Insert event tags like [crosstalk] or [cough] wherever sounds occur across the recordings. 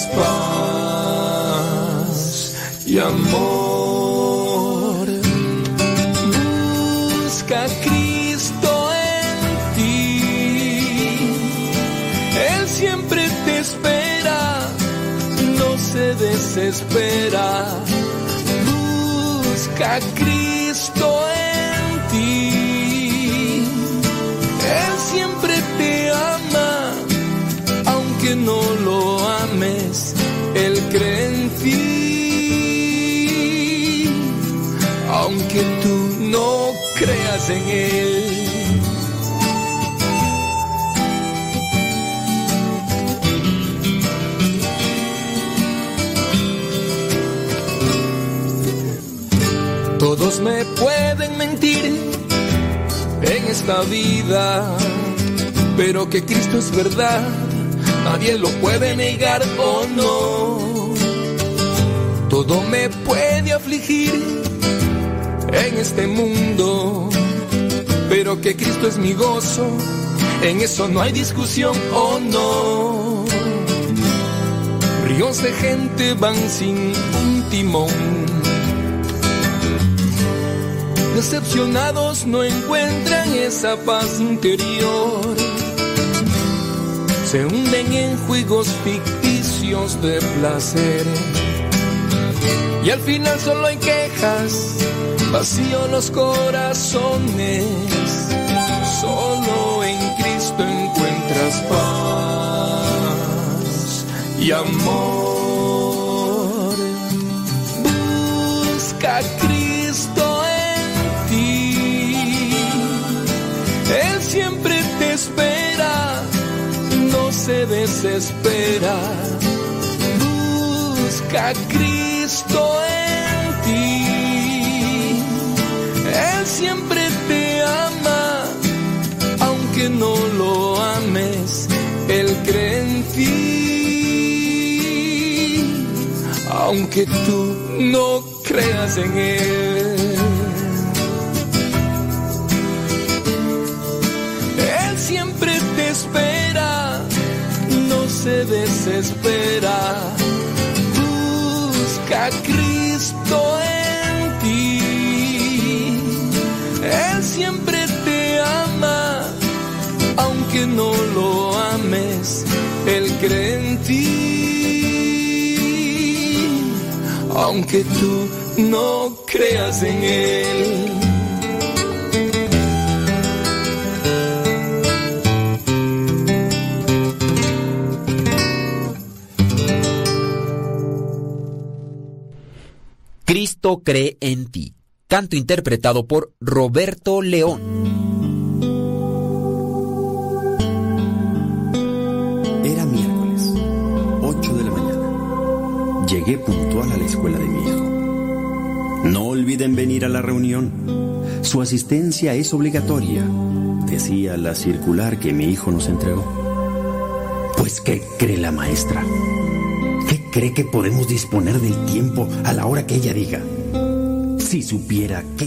paz y amor. Busca Cristo en ti. Él siempre te espera, no se desespera. Busca Cristo en en Él. Todos me pueden mentir en esta vida, pero que Cristo es verdad, nadie lo puede negar o no. Todo me puede afligir en este mundo, pero que Cristo es mi gozo, en eso no hay discusión o no. Ríos de gente van sin un timón decepcionados no encuentran esa paz interior. Se hunden en juegos ficticios de placer. Y al final solo hay quejas, vacío los corazones. Solo en Cristo encuentras paz y amor. Busca a Cristo en ti. Él siempre te espera, no se desespera. Busca a Cristo en siempre te ama, aunque no lo ames, Él cree en ti, aunque tú no creas en Él. Él siempre te espera, no se desespera. Busca a Cristo no lo ames. Él cree en ti, aunque tú no creas en Él. Cristo cree en ti. Canto interpretado por Roberto León. Llegué puntual a la escuela de mi hijo. No olviden venir a la reunión. Su asistencia es obligatoria, decía la circular que mi hijo nos entregó. Pues, ¿qué cree la maestra? ¿Qué cree que podemos disponer del tiempo a la hora que ella diga? Si supiera qué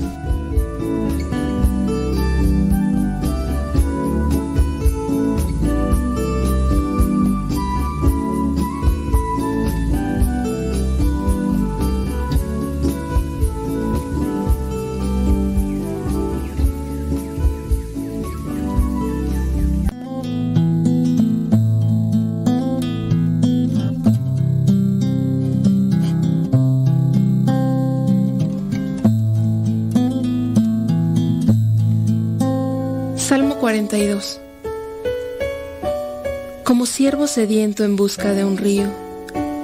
Como siervo sediento en busca de un río,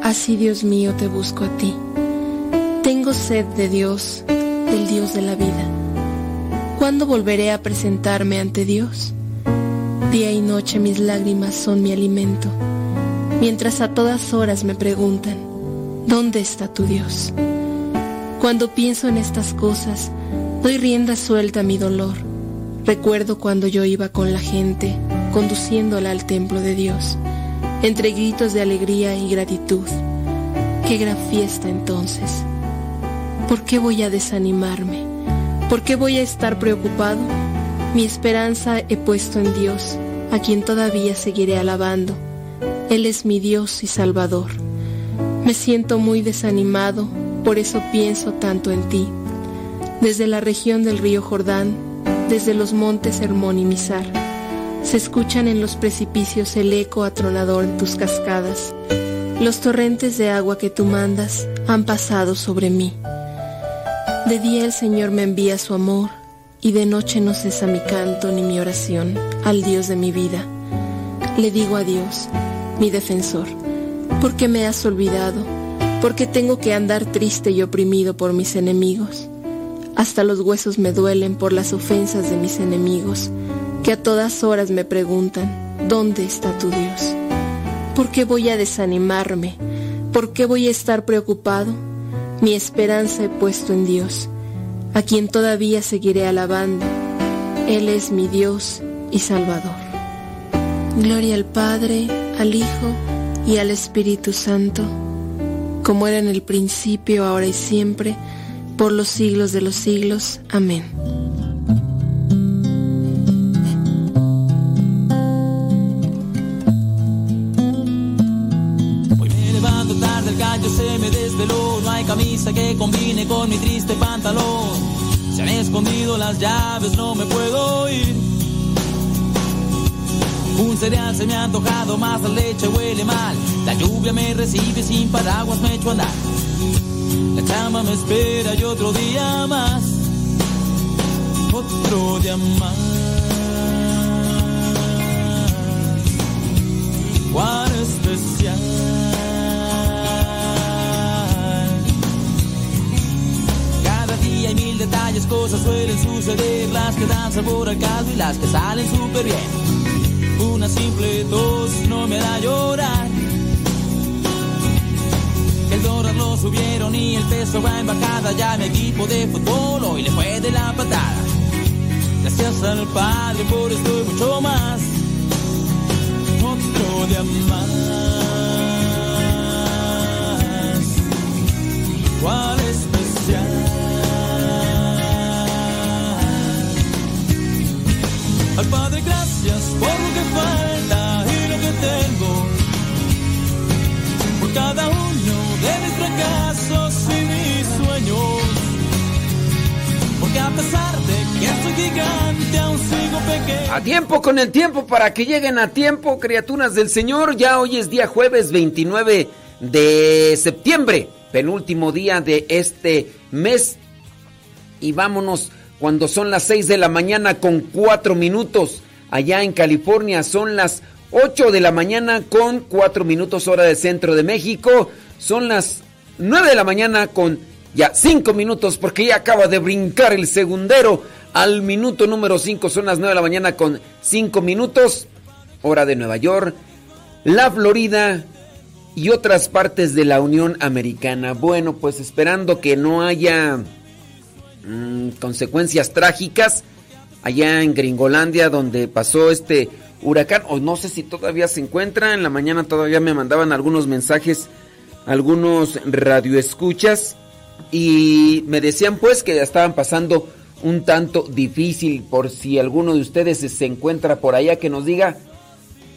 así Dios mío te busco a ti. Tengo sed de Dios, del Dios de la vida. ¿Cuándo volveré a presentarme ante Dios? Día y noche mis lágrimas son mi alimento, mientras a todas horas me preguntan, ¿dónde está tu Dios? Cuando pienso en estas cosas, doy rienda suelta a mi dolor Recuerdo cuando yo iba con la gente, conduciéndola al templo de Dios, entre gritos de alegría y gratitud. Qué gran fiesta entonces. ¿Por qué voy a desanimarme? ¿Por qué voy a estar preocupado? Mi esperanza he puesto en Dios, a quien todavía seguiré alabando. Él es mi Dios y Salvador. Me siento muy desanimado, por eso pienso tanto en ti. Desde la región del río Jordán, desde los montes Hermón y Mizar. Se escuchan en los precipicios el eco atronador de tus cascadas. Los torrentes de agua que tú mandas han pasado sobre mí. De día el Señor me envía su amor y de noche no cesa mi canto ni mi oración al Dios de mi vida. Le digo a Dios, mi defensor, ¿por qué me has olvidado? ¿Por qué tengo que andar triste y oprimido por mis enemigos? Hasta los huesos me duelen por las ofensas de mis enemigos, que a todas horas me preguntan, ¿dónde está tu Dios? ¿Por qué voy a desanimarme? ¿Por qué voy a estar preocupado? Mi esperanza he puesto en Dios, a quien todavía seguiré alabando. Él es mi Dios y Salvador. Gloria al Padre, al Hijo y al Espíritu Santo, como era en el principio, ahora y siempre, por los siglos de los siglos. Amén. Hoy me levanto tarde, el gallo se me desveló, no hay camisa que combine con mi triste pantalón. Se han escondido las llaves, no me puedo ir. Un cereal se me ha antojado, más la leche huele mal. La lluvia me recibe sin paraguas, me echo a andar. La cama me espera y otro día más, otro día más. Cuán especial. Cada día hay mil detalles, cosas suelen suceder, las que dan sabor al caldo y las que salen súper bien. Una simple tos no me da llorar subieron y el peso va en bajada. Ya mi equipo de fútbol hoy le fue de la patada. Gracias al Padre por esto y mucho más. Otro día más. ¿Cuál especial? Al Padre gracias por lo que falta y lo que tengo. Por cada uno de mis fracasos y mis sueños. Porque a pesar de que soy gigante, aún sigo pequeño. A tiempo con el tiempo para que lleguen a tiempo, criaturas del Señor. Ya hoy es día jueves 29 de septiembre, penúltimo día de este mes. Y vámonos cuando son las 6 de la mañana con 4 minutos. Allá en California son las 8 de la mañana con 4 minutos hora de centro de México. Son las 9 de la mañana con ya 5 minutos porque ya acaba de brincar el segundero al minuto número 5. Son las 9 de la mañana con 5 minutos. Hora de Nueva York, la Florida y otras partes de la Unión Americana. Bueno, pues esperando que no haya mm, consecuencias trágicas allá en Gringolandia donde pasó este huracán, o no sé si todavía se encuentra, en la mañana todavía me mandaban algunos mensajes, algunos radioescuchas y me decían pues que estaban pasando un tanto difícil por si alguno de ustedes se encuentra por allá que nos diga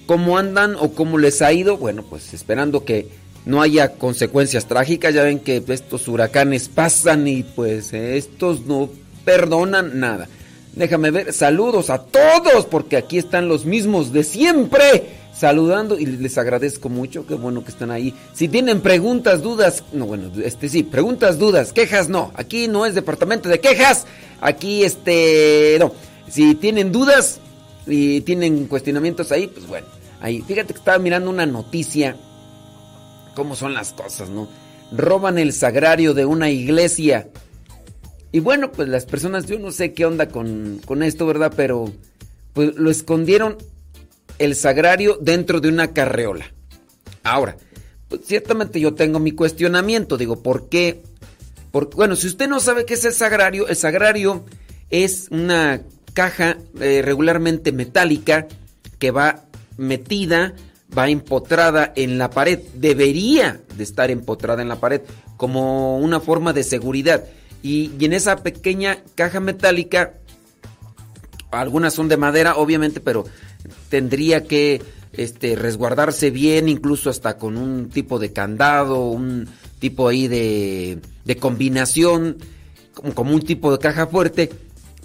cómo andan o cómo les ha ido. Bueno, pues esperando que no haya consecuencias trágicas. Ya ven que estos huracanes pasan y pues estos no perdonan nada. Déjame ver, saludos a todos porque aquí están los mismos de siempre saludando y les agradezco mucho, qué bueno que están ahí. Si tienen preguntas, dudas, no, bueno, este sí, preguntas, dudas, quejas, no, aquí no es departamento de quejas, aquí este, no, si tienen dudas y tienen cuestionamientos ahí, pues bueno, ahí, fíjate que estaba mirando una noticia, cómo son las cosas, ¿no? Roban el sagrario de una iglesia. Y bueno, pues las personas, yo no sé qué onda con, con esto, ¿verdad? Pero pues lo escondieron el sagrario dentro de una carreola. Ahora, pues ciertamente yo tengo mi cuestionamiento, digo, ¿por qué? Porque, bueno, si usted no sabe qué es el sagrario, el sagrario es una caja eh, regularmente metálica que va metida, va empotrada en la pared. Debería de estar empotrada en la pared como una forma de seguridad. Y, y en esa pequeña caja metálica, algunas son de madera, obviamente, pero tendría que este, resguardarse bien, incluso hasta con un tipo de candado, un tipo ahí de, combinación, como, como, un tipo de caja fuerte,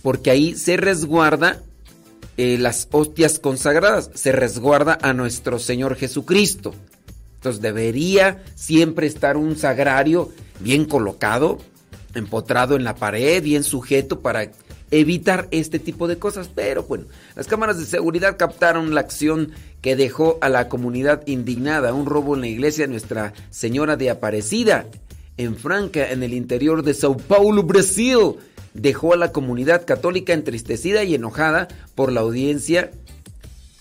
porque ahí se resguarda eh, las hostias consagradas, se resguarda a nuestro Señor Jesucristo. Entonces debería siempre estar un sagrario bien colocado, empotrado en la pared, bien sujeto para evitar este tipo de cosas. Pero bueno, las cámaras de seguridad captaron la acción que dejó a la comunidad indignada, un robo en la iglesia de Nuestra Señora de Aparecida, en Franca, en el interior de Sao Paulo, Brasil. Dejó a la comunidad católica entristecida y enojada por la audiencia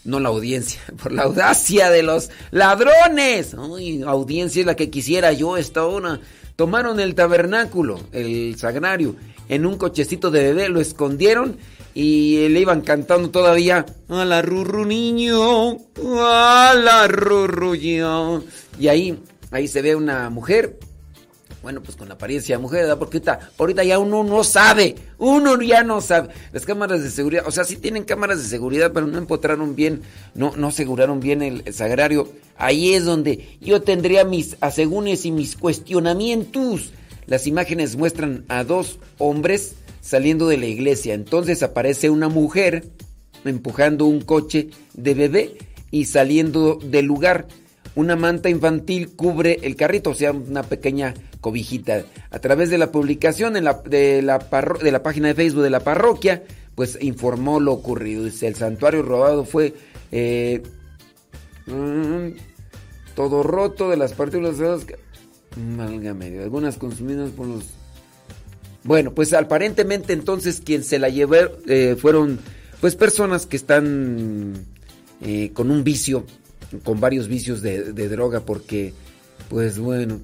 no la audiencia, [laughs] por la audacia de los ladrones. Audiencia es la que quisiera yo esta hora. Tomaron el tabernáculo, el sagrario, en un cochecito de bebé, lo escondieron y le iban cantando todavía a la rurru niño, a la rurru Y ahí, ahí se ve una mujer, bueno, pues con apariencia de mujer, ¿verdad? Porque ahorita, ahorita ya uno no sabe, uno ya no sabe. Las cámaras de seguridad, o sea, sí tienen cámaras de seguridad, pero no empotraron bien, no, no aseguraron bien el, el sagrario. Ahí es donde yo tendría mis asegúnes y mis cuestionamientos. Las imágenes muestran a dos hombres saliendo de la iglesia. Entonces aparece una mujer empujando un coche de bebé y saliendo del lugar. Una manta infantil cubre el carrito, o sea, una pequeña cobijita. A través de la publicación de, la de la página de Facebook de la parroquia, pues informó lo ocurrido. El santuario robado fue eh, mm, todo roto de las partículas medio algunas consumidas por los... Bueno, pues aparentemente entonces quien se la llevó eh, fueron pues personas que están eh, con un vicio, con varios vicios de, de droga, porque pues bueno,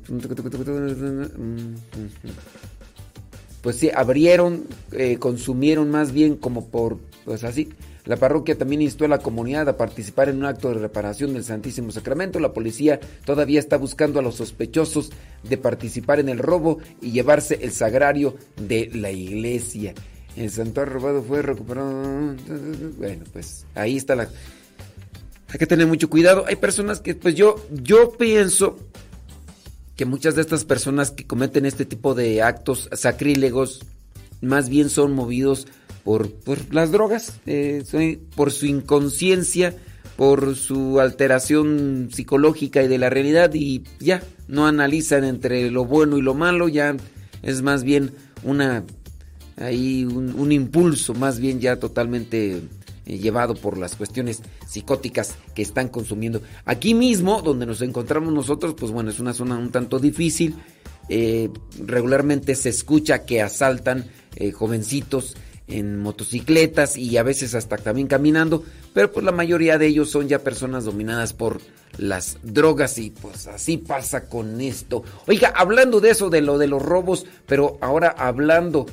pues sí, abrieron, eh, consumieron más bien como por, pues así, la parroquia también instó a la comunidad a participar en un acto de reparación del Santísimo Sacramento. La policía todavía está buscando a los sospechosos de participar en el robo y llevarse el sagrario de la iglesia. El santuario robado fue recuperado. Bueno, pues ahí está la. Hay que tener mucho cuidado. Hay personas que, pues yo, yo pienso que muchas de estas personas que cometen este tipo de actos sacrílegos más bien son movidos por, las drogas, eh, por su inconsciencia, por su alteración psicológica y de la realidad y ya, no analizan entre lo bueno y lo malo, ya es más bien una ahí un, impulso más bien ya totalmente eh, llevado por las cuestiones psicóticas que están consumiendo. Aquí mismo, donde nos encontramos nosotros, pues bueno, es una zona un tanto difícil. Eh, regularmente se escucha que asaltan jovencitos en motocicletas y a veces hasta también caminando, pero pues la mayoría de ellos son ya personas dominadas por las drogas y pues así pasa con esto. Oiga, hablando de eso, de lo de los robos, pero ahora hablando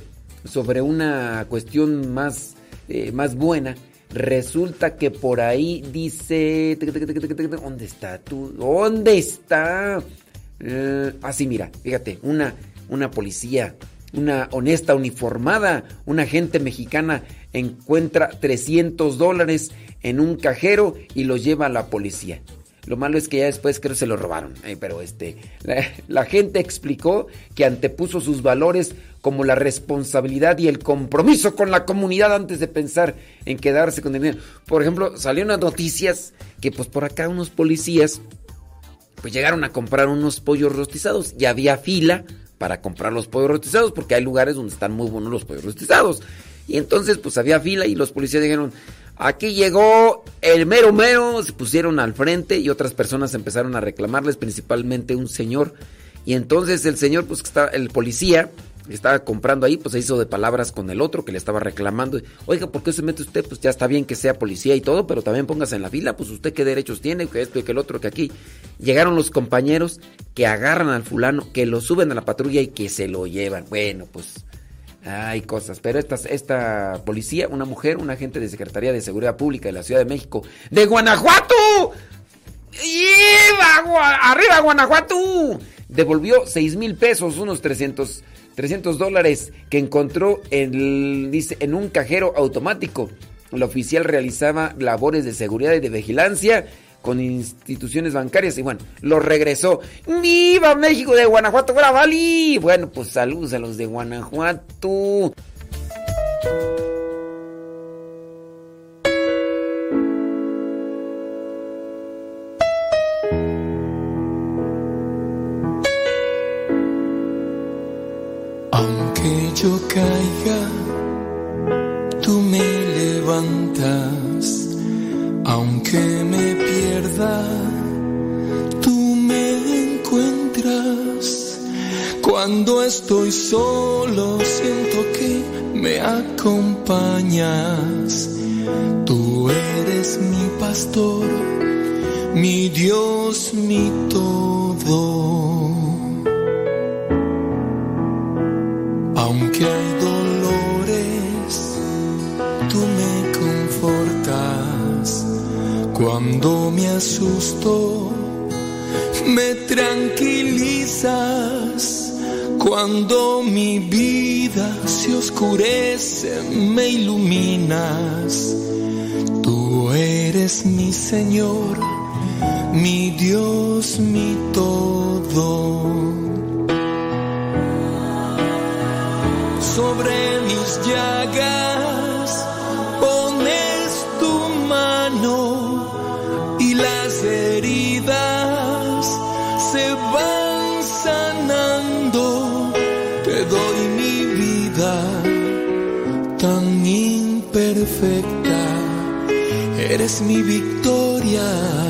sobre una cuestión más, eh, más buena, resulta que por ahí dice... ¿Dónde está tú? ¿Dónde está? Eh, así mira, fíjate, una, una policía una honesta uniformada, una agente mexicana encuentra 300 dólares en un cajero y los lleva a la policía. Lo malo es que ya después creo se lo robaron. Eh, pero este, la, gente explicó que antepuso sus valores como la responsabilidad y el compromiso con la comunidad antes de pensar en quedarse con el dinero. Por ejemplo, salieron unas noticias que pues por acá unos policías pues llegaron a comprar unos pollos rostizados y había fila para comprar los pollos rostizados, porque hay lugares donde están muy buenos los pollos rostizados. Y entonces pues había fila y los policías dijeron, aquí llegó el mero mero, se pusieron al frente y otras personas empezaron a reclamarles, principalmente un señor. Y entonces el señor, pues el policía, estaba comprando ahí, pues se hizo de palabras con el otro que le estaba reclamando. Oiga, ¿por qué se mete usted? Pues ya está bien que sea policía y todo, pero también póngase en la fila, pues usted qué derechos tiene, que esto y que el otro, que aquí. Llegaron los compañeros que agarran al fulano, que lo suben a la patrulla y que se lo llevan. Bueno, pues hay cosas, pero esta, esta policía, una mujer, un agente de Secretaría de Seguridad Pública de la Ciudad de México, de Guanajuato, ¡Arriba, Guanajuato! Devolvió 6 mil pesos, unos 300 300 dólares que encontró en, dice, en un cajero automático. El oficial realizaba labores de seguridad y de vigilancia con instituciones bancarias y bueno, lo regresó. ¡Viva México de Guanajuato! ¡Fuera Bali! Bueno, pues saludos a los de Guanajuato. Yo caiga, tú me levantas, aunque me pierda, tú me encuentras. Cuando estoy solo siento que me acompañas. Tú eres mi pastor, mi Dios, mi todo. Aunque hay dolores, tú me confortas. Cuando me asusto, me tranquilizas. Cuando mi vida se oscurece, me iluminas. Tú eres mi Señor, mi Dios, mi todo. Sobre mis llagas pones tu mano y las heridas se van sanando. Te doy mi vida tan imperfecta, eres mi victoria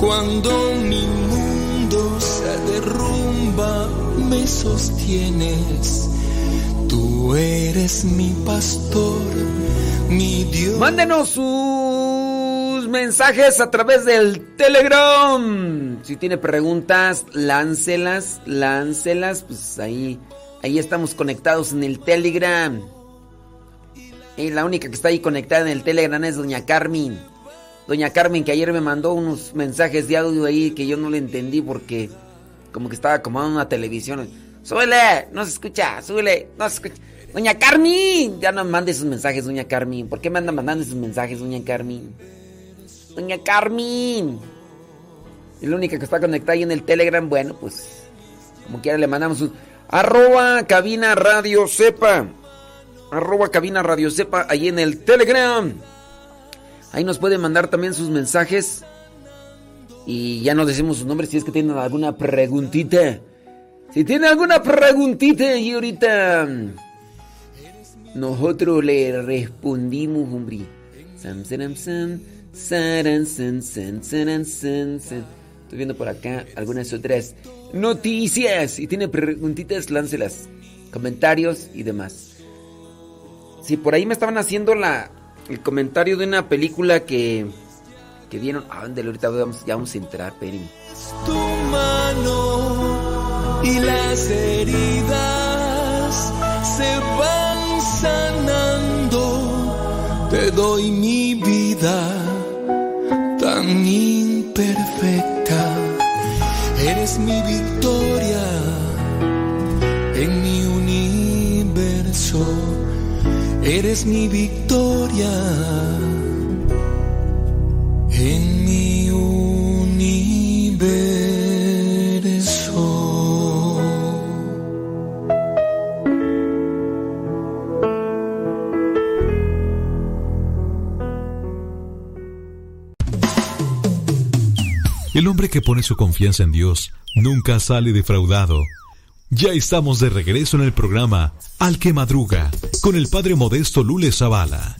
Cuando mi mundo se derrumba, me sostienes. Tú eres mi pastor, mi Dios. Mándenos sus mensajes a través del Telegram. Si tiene preguntas, láncelas, láncelas. Pues ahí, ahí estamos conectados en el Telegram. Y la única que está ahí conectada en el Telegram es Doña Carmen. Doña Carmen que ayer me mandó unos mensajes de audio ahí que yo no le entendí porque como que estaba acomodando una televisión. Súbele, no se escucha, súbele, no se escucha. Doña Carmen, ya no me mande esos mensajes, Doña Carmen. ¿Por qué me anda mandando esos mensajes, Doña Carmen? Doña Carmen. Es la única que está conectada ahí en el Telegram. Bueno, pues como quiera le mandamos un... Arroba cabina radio sepa. Arroba cabina radio sepa ahí en el Telegram. Ahí nos pueden mandar también sus mensajes. Y ya nos decimos sus nombres si es que tienen alguna preguntita. Si tienen alguna preguntita y ahorita nosotros le respondimos, hombre. Estoy viendo por acá algunas otras noticias. Si tiene preguntitas, láncelas. Comentarios y demás. Si por ahí me estaban haciendo la, el comentario de una película que, que vieron. Ah, ahorita vamos, ya vamos a entrar, Peri. Tu mano y las heridas se van sanando. Te doy mi vida tan imperfecta. Eres mi victoria en mi universo Eres mi victoria en mi universo. El hombre que pone su confianza en Dios nunca sale defraudado. Ya estamos de regreso en el programa Al que Madruga con el padre modesto Lule Zavala.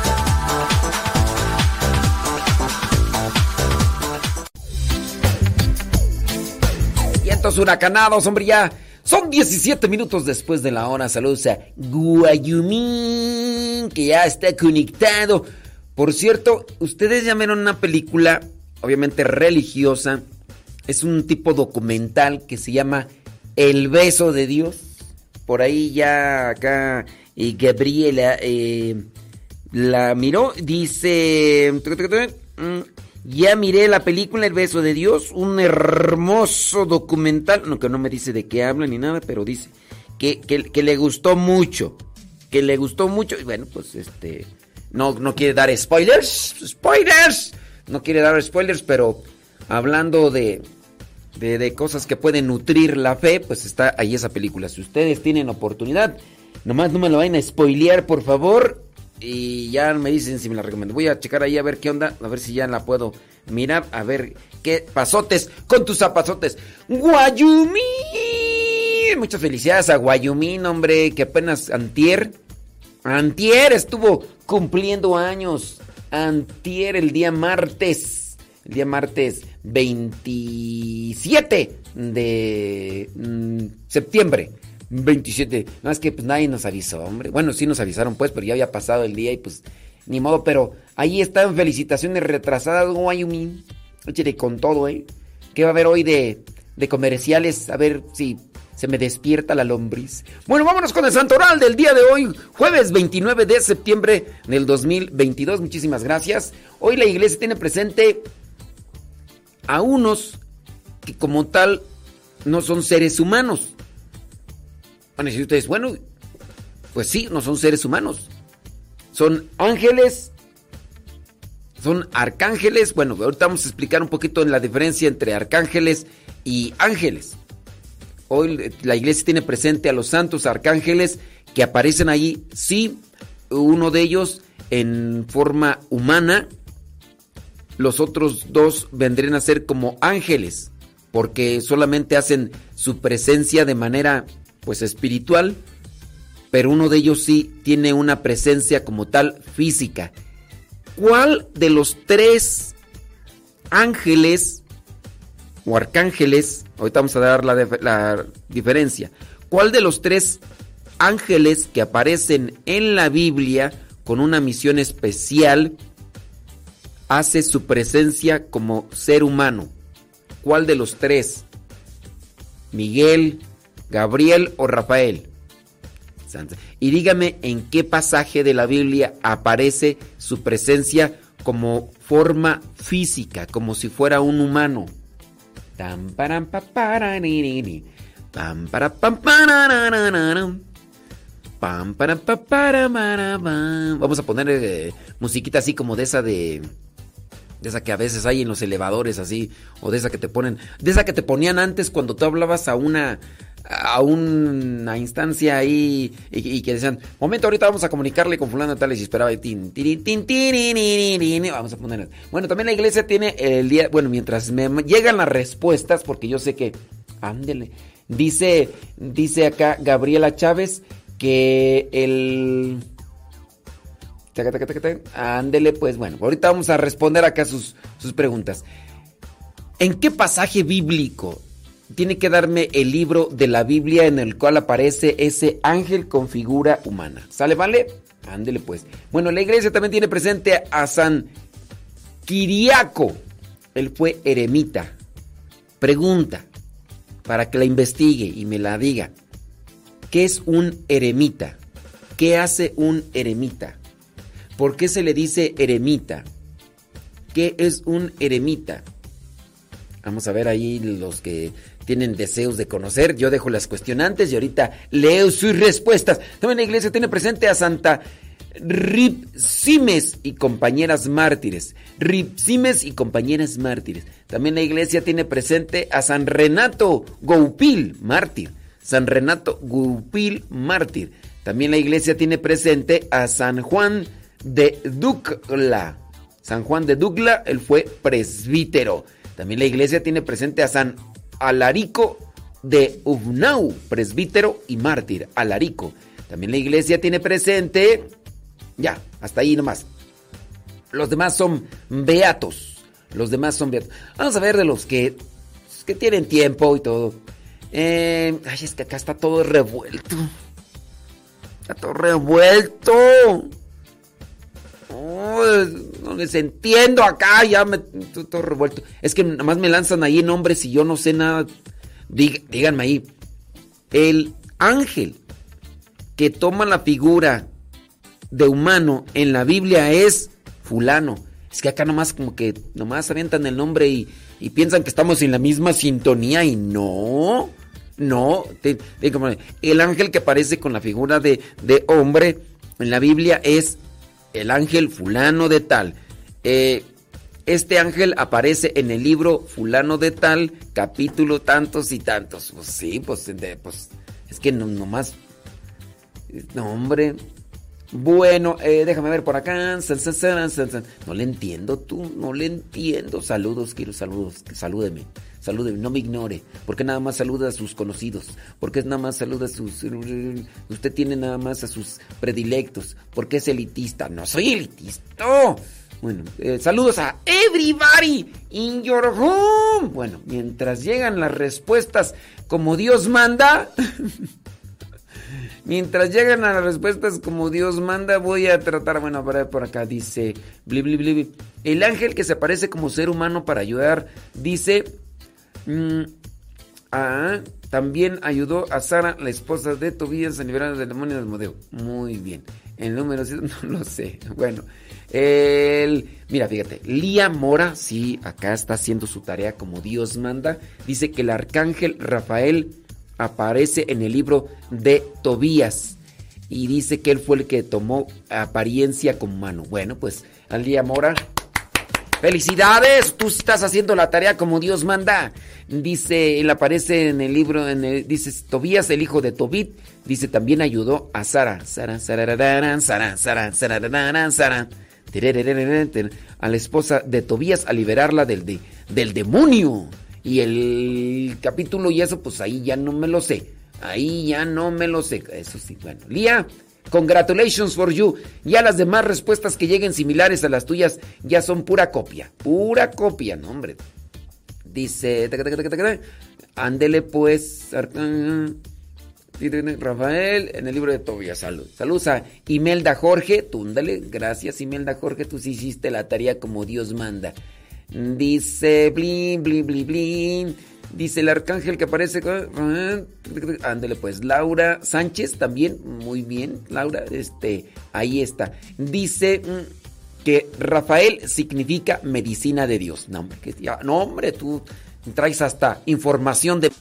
Huracanados, hombre, ya son 17 minutos después de la hora. Saludos a Guayumín, que ya está conectado. Por cierto, ustedes ya vieron una película, obviamente religiosa. Es un tipo documental que se llama El beso de Dios. Por ahí ya acá y Gabriela eh, la miró. Dice... Ya miré la película El beso de Dios, un hermoso documental, no que no me dice de qué habla ni nada, pero dice que, que, le gustó mucho, que le gustó mucho, y bueno, pues este, no, no quiere dar spoilers, spoilers, no quiere dar spoilers, pero hablando de, de, de cosas que pueden nutrir la fe, pues está ahí esa película. Si ustedes tienen oportunidad, nomás no me lo vayan a spoilear, por favor. Y ya me dicen si me la recomiendo. Voy a checar ahí a ver qué onda, a ver si ya la puedo mirar, a ver qué pasotes con tus zapazotes. Guayumín. Muchas felicidades a Guayumín, hombre, que apenas antier, antier estuvo cumpliendo años. Antier, el día martes, el día martes 27 de mm, septiembre. 27. No, es que pues nadie nos avisó, hombre. Bueno, sí nos avisaron pues, pero ya había pasado el día y pues ni modo, pero ahí están felicitaciones retrasadas, Wyoming. Échale con todo, ¿eh? ¿Qué va a haber hoy de, de comerciales? A ver si se me despierta la lombriz. Bueno, vámonos con el santoral del día de hoy, jueves 29 de septiembre del 2022. Muchísimas gracias. Hoy la iglesia tiene presente a unos que como tal no son seres humanos. Van ustedes, bueno, pues sí, no son seres humanos. Son ángeles, son arcángeles. Bueno, ahorita vamos a explicar un poquito en la diferencia entre arcángeles y ángeles. Hoy la iglesia tiene presente a los santos arcángeles que aparecen ahí, sí, uno de ellos en forma humana, los otros dos vendrían a ser como ángeles, porque solamente hacen su presencia de manera pues espiritual, pero uno de ellos sí tiene una presencia como tal física. ¿Cuál de los tres ángeles o arcángeles, ahorita vamos a dar la, la diferencia, cuál de los tres ángeles que aparecen en la Biblia con una misión especial hace su presencia como ser humano? ¿Cuál de los tres? ¿Miguel, Gabriel o Rafael? Y dígame en qué pasaje de la Biblia aparece su presencia como forma física, como si fuera un humano. Vamos a poner eh, musiquita así como de esa de de esa que a veces hay en los elevadores así o de esa que te ponen, de esa que te ponían antes cuando tú hablabas a una a una instancia ahí y, que decían, momento, ahorita vamos a comunicarle con fulano tal y esperaba tin, tin, tin, tin, vamos a poner. Bueno, también la iglesia tiene el día, bueno, mientras me llegan las respuestas, porque yo sé que, ándele, dice, dice acá Gabriela Chávez que el... Ándele, pues bueno, ahorita vamos a responder acá sus, sus preguntas. ¿En qué pasaje bíblico tiene que darme el libro de la Biblia en el cual aparece ese ángel con figura humana. ¿Sale, vale? Ándele pues. Bueno, la iglesia también tiene presente a San Kiriaco. Él fue eremita. Pregunta, para que la investigue y me la diga. ¿Qué es un eremita? ¿Qué hace un eremita? ¿Por qué se le dice eremita? ¿Qué es un eremita? Vamos a ver ahí los que tienen deseos de conocer. Yo dejo las cuestionantes y ahorita leo sus respuestas. También la iglesia tiene presente a Santa Ripsimes y compañeras mártires. Ripsimes y compañeras mártires. También la iglesia tiene presente a San Renato Goupil, mártir. San Renato Goupil, mártir. También la iglesia tiene presente a San Juan de Ducla. San Juan de Ducla, él fue presbítero. También la iglesia tiene presente a San Alarico de Uvnau, presbítero y mártir, Alarico. También la iglesia tiene presente, ya, hasta ahí nomás. Los demás son beatos. Los demás son beatos. Vamos a ver de los que, que tienen tiempo y todo. Eh, ay, es que acá está todo revuelto. Está todo revuelto. No les entiendo acá, ya me estoy todo revuelto. Es que nada más me lanzan ahí nombres y yo no sé nada. díganme ahí. El ángel que toma la figura de humano en la Biblia es fulano. Es que acá nomás como que nomás avientan el nombre y, piensan que estamos en la misma sintonía y no. No, el ángel que aparece con la figura de, de hombre en la Biblia es el ángel fulano de tal. Eh, este ángel aparece en el libro fulano de tal, capítulo tantos y tantos. Pues sí, pues, pues es que no, nomás... No, hombre. Bueno, eh, déjame ver por acá. No le entiendo tú, no le entiendo. Saludos, quiero saludos. Salúdeme, salúdeme, no me ignore. Porque nada más saluda a sus conocidos. Porque nada más saluda a sus. Usted tiene nada más a sus predilectos. Porque es elitista. No soy elitista. Bueno, eh, saludos a everybody in your home. Bueno, mientras llegan las respuestas como Dios manda. [laughs] Mientras llegan a las respuestas como Dios manda, voy a tratar, bueno, ver por acá dice, el ángel que se aparece como ser humano para ayudar, dice, mm, ah, también ayudó a Sara, la esposa de Tobías, a liberar del demonio del modelo. Muy bien. El número [laughs] no lo sé. Bueno, el, mira, fíjate, Lía Mora, sí, acá está haciendo su tarea como Dios manda. Dice que el arcángel Rafael aparece en el libro de Tobías y dice que él fue el que tomó apariencia como mano. Bueno, pues al día Mora, felicidades, tú estás haciendo la tarea como Dios manda. Dice, él aparece en el libro, dice Tobías, el hijo de Tobit, dice también ayudó a Sara, Sara, Sara, Sara, Sara, Sara, Sara, a la esposa de Tobías a liberarla del, del demonio. Y el capítulo y eso, pues ahí ya no me lo sé. Ahí ya no me lo sé. Eso sí, bueno. Lía, congratulations for you. Ya las demás respuestas que lleguen similares a las tuyas ya son pura copia. Pura copia, no, hombre. Dice, ándele pues. Rafael, en el libro de Tobías, salud. Saludos a Imelda Jorge, túndale, gracias Imelda Jorge, tú sí hiciste la tarea como Dios manda. Dice, blin, blin, blin, blin. Dice el arcángel que aparece. Ándele pues, Laura Sánchez también, muy bien, Laura, este, ahí está. Dice mm, que Rafael significa medicina de Dios. No, que, no, hombre tú traes hasta información de...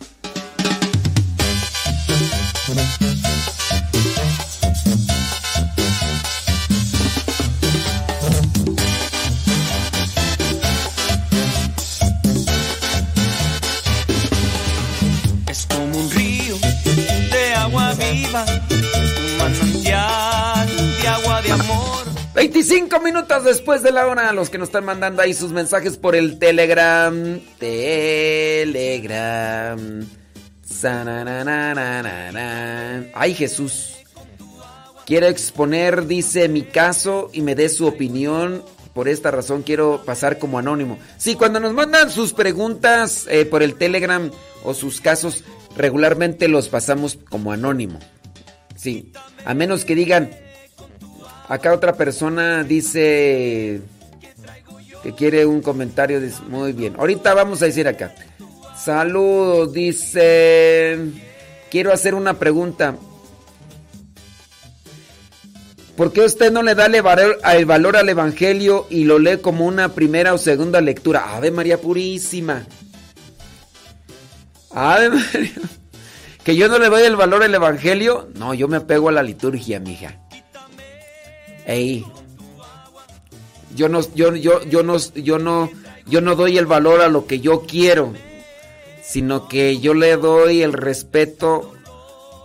agua viva, un manantial de agua de amor. 25 minutos después de la hora, los que nos están mandando ahí sus mensajes por el Telegram. Telegram. Ay, Jesús. Quiero exponer, dice, mi caso y me dé su opinión. Por esta razón quiero pasar como anónimo. Sí, cuando nos mandan sus preguntas eh, por el Telegram o sus casos, regularmente los pasamos como anónimo. Sí, a menos que digan, acá otra persona dice que quiere un comentario. Muy bien, ahorita vamos a decir acá. Saludos, dice. Quiero hacer una pregunta. ¿Por qué usted no le da el valor, el valor al Evangelio y lo lee como una primera o segunda lectura? Ave María Purísima. Ave María. ¿Que yo no le doy el valor al Evangelio? No, yo me apego a la liturgia, mija. Ey. Yo no, yo, yo, yo no, yo no, yo no doy el valor a lo que yo quiero sino que yo le doy el respeto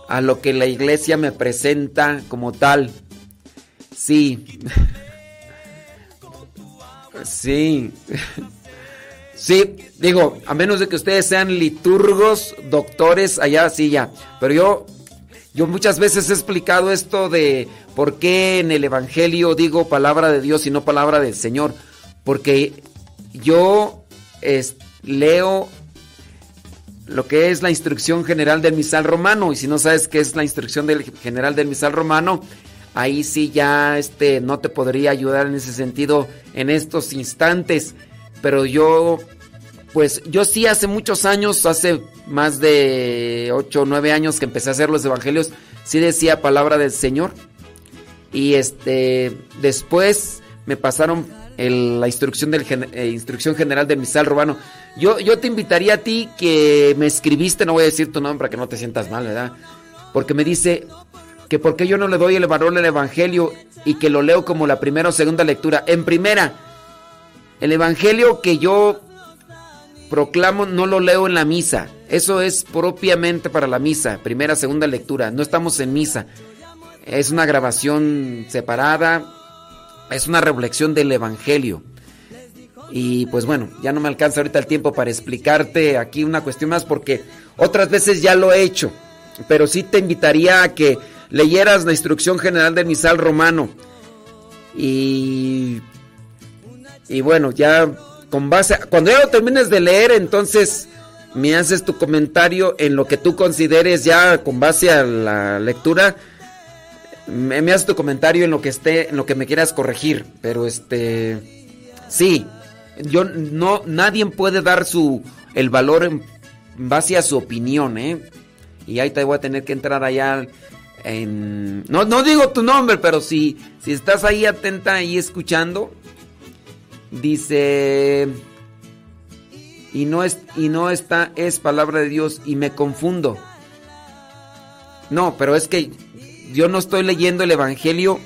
a lo que la iglesia me presenta como tal. Sí. [laughs] Sí. [laughs] Sí, digo, a menos de que ustedes sean liturgos, doctores, allá sí ya. Pero yo, yo muchas veces he explicado esto de por qué en el Evangelio digo palabra de Dios y no palabra del Señor. Porque yo es, leo lo que es la instrucción general del misal romano. Y si no sabes qué es la instrucción del general del misal romano, ahí sí ya este, no te podría ayudar en ese sentido en estos instantes. Pero yo, pues yo sí hace muchos años, hace más de 8 o 9 años que empecé a hacer los evangelios, sí decía palabra del Señor. Y este, después me pasaron el, la instrucción, del, eh, instrucción general del misal romano. Yo, yo te invitaría a ti que me escribiste, no voy a decir tu nombre para que no te sientas mal, ¿verdad? Porque me dice que por qué yo no le doy el valor al Evangelio y que lo leo como la primera o segunda lectura. En primera, el Evangelio que yo proclamo no lo leo en la misa. Eso es propiamente para la misa, primera, segunda lectura. No estamos en misa. Es una grabación separada, es una reflexión del Evangelio. Y pues bueno, ya no me alcanza ahorita el tiempo para explicarte aquí una cuestión más porque otras veces ya lo he hecho. Pero sí te invitaría a que leyeras la instrucción general del misal romano. Y, y bueno, ya con base, cuando ya lo termines de leer, entonces me haces tu comentario en lo que tú consideres ya con base a la lectura. Me, me haces tu comentario en lo que esté, en lo que me quieras corregir. Pero este, sí, yo no, nadie puede dar su, el valor en base a su opinión, ¿eh? Y ahí te voy a tener que entrar allá en... No, no digo tu nombre, pero si, si estás ahí atenta y escuchando, dice... Y no, es, y no está, es palabra de Dios y me confundo. No, pero es que yo no estoy leyendo el Evangelio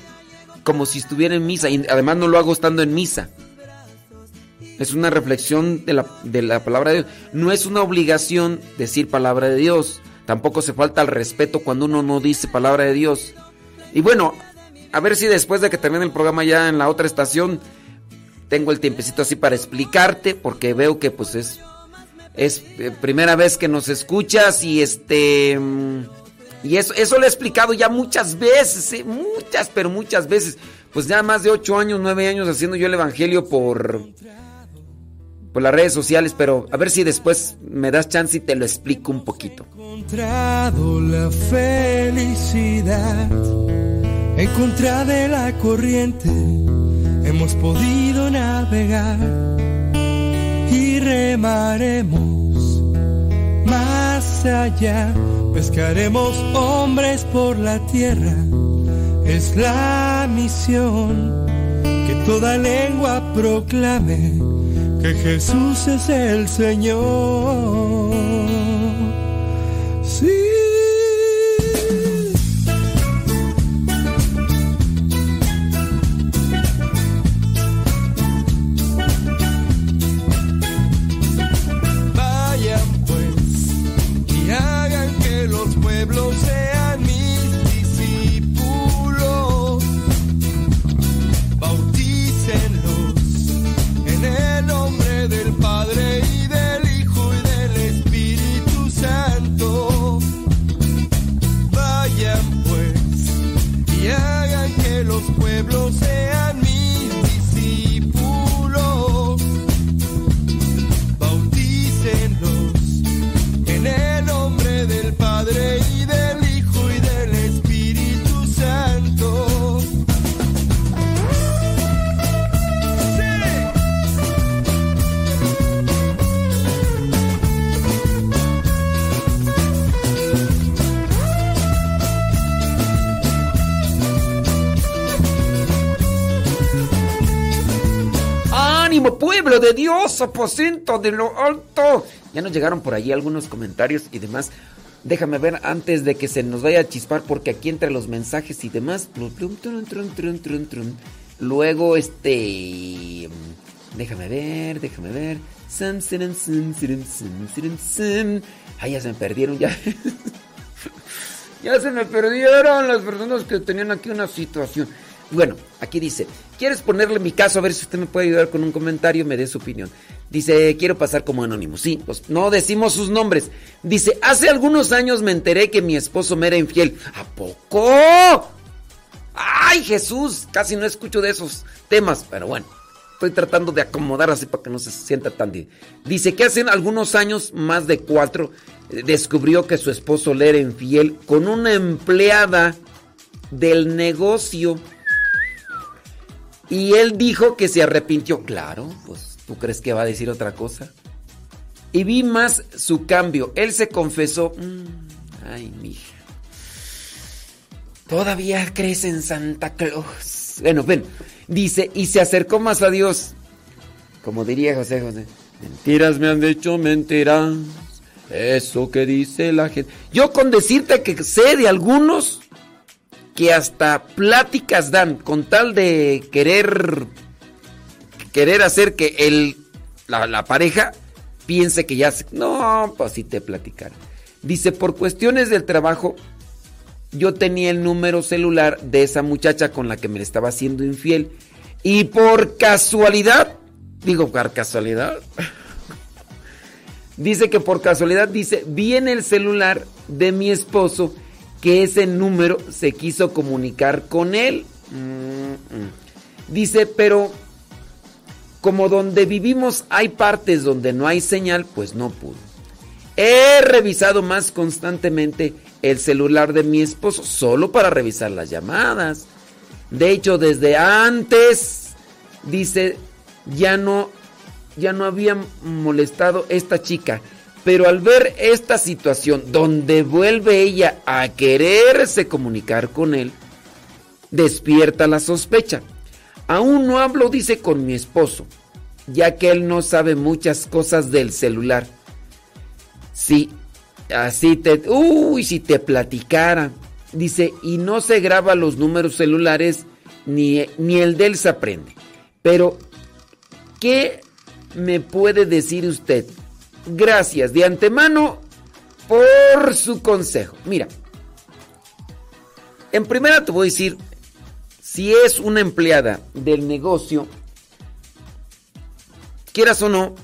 como si estuviera en misa y además no lo hago estando en misa. Es una reflexión de la, de la palabra de Dios. No es una obligación decir palabra de Dios. Tampoco se falta el respeto cuando uno no dice palabra de Dios. Y bueno, a ver si después de que termine el programa ya en la otra estación, tengo el tiempecito así para explicarte, porque veo que pues es, es eh, primera vez que nos escuchas y este... Y eso, eso lo he explicado ya muchas veces, ¿eh? muchas, pero muchas veces. Pues ya más de ocho años, nueve años haciendo yo el Evangelio por por las redes sociales, pero a ver si después me das chance y te lo explico un poquito. encontrado la felicidad en contra de la corriente. Hemos podido navegar y remaremos más allá. Pescaremos hombres por la tierra. Es la misión que toda lengua proclame que Jesús es el Señor. Aposento de lo alto! Ya nos llegaron por allí algunos comentarios y demás. Déjame ver antes de que se nos vaya a chispar, porque aquí entre los mensajes y demás. Luego, este. Déjame ver, déjame ver. Ay, ya se me perdieron, ya. [laughs] Ya se me perdieron las personas que tenían aquí una situación. Bueno, aquí dice, ¿quieres ponerle mi caso? A ver si usted me puede ayudar con un comentario, me dé su opinión. Dice, quiero pasar como anónimo. Sí, pues no decimos sus nombres. Dice, hace algunos años me enteré que mi esposo me era infiel. ¿A poco? ¡Ay, Jesús! Casi no escucho de esos temas, pero bueno. Estoy tratando de acomodar así para que no se sienta tan... di- Dice que hace algunos años, más de cuatro, eh, descubrió que su esposo le era infiel con una empleada del negocio. Y él dijo que se arrepintió. Claro, pues tú crees que va a decir otra cosa. Y vi más su cambio. Él se confesó. "Mm, ay, mija. Todavía crees en Santa Claus. Bueno, ven. Dice, y se acercó más a Dios. Como diría José José. Mentiras me han dicho mentiras. Eso que dice la gente. Yo con decirte que sé de algunos que hasta pláticas dan con tal de querer querer hacer que el la, pareja piense que ya se, no, pues sí te platicar. Dice, por cuestiones del trabajo yo tenía el número celular de esa muchacha con la que me estaba haciendo infiel y por casualidad, digo por casualidad, [laughs] dice que por casualidad, dice, vi en el celular de mi esposo que ese número se quiso comunicar con él. Dice, pero como donde vivimos hay partes donde no hay señal, pues no pudo. He revisado más constantemente el celular de mi esposo solo para revisar las llamadas. De hecho, desde antes, dice, ya no, ya no había molestado esta chica. Pero al ver esta situación donde vuelve ella a quererse comunicar con él, despierta la sospecha. Aún no hablo, dice, con mi esposo, ya que él no sabe muchas cosas del celular. Sí, así te... Uy, si te platicara. Dice, y no se graba los números celulares, ni, ni el de él se aprende. Pero, ¿qué me puede decir usted? Gracias de antemano por su consejo. Mira, en primera te voy a decir, si es una empleada del negocio, quieras o no,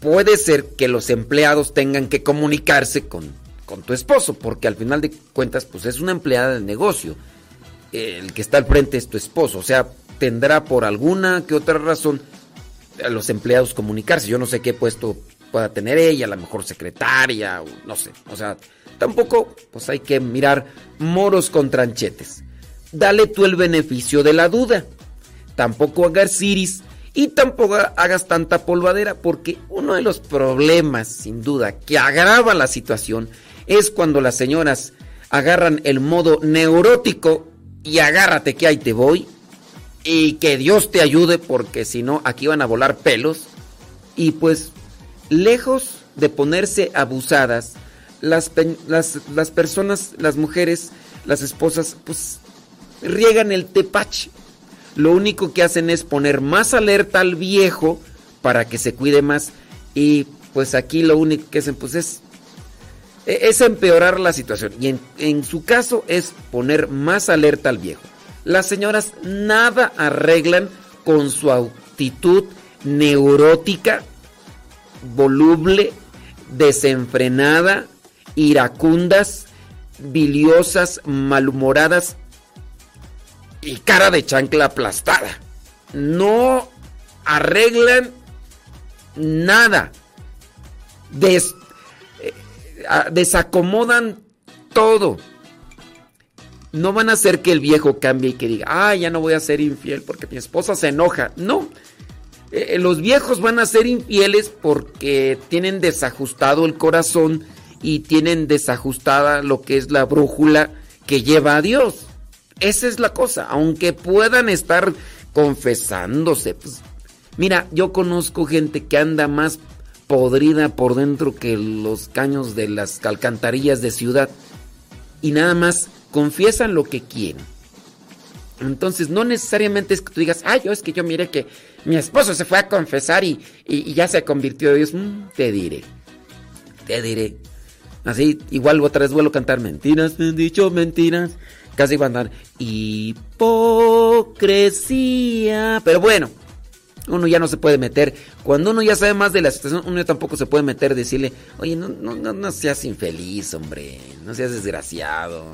puede ser que los empleados tengan que comunicarse con, con tu esposo, porque al final de cuentas, pues es una empleada del negocio. El que está al frente es tu esposo, o sea, tendrá por alguna que otra razón a los empleados comunicarse. Yo no sé qué puesto pueda tener ella, a lo mejor secretaria, no sé. O sea, tampoco, pues hay que mirar moros con tranchetes. Dale tú el beneficio de la duda. Tampoco hagas iris y tampoco hagas tanta polvadera, porque uno de los problemas, sin duda, que agrava la situación es cuando las señoras agarran el modo neurótico y agárrate que ahí te voy y que Dios te ayude porque si no aquí van a volar pelos y pues lejos de ponerse abusadas las, las, personas, las mujeres, las esposas pues riegan el tepache. Lo único que hacen es poner más alerta al viejo para que se cuide más y pues aquí lo único que hacen pues es e, es empeorar la situación. Y en, su caso es poner más alerta al viejo. Las señoras nada arreglan con su actitud neurótica, voluble, desenfrenada, iracundas, biliosas, malhumoradas y cara de chancla aplastada. No arreglan nada. Des desacomodan todo. No van a hacer que el viejo cambie y que diga, ah, ya no voy a ser infiel porque mi esposa se enoja. No. Eh, los viejos van a ser infieles porque tienen desajustado el corazón y tienen desajustada lo que es la brújula que lleva a Dios. Esa es la cosa. Aunque puedan estar confesándose. Pues, mira, yo conozco gente que anda más podrida por dentro que los caños de las alcantarillas de ciudad. Y nada más confiesan lo que quieren. Entonces, no necesariamente es que tú digas, ay, yo es que yo mire que mi esposo se fue a confesar y, ya se convirtió en Dios. Mm, te diré, te diré. Así, igual otra vez vuelvo a cantar mentiras, me han dicho mentiras. Casi van a dar hipocresía. Pero bueno, uno ya no se puede meter. Cuando uno ya sabe más de la situación, uno tampoco se puede meter, decirle, oye, no, no, no, seas infeliz, hombre, no seas desgraciado,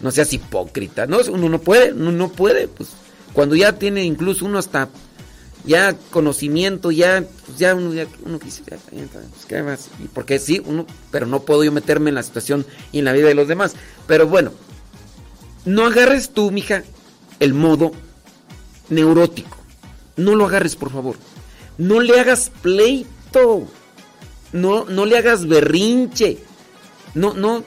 no seas hipócrita. No, uno no puede, uno no puede, pues cuando ya tiene incluso uno hasta ya conocimiento, ya, pues ya uno, ya, dice, pues, ¿qué más? Porque sí, uno, pero no puedo yo meterme en la situación y en la vida de los demás. Pero bueno, no agarres tú, mija, el modo neurótico. No lo agarres, por favor. No le hagas pleito. No, no le hagas berrinche. No, no.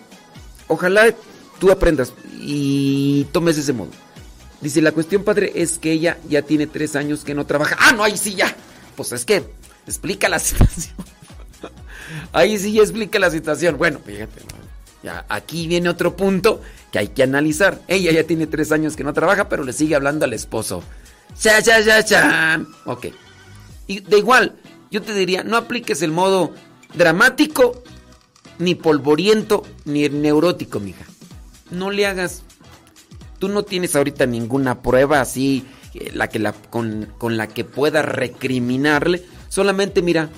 Ojalá tú aprendas y tomes ese modo. Dice, la cuestión, padre, es que ella ya tiene tres años que no trabaja. Ah, no, ahí sí ya. Pues es que explica la [laughs] situación. ahí sí ya explica la situación. Bueno, fíjate, ya aquí viene otro punto que hay que analizar. Ella ya tiene tres años que no trabaja, pero le sigue hablando al esposo. Cha, cha, cha, cha. Ok. Y de igual, yo te diría, no apliques el modo dramático, ni polvoriento, ni neurótico, mija. No le hagas. Tú no tienes ahorita ninguna prueba así eh, la que la, con, con la que pueda recriminarle. Solamente mira,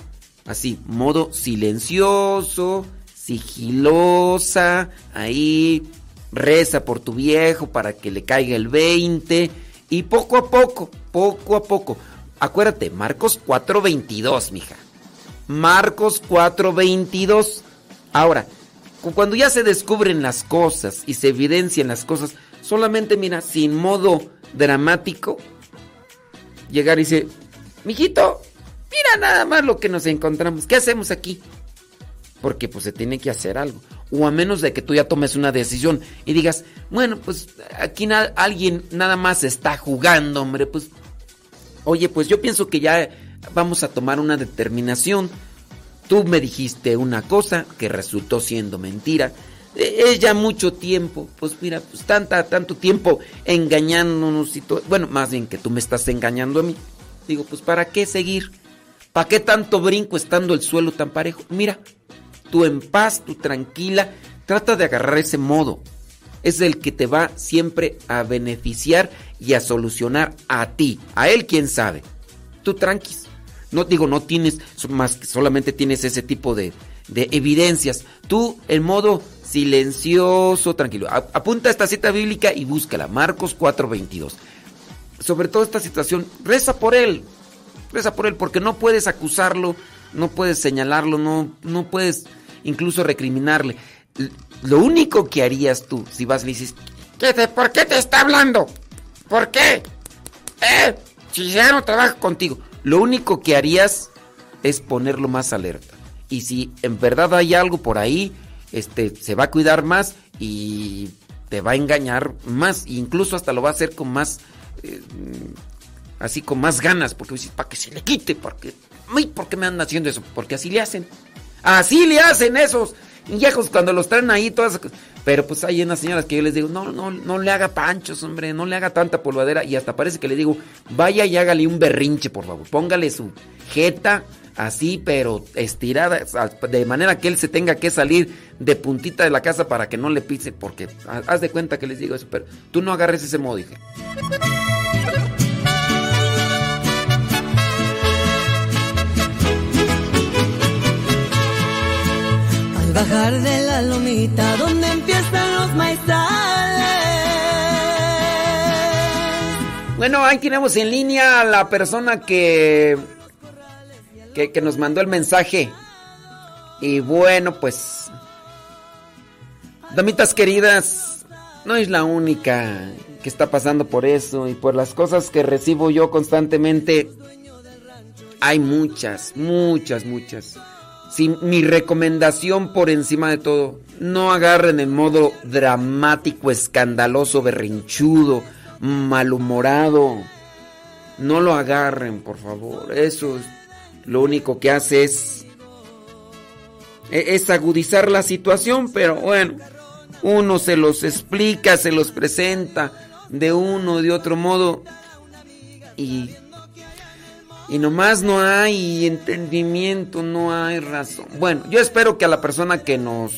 así, modo silencioso, sigilosa, ahí reza por tu viejo para que le caiga el 20 y poco a poco, poco a poco. Acuérdate, Marcos 4:22, mija. Marcos 4:22. Ahora, cuando ya se descubren las cosas y se evidencian las cosas, solamente mira, sin modo dramático, llegar y dice, mijito, mira nada más lo que nos encontramos, ¿qué hacemos aquí? Porque pues se tiene que hacer algo o a menos de que tú ya tomes una decisión y digas, bueno, pues aquí alguien nada más está jugando, hombre, pues, oye, pues yo pienso que ya vamos a tomar una determinación. Tú me dijiste una cosa que resultó siendo mentira. Es ya mucho tiempo, pues mira, pues tanta, tanto tiempo engañándonos y todo. Bueno, más bien que tú me estás engañando a mí. Digo, pues ¿para qué seguir? ¿Para qué tanto brinco estando el suelo tan parejo? Mira, tú en paz, tú tranquila, trata de agarrar ese modo. Es el que te va siempre a beneficiar y a solucionar a ti. A él, quién sabe. Tú tranquis. No digo, no tienes, más que solamente tienes ese tipo de, de evidencias. Tú en modo silencioso, tranquilo. Apunta esta cita bíblica y búscala. Marcos 4:22. Sobre todo esta situación, reza por él. reza por él, porque no puedes acusarlo, no puedes señalarlo, no, no puedes incluso recriminarle. Lo único que harías tú, si vas y le dices, ¿por qué te está hablando? ¿Por qué? ¿Eh? Si ya no trabaja contigo. Lo único que harías es ponerlo más alerta. Y si en verdad hay algo por ahí, este, se va a cuidar más y te va a engañar más. E incluso hasta lo va a hacer con más, eh, así con más ganas, porque dices, para que se le quite, porque, ¿por qué me andan haciendo eso? Porque así le hacen. Así le hacen esos viejos cuando los traen ahí todas. Pero pues hay unas señoras que yo les digo, no, no, no le haga panchos, hombre, no le haga tanta polvadera. Y hasta parece que le digo, vaya y hágale un berrinche, por favor. Póngale su jeta así, pero estirada, de manera que él se tenga que salir de puntita de la casa para que no le pise, porque haz de cuenta que les digo eso, pero tú no agarres ese modo, dije. Al bajar de la lomita donde empiezan los maizales. Bueno, ahí tenemos en línea a la persona que que, nos mandó el mensaje. Y bueno, pues, damitas queridas, no es la única que está pasando por eso y por las cosas que recibo yo constantemente. Hay muchas, muchas, muchas. sin mi recomendación por encima de todo, no agarren el modo dramático, escandaloso, berrinchudo, malhumorado. No lo agarren, por favor. Eso es lo único que hace es, e-, es agudizar la situación, pero bueno, uno se los explica, se los presenta de uno o de otro modo y, y nomás no hay entendimiento, no hay razón. Bueno, yo espero que a la persona que nos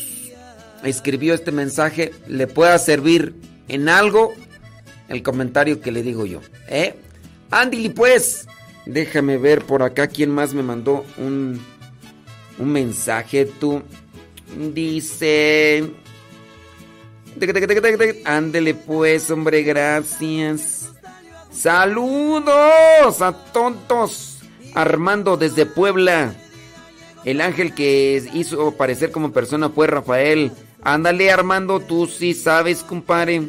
escribió este mensaje le pueda servir en algo el comentario que le digo yo. ¿Eh? Andy, pues, Déjame ver por acá quién más me mandó un, un mensaje. Tú dice... Ándele pues, hombre, gracias. Saludos a tontos. Armando desde Puebla. El ángel que hizo parecer como persona fue Rafael. Ándale, Armando, tú sí sabes, compadre.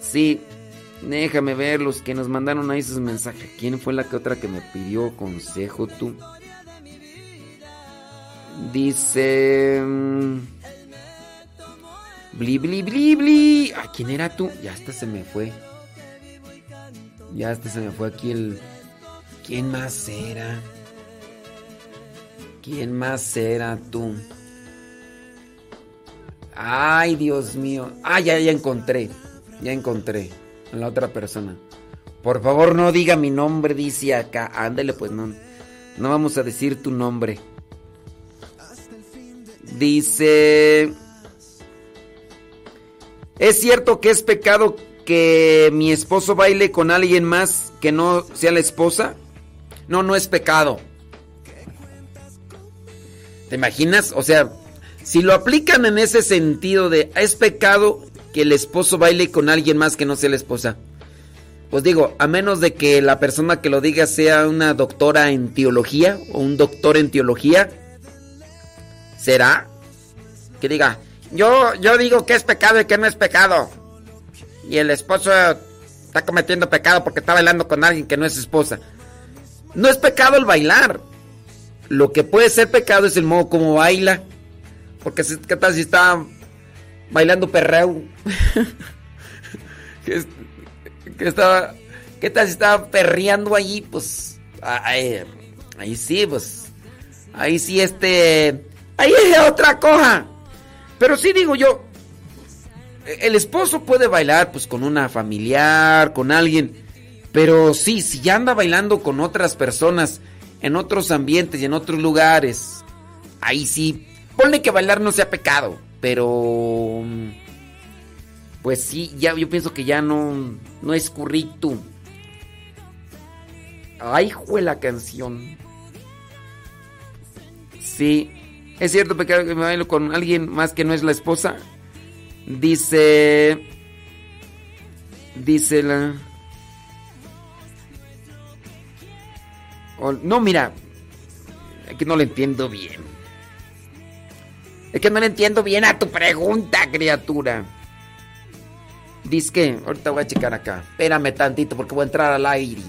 Sí, Déjame ver los que nos mandaron ahí sus mensajes. ¿Quién fue la que otra que me pidió consejo tú? Dice. Mm, bli, bli, bli, bli. ¿A quién era tú? Ya hasta se me fue. Ya hasta se me fue aquí el. ¿Quién más era? ¿Quién más era tú? Ay, Dios mío. Ah, ya, ya encontré. Ya encontré la otra persona. Por favor, no diga mi nombre, dice acá. Ándele, pues no. No vamos a decir tu nombre. Dice... ¿Es cierto que es pecado que mi esposo baile con alguien más que no sea la esposa? No, no es pecado. ¿Te imaginas? O sea, si lo aplican en ese sentido de es pecado que el esposo baile con alguien más que no sea la esposa. Pues digo, a menos de que la persona que lo diga sea una doctora en teología o un doctor en teología, ¿será? Que diga, yo, yo digo que es pecado y que no es pecado. Y el esposo está cometiendo pecado porque está bailando con alguien que no es esposa. No es pecado el bailar. Lo que puede ser pecado es el modo como baila. Porque ¿qué tal si está bailando perreo. [laughs] que, estaba, ¿qué tal si estaba perreando allí? Pues ahí, ahí sí, pues ahí sí este, ahí es otra cosa. Pero sí digo yo, el esposo puede bailar pues con una familiar, con alguien, pero sí, si ya anda bailando con otras personas en otros ambientes y en otros lugares, ahí sí, ponle que bailar no sea pecado. Pero. Pues sí, ya, yo pienso que ya no, no es curritum. Ay, fue la canción. Sí, es cierto pecado que me bailo con alguien más que no es la esposa. Dice. Dice la. no, mira, que no le entiendo bien. Es que no le entiendo bien a tu pregunta, criatura. Dice que, ahorita voy a checar acá. Espérame tantito porque voy a entrar al aire.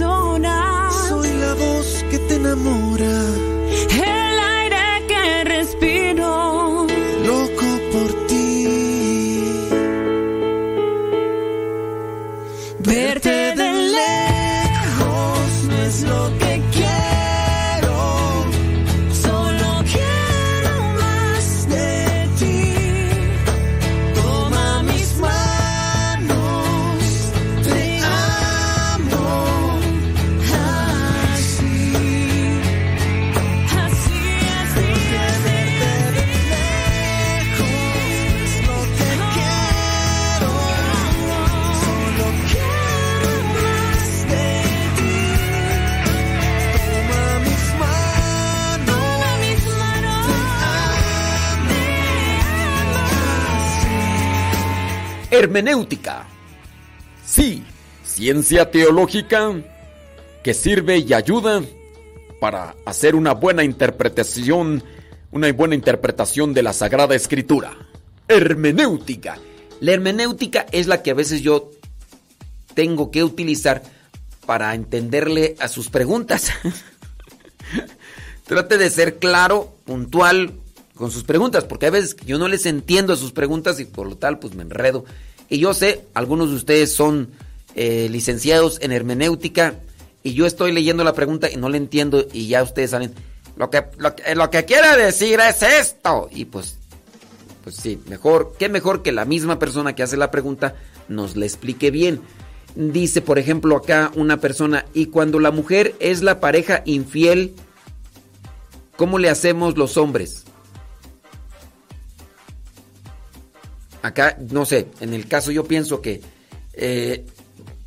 Y Hermenéutica. Sí, ciencia teológica que sirve y ayuda para hacer una buena interpretación, una buena interpretación de la Sagrada Escritura. Hermenéutica. La hermenéutica es la que a veces yo tengo que utilizar para entenderle a sus preguntas. [laughs] Trate de ser claro, puntual con sus preguntas, porque a veces yo no les entiendo a sus preguntas y por lo tal pues me enredo. Y yo sé, algunos de ustedes son eh, licenciados en hermenéutica y yo estoy leyendo la pregunta y no le entiendo y ya ustedes saben, lo que, lo, que- lo que quiere decir es esto. Y pues, pues sí, mejor, qué mejor que la misma persona que hace la pregunta nos la explique bien. Dice, por ejemplo, acá una persona, y cuando la mujer es la pareja infiel, ¿cómo le hacemos los hombres? Acá, no sé, en el caso yo pienso que... eh,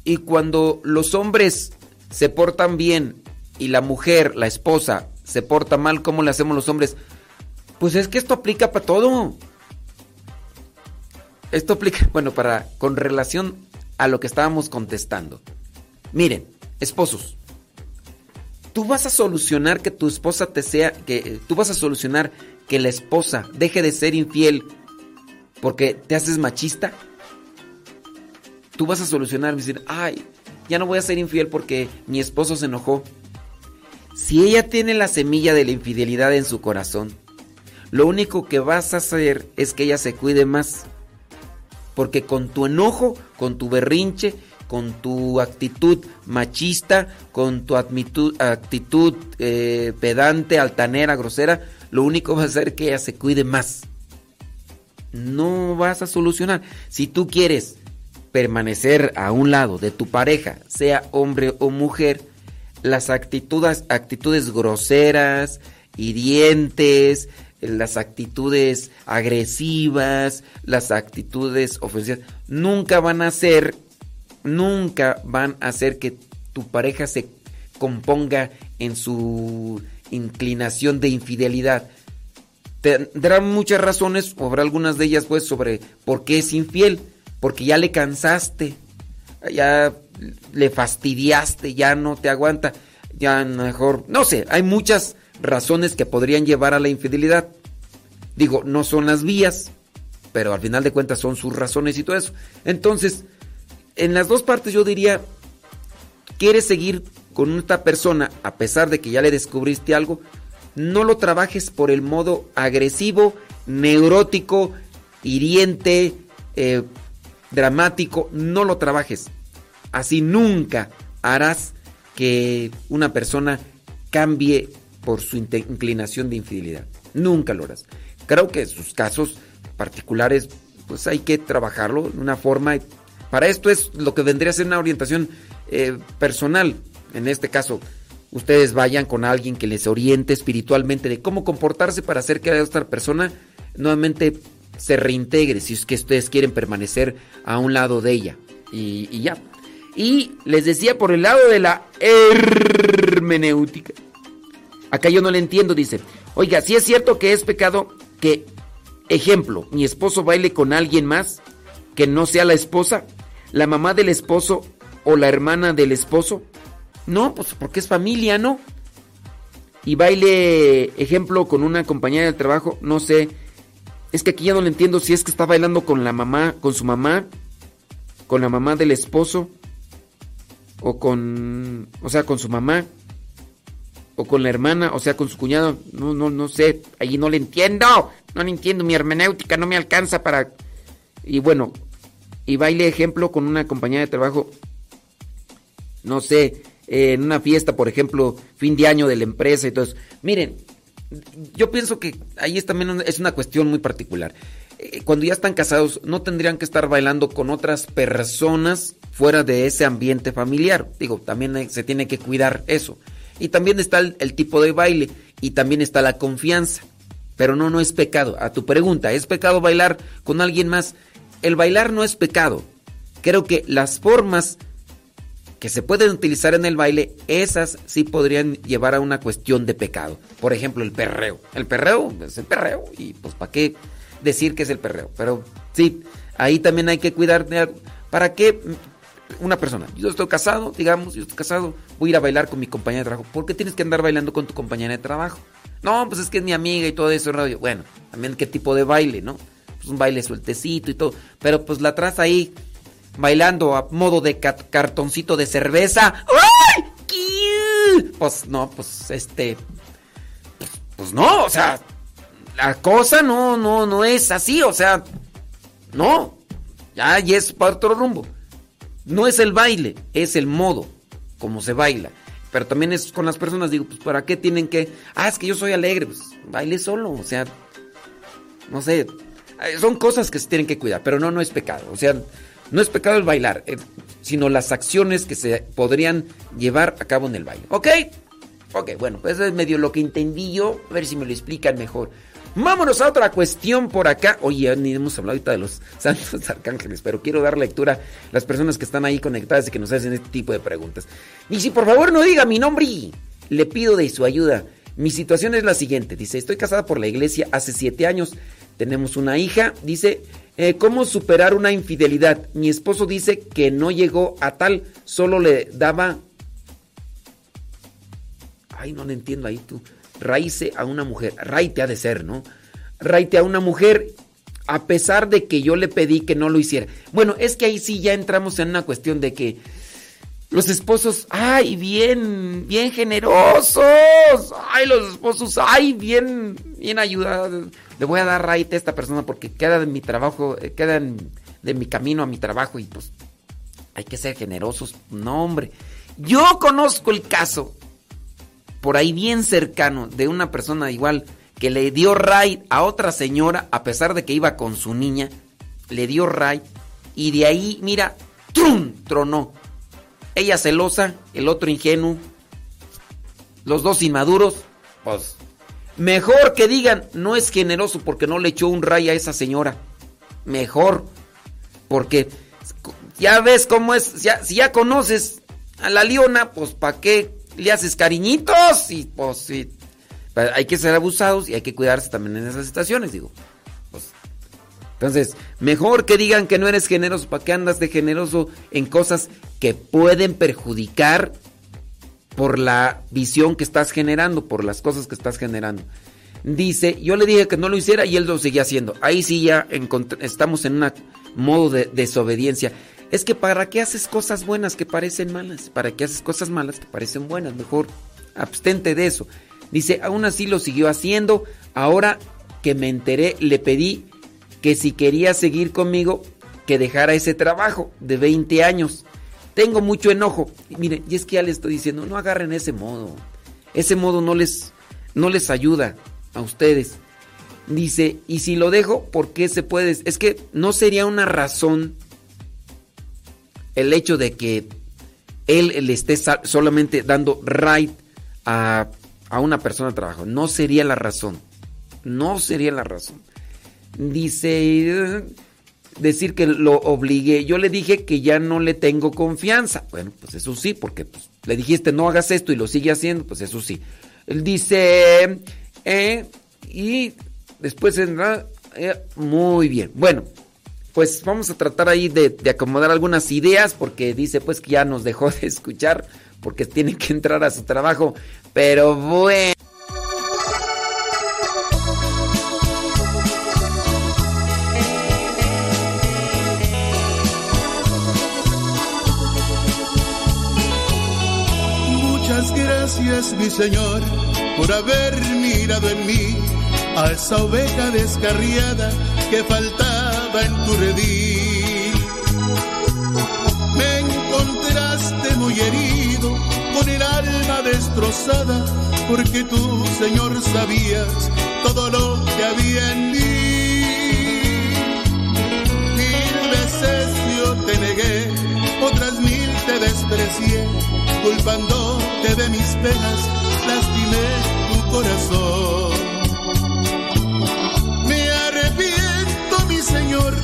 y cuando los hombres se portan bien y la mujer, la esposa, se porta mal, ¿cómo le hacemos los hombres? Pues es que esto aplica para todo. Esto aplica, [laughs] bueno, para con relación a lo que estábamos contestando. Miren, esposos, tú vas a solucionar que tu esposa te sea, que tú vas a solucionar que la esposa deje de ser infiel porque te haces machista. Tú vas a solucionar, decir, ay, ya no voy a ser infiel porque mi esposo se enojó. Si ella tiene la semilla de la infidelidad en su corazón, lo único que vas a hacer es que ella se cuide más. Porque con tu enojo, con tu berrinche, con tu actitud machista, con tu actitud eh, pedante, altanera, grosera, lo único va a hacer que ella se cuide más. No vas a solucionar. Si tú quieres permanecer a un lado de tu pareja, sea hombre o mujer, las actitudes, actitudes groseras, hirientes, las actitudes agresivas, las actitudes ofensivas, nunca van a hacer, nunca van a hacer que tu pareja se componga en su inclinación de infidelidad. Tendrá muchas razones, o habrá algunas de ellas pues sobre por qué es infiel, porque ya le cansaste, ya le fastidiaste, ya no te aguanta, ya mejor, no sé, hay muchas razones que podrían llevar a la infidelidad. Digo, no son las vías, pero al final de cuentas son sus razones y todo eso. Entonces, en las dos partes yo diría, quieres seguir con esta persona a pesar de que ya le descubriste algo, no lo trabajes por el modo agresivo, neurótico, hiriente, eh, dramático, no lo trabajes. Así nunca harás que una persona cambie por su inclinación de infidelidad. Nunca lo harás. Creo que sus casos particulares, pues hay que trabajarlo de una forma. Para esto es lo que vendría a ser una orientación eh, personal. en este caso, ustedes vayan con alguien que les oriente espiritualmente de cómo comportarse para hacer que otra persona nuevamente se reintegre, si es que ustedes quieren permanecer a un lado de ella. Y, y ya. Y les decía por el lado de la hermenéutica. Acá yo no le entiendo, dice. Oiga, si es cierto que es pecado que, ejemplo, mi esposo baile con alguien más que no sea la esposa, la mamá del esposo o la hermana del esposo. No, pues porque es familia, ¿no? Y baile, ejemplo, con una compañera de trabajo, no sé. Es que aquí ya no le entiendo si es que está bailando con la mamá, con su mamá, con la mamá del esposo, o con, o sea, con su mamá, o con la hermana, o sea, con su cuñado. No, no, no sé. Ahí no le entiendo. No le entiendo. Mi hermenéutica no me alcanza para. Y bueno, y baile, ejemplo, con una compañera de trabajo, no sé, eh, en una fiesta, por ejemplo, fin de año de la empresa eso. Miren, yo pienso que ahí es también es una cuestión muy particular. Eh, Cuando ya están casados, no tendrían que estar bailando con otras personas fuera de ese ambiente familiar. Digo, también se tiene que cuidar eso. Y también está el tipo de baile y también está la confianza. Pero no, no es pecado. A tu pregunta, ¿es pecado bailar con alguien más? El bailar no es pecado. Creo que las formas que se pueden utilizar en el baile, esas sí podrían llevar a una cuestión de pecado. Por ejemplo, el perreo. El perreo es el perreo y pues ¿para qué decir que es el perreo? Pero sí, ahí también hay que cuidar. ¿Para qué una persona? Yo estoy casado, digamos, yo estoy casado, voy a ir a bailar con mi compañera de trabajo. ¿Por qué tienes que andar bailando con tu compañera de trabajo? No, pues es que es mi amiga y todo eso. Bueno, también qué tipo de baile, ¿no? Pues un baile sueltecito y todo. Pero pues la traes ahí bailando a modo de ca- cartoncito de cerveza. ¡Ay! Pues no, pues este. Pues, pues no, o sea, la cosa no, no, no es así, o sea, no. Ya, ya es para otro rumbo. No es el baile, es el modo como se baila. Pero también es con las personas, digo, pues ¿para qué tienen que.? Ah, es que yo soy alegre, pues baile solo, o sea, no sé. Son cosas que se tienen que cuidar, pero no, no es pecado. O sea, no es pecado el bailar, eh, sino las acciones que se podrían llevar a cabo en el baile. ¿Ok? Ok, bueno, pues es medio lo que entendí yo. A ver si me lo explican mejor. Vámonos a otra cuestión por acá. Oye, ni hemos hablado ahorita de los [laughs] santos arcángeles, pero quiero dar lectura a las personas que están ahí conectadas y que nos hacen este tipo de preguntas. Y si por favor no diga mi nombre, le pido de su ayuda. Mi situación es la siguiente. Dice, estoy casada por la iglesia hace siete años. Tenemos una hija. Dice, eh, ¿cómo superar una infidelidad? Mi esposo dice que no llegó a tal, solo le daba Ay, no le entiendo ahí tú. Raíce a una mujer. Raite ha de ser, ¿no? Raite a una mujer a pesar de que yo le pedí que no lo hiciera. Bueno, es que ahí sí ya entramos en una cuestión de que los esposos, ay, bien, bien generosos. Ay, los esposos, ay, bien, bien ayudados. Le voy a dar raite a esta persona porque queda de mi trabajo, eh, queda en- de mi camino a mi trabajo y pues hay que ser generosos. No, hombre. Yo conozco el caso por ahí bien cercano de una persona igual que le dio raid a otra señora a pesar de que iba con su niña, le dio raid y de ahí, mira, ¡trum! tronó. Ella celosa, el otro ingenuo, los dos inmaduros, pues mejor que digan, no es generoso porque no le echó un ray a esa señora. Mejor, porque ya ves cómo es, ya- si ya conoces a la leona, pues ¿para qué le haces cariñitos? Y pues sí, hay que ser abusados y hay que cuidarse también en esas situaciones, digo. Entonces, mejor que digan que no eres generoso, ¿para qué andas de generoso en cosas que pueden perjudicar por la visión que estás generando, por las cosas que estás generando? Dice, yo le dije que no lo hiciera y él lo seguía haciendo. Ahí sí ya estamos en un modo de desobediencia. Es que para qué haces cosas buenas que parecen malas, para qué haces cosas malas que parecen buenas, mejor abstente de eso. Dice, aún así lo siguió haciendo. Ahora que me enteré, le pedí que si quería seguir conmigo, que dejara ese trabajo de 20 años. Tengo mucho enojo. Y miren, y es que ya les estoy diciendo, no agarren ese modo. Ese modo no les, no les ayuda a ustedes. Dice, y si lo dejo, ¿por qué se puede? Es que no sería una razón el hecho de que él le esté solamente dando right a, a una persona de trabajo. No sería la razón. No sería la razón. Dice, decir que lo obligué. Yo le dije que ya no le tengo confianza. Bueno, pues eso sí, porque pues, le dijiste no hagas esto y lo sigue haciendo, pues eso sí. Él dice, eh, y después, eh, eh, muy bien. Bueno, pues vamos a tratar ahí de, de acomodar algunas ideas porque dice pues que ya nos dejó [laughs] de escuchar porque tiene que entrar a su trabajo. Pero bueno. Gracias, mi Señor, por haber mirado en mí a esa oveja descarriada que faltaba en tu redil. Me encontraste muy herido, con el alma destrozada, porque tú, Señor, sabías todo lo que había en mí. Mil veces yo te negué, otras mil te desprecié, culpándote de mis penas, lastimé tu corazón. Me arrepiento, mi Señor,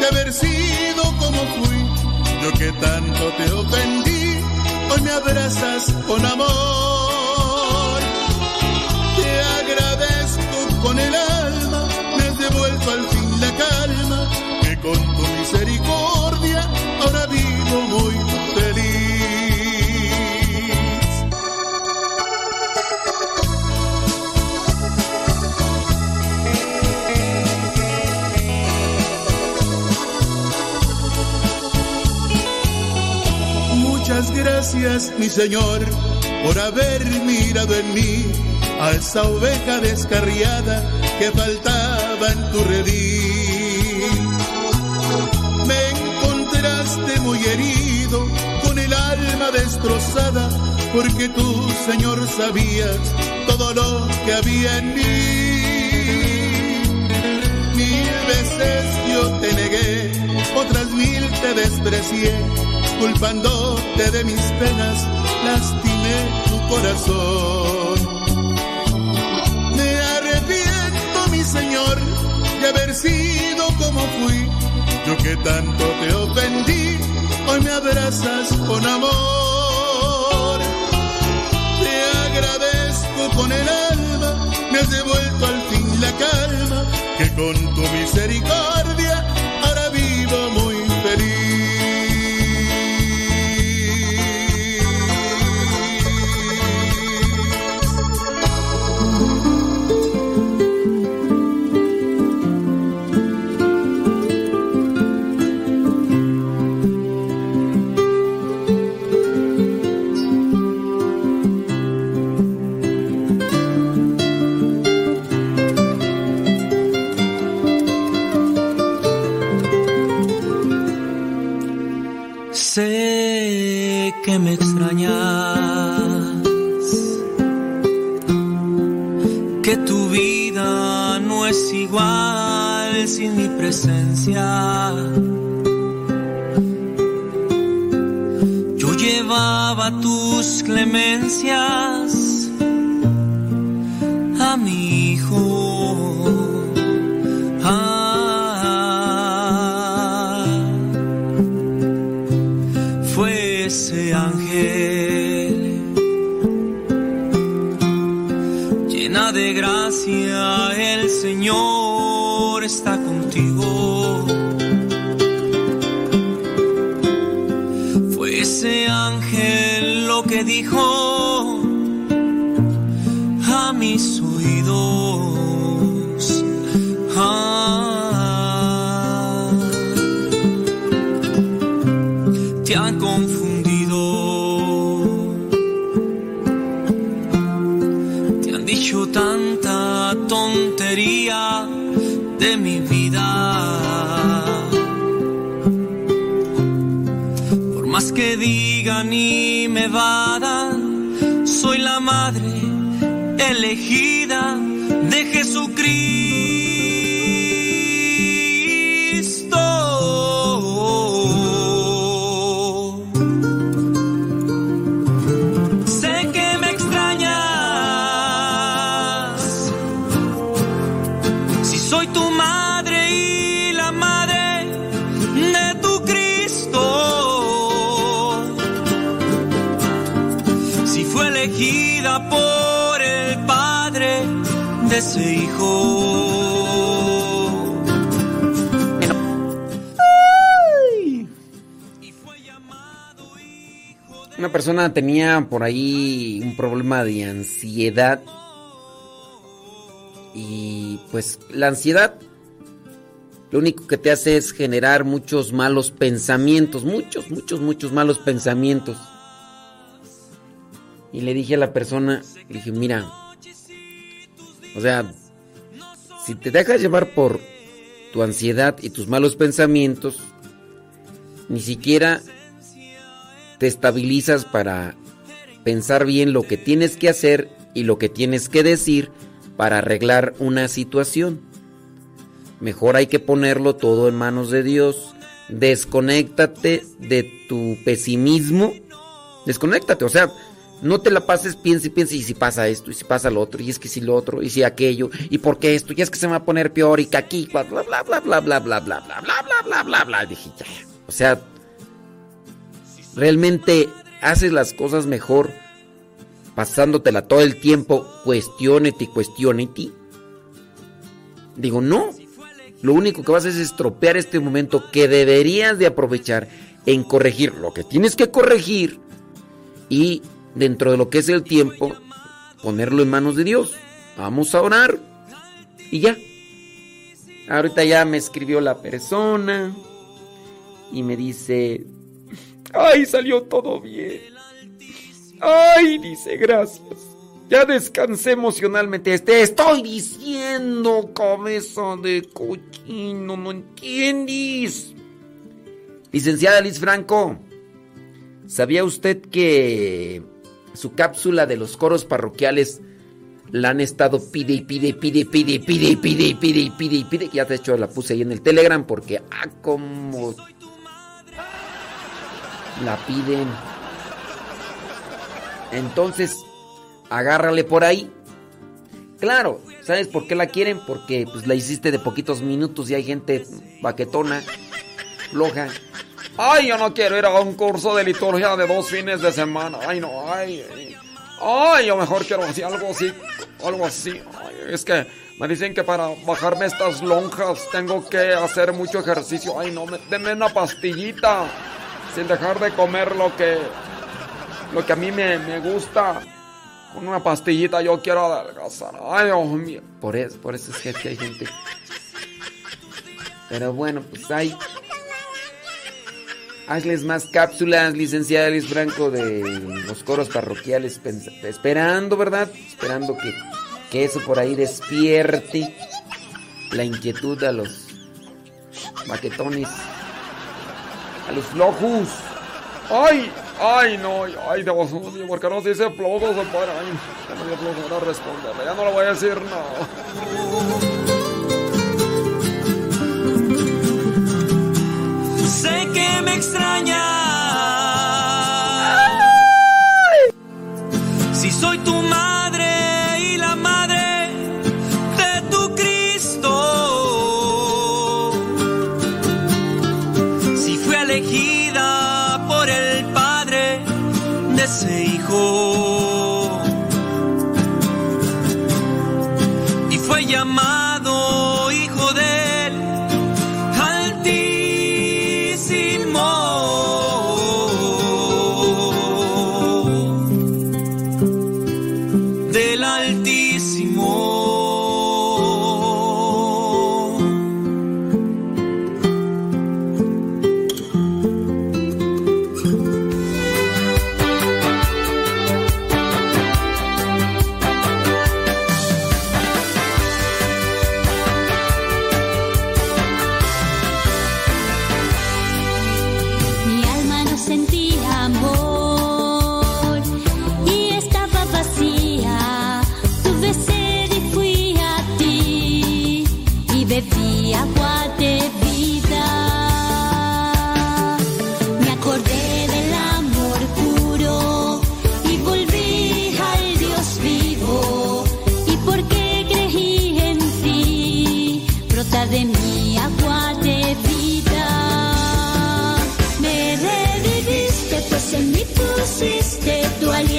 de haber sido como fui, yo que tanto te ofendí, hoy me abrazas con amor. Gracias, mi Señor, por haber mirado en mí a esa oveja descarriada que faltaba en tu redil. Me encontraste muy herido, con el alma destrozada, porque tú, Señor, sabías todo lo que había en mí. Mil veces yo te negué, otras mil te desprecié, culpándote de mis penas, lastimé tu corazón. Me arrepiento, mi Señor, de haber sido como fui, yo que tanto te ofendí, hoy me abrazas con amor. Te agradezco con el alma, me has devuelto al fin la calma, que con tu misericordia ahora vivo muy Sé que me extrañas, que tu vida no es igual sin mi presencia. Yo llevaba tus clemencias a mi hijo. Te han confundido. Te han dicho tanta tontería de mi vida. Por más que digan y me vadan, soy la madre elegida Persona tenía por ahí un problema de ansiedad. Y pues la ansiedad lo único que te hace es generar muchos malos pensamientos, muchos, muchos, muchos malos pensamientos. Y le dije a la persona, le dije, mira, o sea, si te dejas llevar por tu ansiedad y tus malos pensamientos, ni siquiera te estabilizas para pensar bien lo que tienes que hacer y lo que tienes que decir para arreglar una situación. Mejor hay que ponerlo todo en manos de Dios. Desconéctate de tu pesimismo. Desconéctate, o sea, no te la pases, piensa y piensa, y si pasa esto, y si pasa lo otro, y es que si lo otro, y si aquello, y por qué esto, y es que se me va a poner peor, y que aquí, bla, bla, bla, bla, bla, bla, bla, bla, bla, bla, bla, bla, bla, bla. Dije, ya. O sea, realmente haces las cosas mejor pasándotela todo el tiempo, cuestionete y cuestionete. Digo, no. Lo único que vas a hacer es estropear este momento que deberías de aprovechar en corregir lo que tienes que corregir y dentro de lo que es el tiempo ponerlo en manos de Dios. Vamos a orar y ya. Ahorita ya me escribió la persona y me dice, ay, salió todo bien. Ay, dice, gracias. Ya descansé emocionalmente. Te estoy diciendo, cabeza de cochino, ¿no entiendes? Licenciada Liz Franco, ¿sabía usted que su cápsula de los coros parroquiales la han estado pide y pide, pide, pide, pide, y pide, y pide, y pide, y pide? Ya de hecho la puse ahí en el Telegram porque, ah, como la piden. Entonces, agárrale por ahí. Claro, ¿sabes por qué la quieren? Porque pues la hiciste de poquitos minutos y hay gente baquetona, floja. Ay, yo no quiero ir a un curso de liturgia de dos fines de semana. Ay, no, ay. Ay, yo mejor quiero así, algo así, algo así. Ay, es que me dicen que para bajarme estas lonjas tengo que hacer mucho ejercicio. Ay, no, me, denme una pastillita sin dejar de comer lo que lo que a mí me, me gusta. Con una pastillita yo quiero adelgazar. Ay, Dios mío. Por eso, por eso es que aquí hay gente. Pero bueno, pues hay. Hazles más cápsulas, licenciada Liz Franco, de los coros parroquiales. Esperando, ¿verdad? Esperando que, que eso por ahí despierte la inquietud a los baquetones, a los flojos. ¡Ay! ¡Ay, no! ¡Ay, Dios mío! ¿Por qué no se dice flojo? Se para. ¡Ay! Ya no dio flojo a responderle. Ya no le voy a decir nada. Sé que me extraña. Si soy tu madre en mí pusiste tu aliento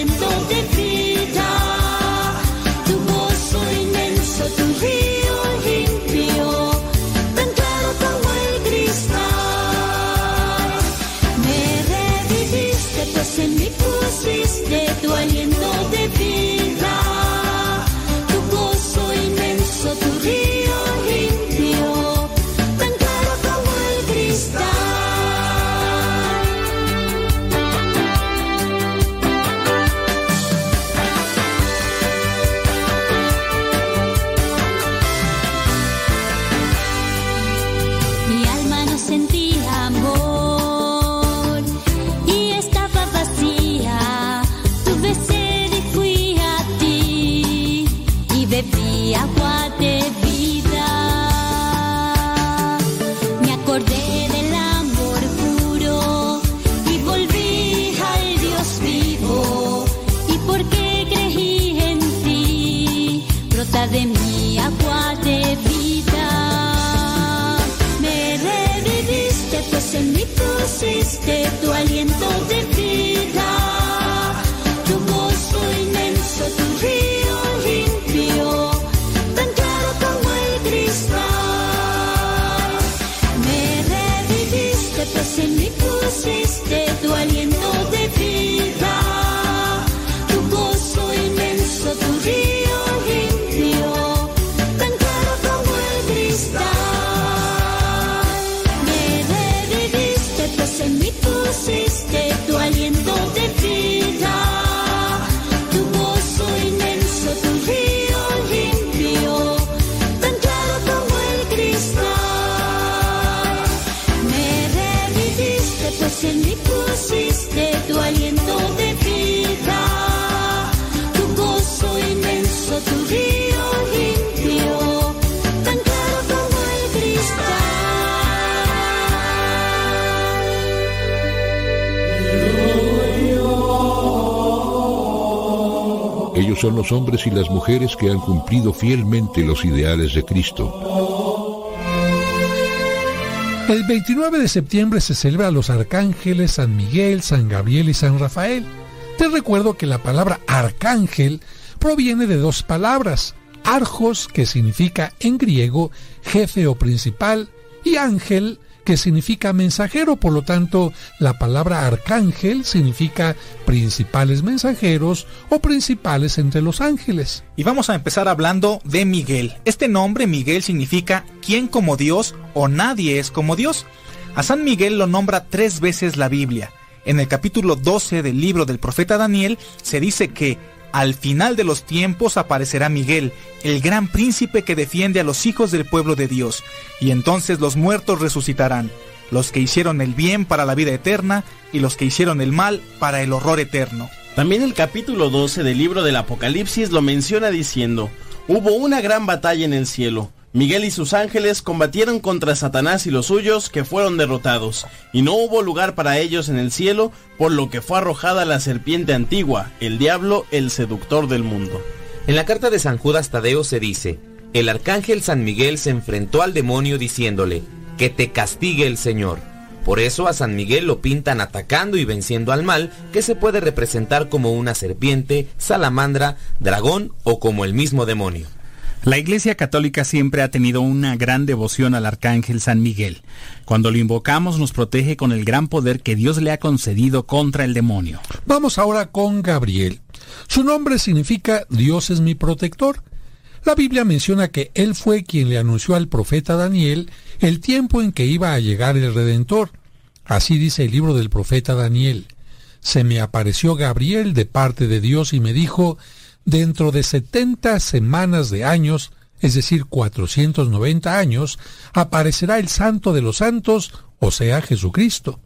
los hombres y las mujeres que han cumplido fielmente los ideales de Cristo. El 29 de septiembre se celebra a los arcángeles San Miguel, San Gabriel y San Rafael. Te recuerdo que la palabra arcángel proviene de dos palabras, arjos, que significa en griego jefe o principal, y ángel, que significa mensajero, por lo tanto la palabra arcángel significa principales mensajeros o principales entre los ángeles. Y vamos a empezar hablando de Miguel. Este nombre Miguel significa ¿quién como Dios o nadie es como Dios? A San Miguel lo nombra tres veces la Biblia. En el capítulo 12 del libro del profeta Daniel se dice que al final de los tiempos aparecerá Miguel, el gran príncipe que defiende a los hijos del pueblo de Dios, y entonces los muertos resucitarán, los que hicieron el bien para la vida eterna y los que hicieron el mal para el horror eterno. También el capítulo 12 del libro del Apocalipsis lo menciona diciendo, hubo una gran batalla en el cielo. Miguel y sus ángeles combatieron contra Satanás y los suyos que fueron derrotados, y no hubo lugar para ellos en el cielo, por lo que fue arrojada la serpiente antigua, el diablo, el seductor del mundo. En la carta de San Judas Tadeo se dice, el arcángel San Miguel se enfrentó al demonio diciéndole, que te castigue el Señor. Por eso a San Miguel lo pintan atacando y venciendo al mal, que se puede representar como una serpiente, salamandra, dragón o como el mismo demonio. La Iglesia Católica siempre ha tenido una gran devoción al Arcángel San Miguel. Cuando lo invocamos nos protege con el gran poder que Dios le ha concedido contra el demonio. Vamos ahora con Gabriel. Su nombre significa Dios es mi protector. La Biblia menciona que él fue quien le anunció al profeta Daniel el tiempo en que iba a llegar el Redentor. Así dice el libro del profeta Daniel. Se me apareció Gabriel de parte de Dios y me dijo, dentro de setenta semanas de años, es decir, 490 años, aparecerá el santo de los santos, o sea, Jesucristo.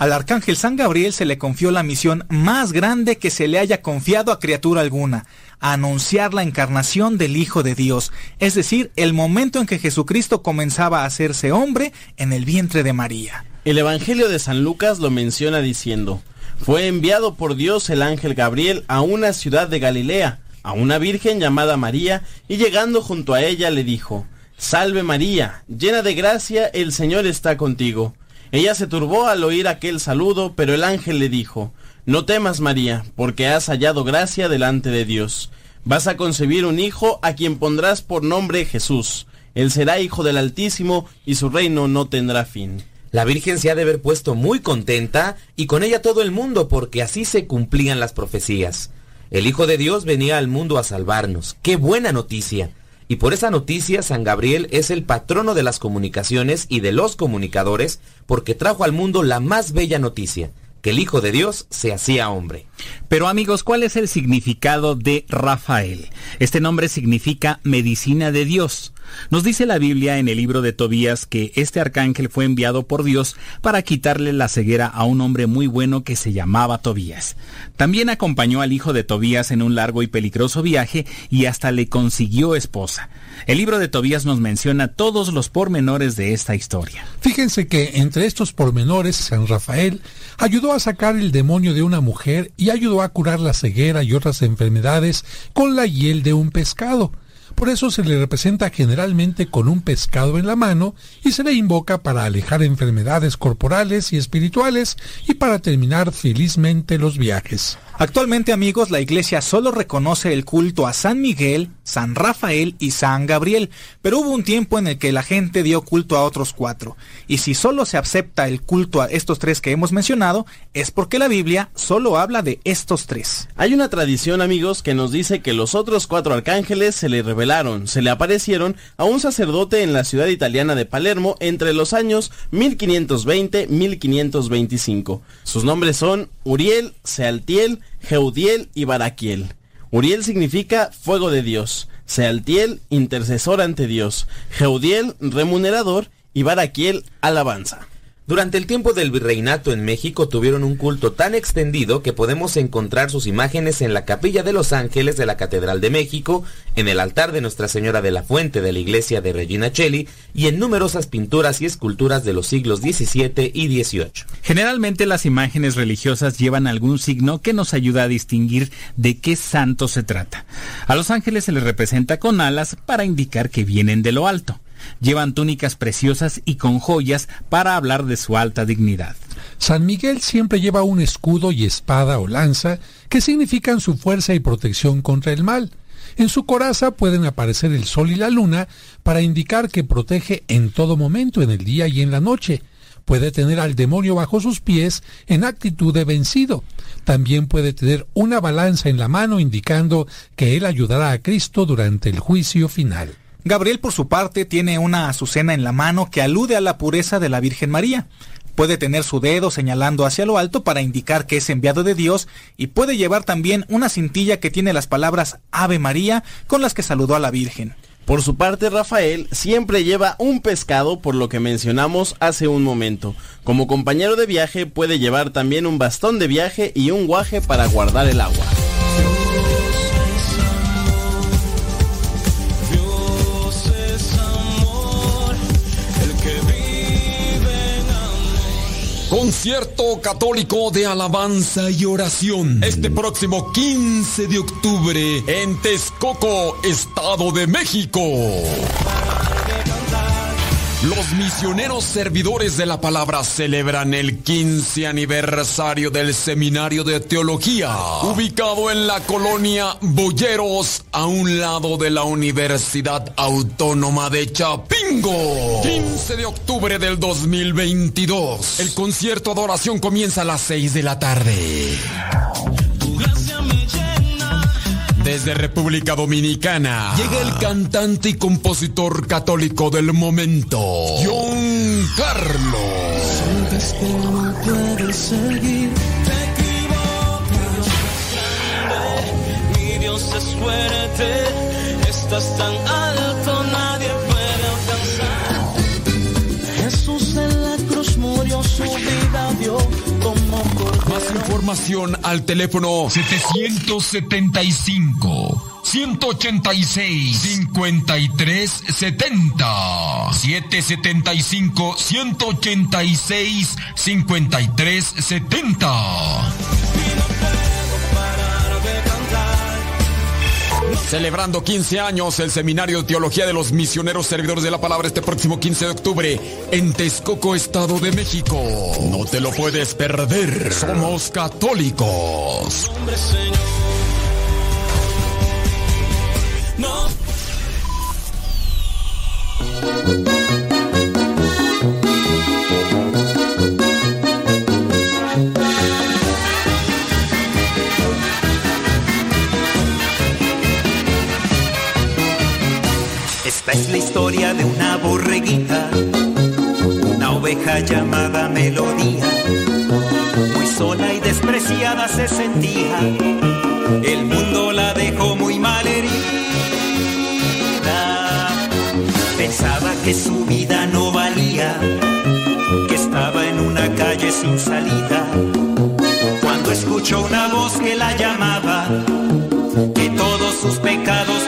Al arcángel San Gabriel se le confió la misión más grande que se le haya confiado a criatura alguna, anunciar la encarnación del Hijo de Dios, es decir, el momento en que Jesucristo comenzaba a hacerse hombre en el vientre de María. El Evangelio de San Lucas lo menciona diciendo, fue enviado por Dios el ángel Gabriel a una ciudad de Galilea, a una virgen llamada María, y llegando junto a ella le dijo, Salve María, llena de gracia, el Señor está contigo. Ella se turbó al oír aquel saludo, pero el ángel le dijo, No temas María, porque has hallado gracia delante de Dios. Vas a concebir un hijo a quien pondrás por nombre Jesús. Él será hijo del Altísimo, y su reino no tendrá fin. La Virgen se ha de haber puesto muy contenta y con ella todo el mundo porque así se cumplían las profecías. El Hijo de Dios venía al mundo a salvarnos. ¡Qué buena noticia! Y por esa noticia San Gabriel es el patrono de las comunicaciones y de los comunicadores porque trajo al mundo la más bella noticia, que el Hijo de Dios se hacía hombre. Pero amigos, ¿cuál es el significado de Rafael? Este nombre significa medicina de Dios. Nos dice la Biblia en el libro de Tobías que este arcángel fue enviado por Dios para quitarle la ceguera a un hombre muy bueno que se llamaba Tobías. También acompañó al hijo de Tobías en un largo y peligroso viaje y hasta le consiguió esposa. El libro de Tobías nos menciona todos los pormenores de esta historia. Fíjense que entre estos pormenores San Rafael ayudó a sacar el demonio de una mujer y ayudó a curar la ceguera y otras enfermedades con la hiel de un pescado. Por eso se le representa generalmente con un pescado en la mano y se le invoca para alejar enfermedades corporales y espirituales y para terminar felizmente los viajes. Actualmente amigos, la iglesia solo reconoce el culto a San Miguel, San Rafael y San Gabriel, pero hubo un tiempo en el que la gente dio culto a otros cuatro. Y si solo se acepta el culto a estos tres que hemos mencionado, es porque la Biblia solo habla de estos tres. Hay una tradición amigos que nos dice que los otros cuatro arcángeles se le revelaron, se le aparecieron a un sacerdote en la ciudad italiana de Palermo entre los años 1520-1525. Sus nombres son Uriel, Sealtiel, Jeudiel y Baraquiel. Uriel significa fuego de Dios, Sealtiel, intercesor ante Dios, Jeudiel, remunerador y Baraquiel, alabanza. Durante el tiempo del virreinato en México tuvieron un culto tan extendido que podemos encontrar sus imágenes en la Capilla de los Ángeles de la Catedral de México, en el altar de Nuestra Señora de la Fuente de la iglesia de Regina Cheli y en numerosas pinturas y esculturas de los siglos XVII y XVIII. Generalmente las imágenes religiosas llevan algún signo que nos ayuda a distinguir de qué santo se trata. A los ángeles se les representa con alas para indicar que vienen de lo alto. Llevan túnicas preciosas y con joyas para hablar de su alta dignidad. San Miguel siempre lleva un escudo y espada o lanza que significan su fuerza y protección contra el mal. En su coraza pueden aparecer el sol y la luna para indicar que protege en todo momento, en el día y en la noche. Puede tener al demonio bajo sus pies en actitud de vencido. También puede tener una balanza en la mano indicando que él ayudará a Cristo durante el juicio final. Gabriel, por su parte, tiene una azucena en la mano que alude a la pureza de la Virgen María. Puede tener su dedo señalando hacia lo alto para indicar que es enviado de Dios y puede llevar también una cintilla que tiene las palabras Ave María con las que saludó a la Virgen. Por su parte, Rafael siempre lleva un pescado por lo que mencionamos hace un momento. Como compañero de viaje puede llevar también un bastón de viaje y un guaje para guardar el agua. Concierto católico de alabanza y oración. Este próximo 15 de octubre en Texcoco, Estado de México. Los misioneros servidores de la palabra celebran el 15 aniversario del Seminario de Teología, ubicado en la colonia Boyeros, a un lado de la Universidad Autónoma de Chapingo. 15 de octubre del 2022. El concierto de oración comienza a las 6 de la tarde. Desde República Dominicana llega el cantante y compositor católico del momento, John Carlos. Dios es fuerte, estás tan alto, información al teléfono 775 186 53 70 775 186 53 70 Celebrando 15 años el Seminario de Teología de los Misioneros Servidores de la Palabra este próximo 15 de octubre en Texcoco, Estado de México. No te lo puedes perder. Somos católicos. Esta es la historia de una borreguita, una oveja llamada Melodía. Muy sola y despreciada se sentía, el mundo la dejó muy mal herida. Pensaba que su vida no valía, que estaba en una calle sin salida. Cuando escuchó una voz que la llamaba, que todos sus pecados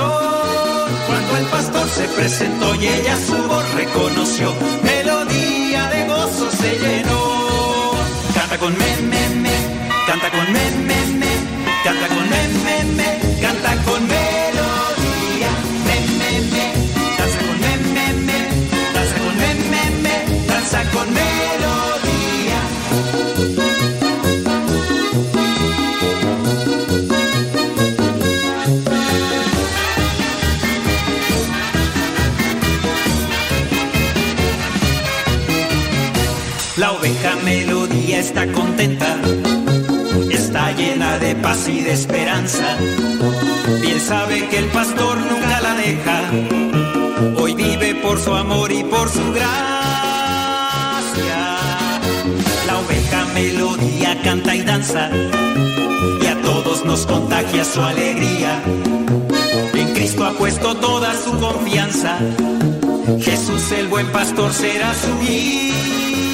Cuando el pastor se presentó y ella su voz reconoció, melodía de gozo se llenó. Canta con me, me, me, canta con me, me, me, canta con me, me, me, La oveja melodía está contenta, está llena de paz y de esperanza. Bien sabe que el pastor nunca la deja, hoy vive por su amor y por su gracia. La oveja melodía canta y danza, y a todos nos contagia su alegría. En Cristo ha puesto toda su confianza, Jesús el buen pastor será su guía.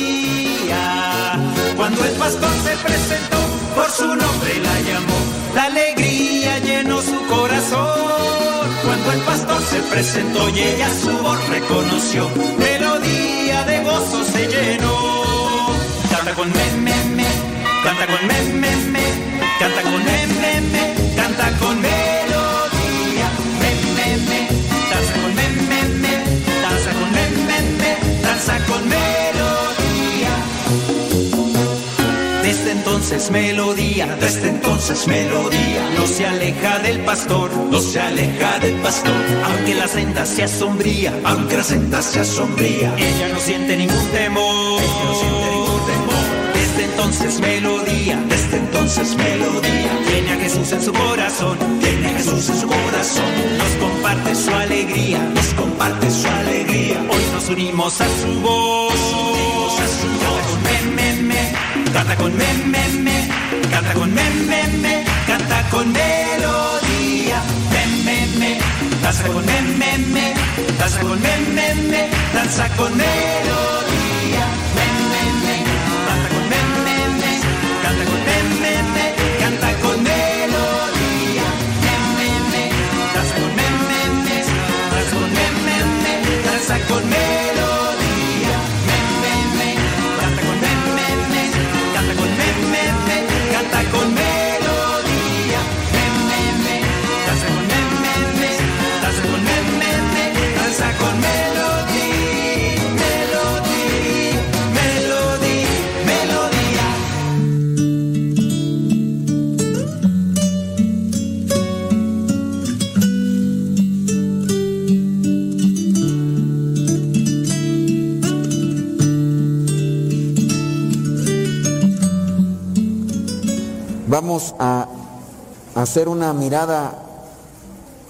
Cuando el pastor se presentó, por su nombre la llamó, la alegría llenó su corazón. Cuando el pastor se presentó y ella su voz reconoció, melodía de gozo se llenó. Canta con me, me, me, canta con me, me, me, canta con me, me, me, canta con melodía. Me, me, me, danza con me, me, me, danza con me, me, me, danza con melodía. Entonces melodía, desde entonces melodía, no se aleja del pastor, no se aleja del pastor, aunque la senda sea sombría, aunque la senda sea sombría, ella no siente ningún temor, ella no siente ningún temor. Desde entonces melodía, desde entonces melodía, tiene a Jesús en su corazón, tiene a Jesús en su corazón, nos comparte su alegría, nos comparte su alegría, hoy nos unimos a su voz, nos unimos a su voz, canta con me, me, me, canta con me, me, me, canta con melodía, me, me, me, danza con me, me, me, danza con me, me, me, danza con melodía, me, me, me, canta con me, me, me, canta con me, me, me, canta con melodía, me, me, me, danza con me, me, me, danza con me, me, me, danza con melodía, Vamos a hacer una mirada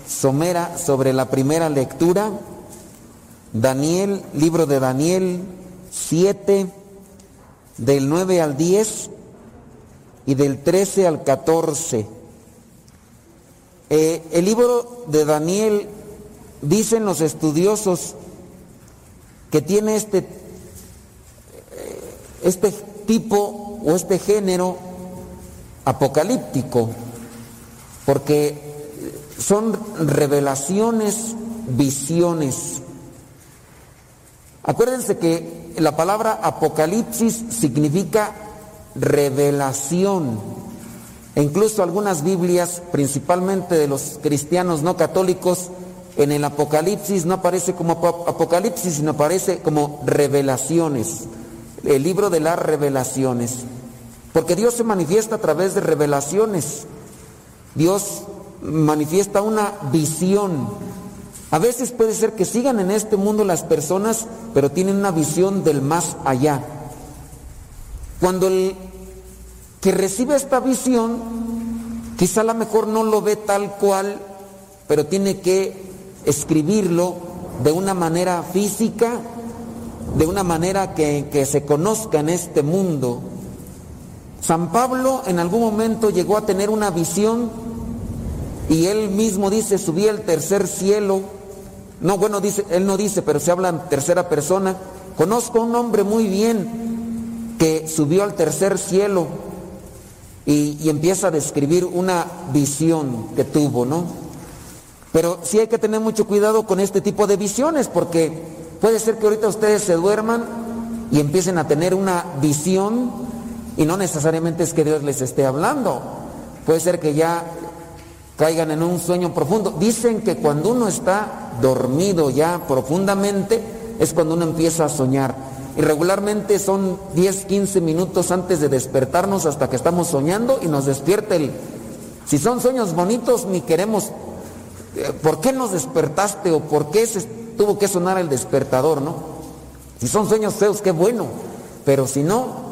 somera sobre la primera lectura. Daniel, libro de Daniel 7, del 9 al 10 y del 13 al 14. Eh, el libro de Daniel, dicen los estudiosos, que tiene este, eh, este tipo o este género apocalíptico, porque son revelaciones, visiones. Acuérdense que la palabra apocalipsis significa revelación. E incluso algunas Biblias, principalmente de los cristianos no católicos, en el Apocalipsis no aparece como ap- Apocalipsis, sino aparece como revelaciones. El libro de las revelaciones. Porque Dios se manifiesta a través de revelaciones. Dios manifiesta una visión. A veces puede ser que sigan en este mundo las personas, pero tienen una visión del más allá. Cuando el que recibe esta visión, quizá a lo mejor no lo ve tal cual, pero tiene que escribirlo de una manera física, de una manera que, que se conozca en este mundo. San Pablo en algún momento llegó a tener una visión y él mismo dice, subí al tercer cielo. No, bueno, dice, él no dice, pero se habla en tercera persona. Conozco a un hombre muy bien que subió al tercer cielo y, y empieza a describir una visión que tuvo, ¿no? Pero sí hay que tener mucho cuidado con este tipo de visiones porque puede ser que ahorita ustedes se duerman y empiecen a tener una visión y no necesariamente es que Dios les esté hablando. Puede ser que ya caigan en un sueño profundo. Dicen que cuando uno está dormido ya profundamente es cuando uno empieza a soñar. Y regularmente son 10, 15 minutos antes de despertarnos hasta que estamos soñando y nos despierta el... Si son sueños bonitos, ni queremos... eh, ¿Por qué nos despertaste o por qué se tuvo que sonar el despertador, no? Si son sueños feos, qué bueno. Pero si no,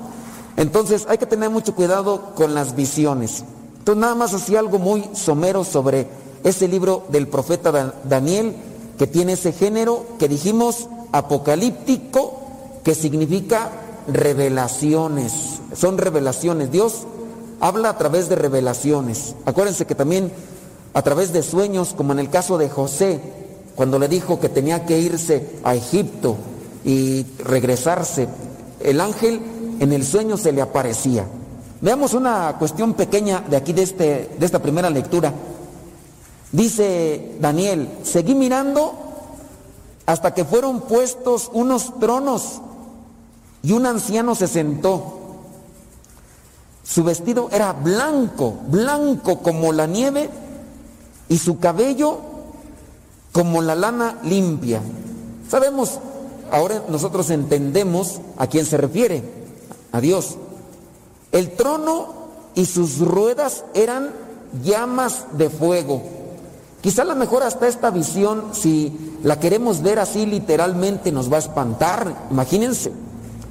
entonces hay que tener mucho cuidado con las visiones. Entonces nada más así algo muy somero sobre ese libro del profeta Dan- Daniel que tiene ese género que dijimos apocalíptico que significa revelaciones. Son revelaciones. Dios habla a través de revelaciones. Acuérdense que también a través de sueños, como en el caso de José, cuando le dijo que tenía que irse a Egipto y regresarse, el ángel en el sueño se le aparecía. Veamos una cuestión pequeña de aquí de, este, de esta primera lectura. Dice Daniel, seguí mirando hasta que fueron puestos unos tronos y un anciano se sentó. Su vestido era blanco, blanco como la nieve y su cabello como la lana limpia. Sabemos, ahora nosotros entendemos a quién se refiere, a Dios. El trono y sus ruedas eran llamas de fuego. Quizá a lo mejor hasta esta visión, si la queremos ver así literalmente, nos va a espantar. Imagínense,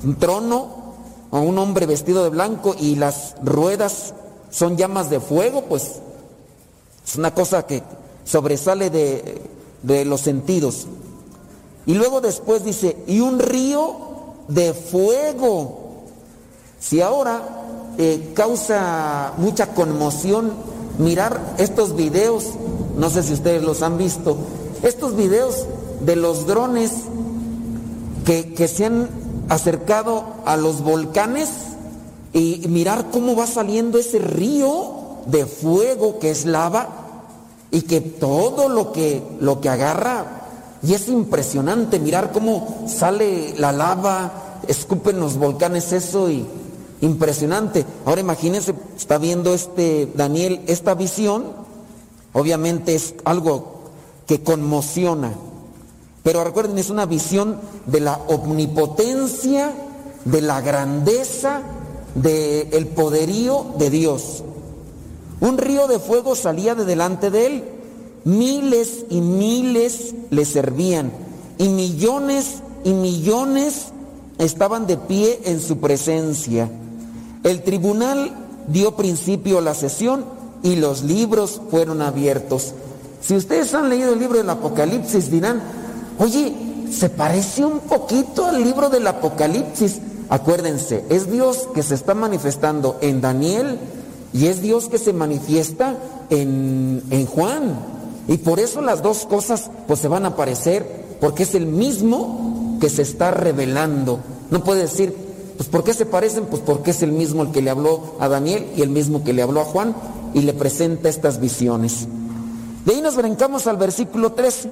un trono o un hombre vestido de blanco y las ruedas son llamas de fuego, pues es una cosa que sobresale de, de los sentidos. Y luego después dice, y un río de fuego. Si ahora eh, causa mucha conmoción mirar estos videos, no sé si ustedes los han visto, estos videos de los drones que, que se han acercado a los volcanes y mirar cómo va saliendo ese río de fuego que es lava y que todo lo que, lo que agarra, y es impresionante mirar cómo sale la lava, escupen los volcanes eso y impresionante. Ahora imagínense, está viendo este Daniel esta visión, obviamente es algo que conmociona, pero recuerden, es una visión de la omnipotencia, de la grandeza, del poderío de Dios. Un río de fuego salía de delante de él, miles y miles le servían, y millones y millones estaban de pie en su presencia. El tribunal dio principio a la sesión y los libros fueron abiertos. Si ustedes han leído el libro del Apocalipsis dirán, oye, se parece un poquito al libro del Apocalipsis. Acuérdense, es Dios que se está manifestando en Daniel y es Dios que se manifiesta en, en Juan. Y por eso las dos cosas pues se van a parecer, porque es el mismo que se está revelando. No puede decir, pues ¿por qué se parecen? Pues porque es el mismo el que le habló a Daniel y el mismo que le habló a Juan y le presenta estas visiones. De ahí nos brincamos al versículo 13.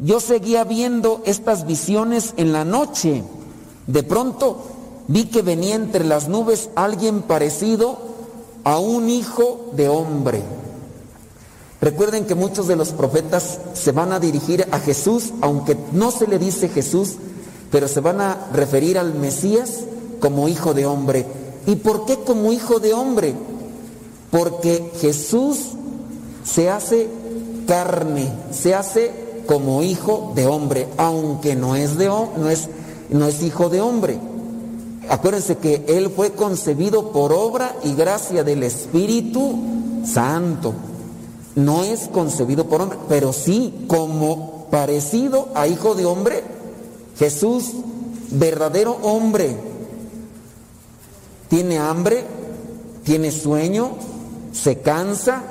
Yo seguía viendo estas visiones en la noche. De pronto vi que venía entre las nubes alguien parecido a un hijo de hombre. Recuerden que muchos de los profetas se van a dirigir a Jesús, aunque no se le dice Jesús, pero se van a referir al Mesías como hijo de hombre. ¿Y por qué como hijo de hombre? Porque Jesús se hace carne, se hace como hijo de hombre, aunque no es, de, no es, no es hijo de hombre. acuérdense que Él fue concebido por obra y gracia del Espíritu Santo. No es concebido por hombre, pero sí como parecido a hijo de hombre. Jesús, verdadero hombre, tiene hambre, tiene sueño, se cansa,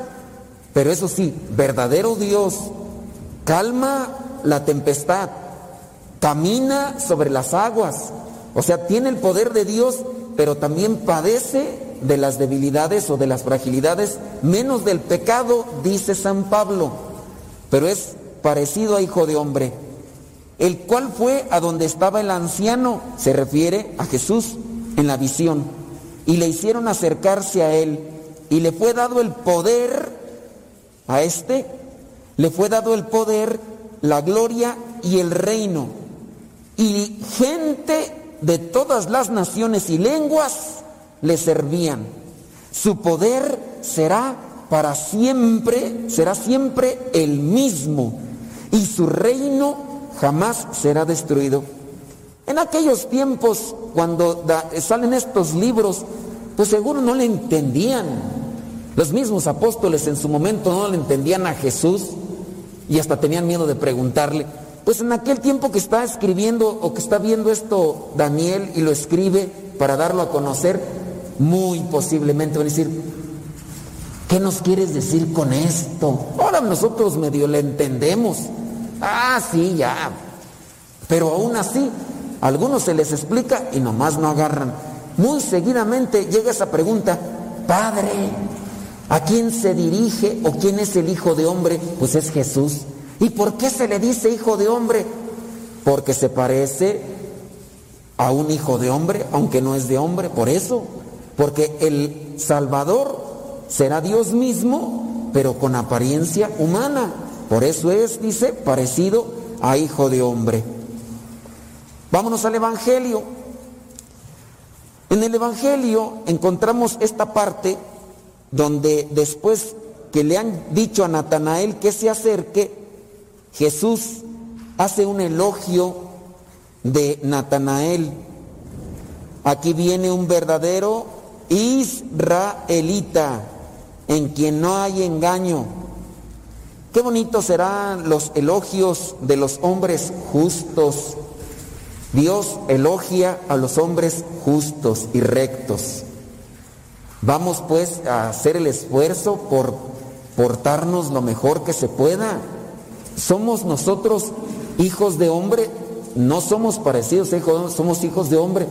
pero eso sí, verdadero Dios, calma la tempestad, camina sobre las aguas, o sea, tiene el poder de Dios, pero también padece de las debilidades o de las fragilidades, menos del pecado, dice San Pablo, pero es parecido a hijo de hombre, el cual fue a donde estaba el anciano, se refiere a Jesús en la visión, y le hicieron acercarse a él, y le fue dado el poder a este, le fue dado el poder, la gloria y el reino, y gente de todas las naciones y lenguas le servían. Su poder será para siempre, será siempre el mismo, y su reino jamás será destruido. En aquellos tiempos, cuando salen estos libros, pues seguro no le entendían. Los mismos apóstoles en su momento no le entendían a Jesús y hasta tenían miedo de preguntarle. Pues en aquel tiempo que está escribiendo o que está viendo esto Daniel y lo escribe para darlo a conocer, muy posiblemente van a decir, ¿qué nos quieres decir con esto? Ahora nosotros medio le entendemos. Ah, sí, ya. Pero aún así, a algunos se les explica y nomás no agarran. Muy seguidamente llega esa pregunta, Padre, ¿a quién se dirige o quién es el Hijo de Hombre? Pues es Jesús. ¿Y por qué se le dice Hijo de Hombre? Porque se parece a un Hijo de Hombre, aunque no es de hombre, por eso. Porque el Salvador será Dios mismo, pero con apariencia humana. Por eso es, dice, parecido a hijo de hombre. Vámonos al Evangelio. En el Evangelio encontramos esta parte donde después que le han dicho a Natanael que se acerque, Jesús hace un elogio de Natanael. Aquí viene un verdadero israelita en quien no hay engaño Qué bonitos serán los elogios de los hombres justos. Dios elogia a los hombres justos y rectos. Vamos pues a hacer el esfuerzo por portarnos lo mejor que se pueda. Somos nosotros hijos de hombre, no somos parecidos, somos hijos de hombre,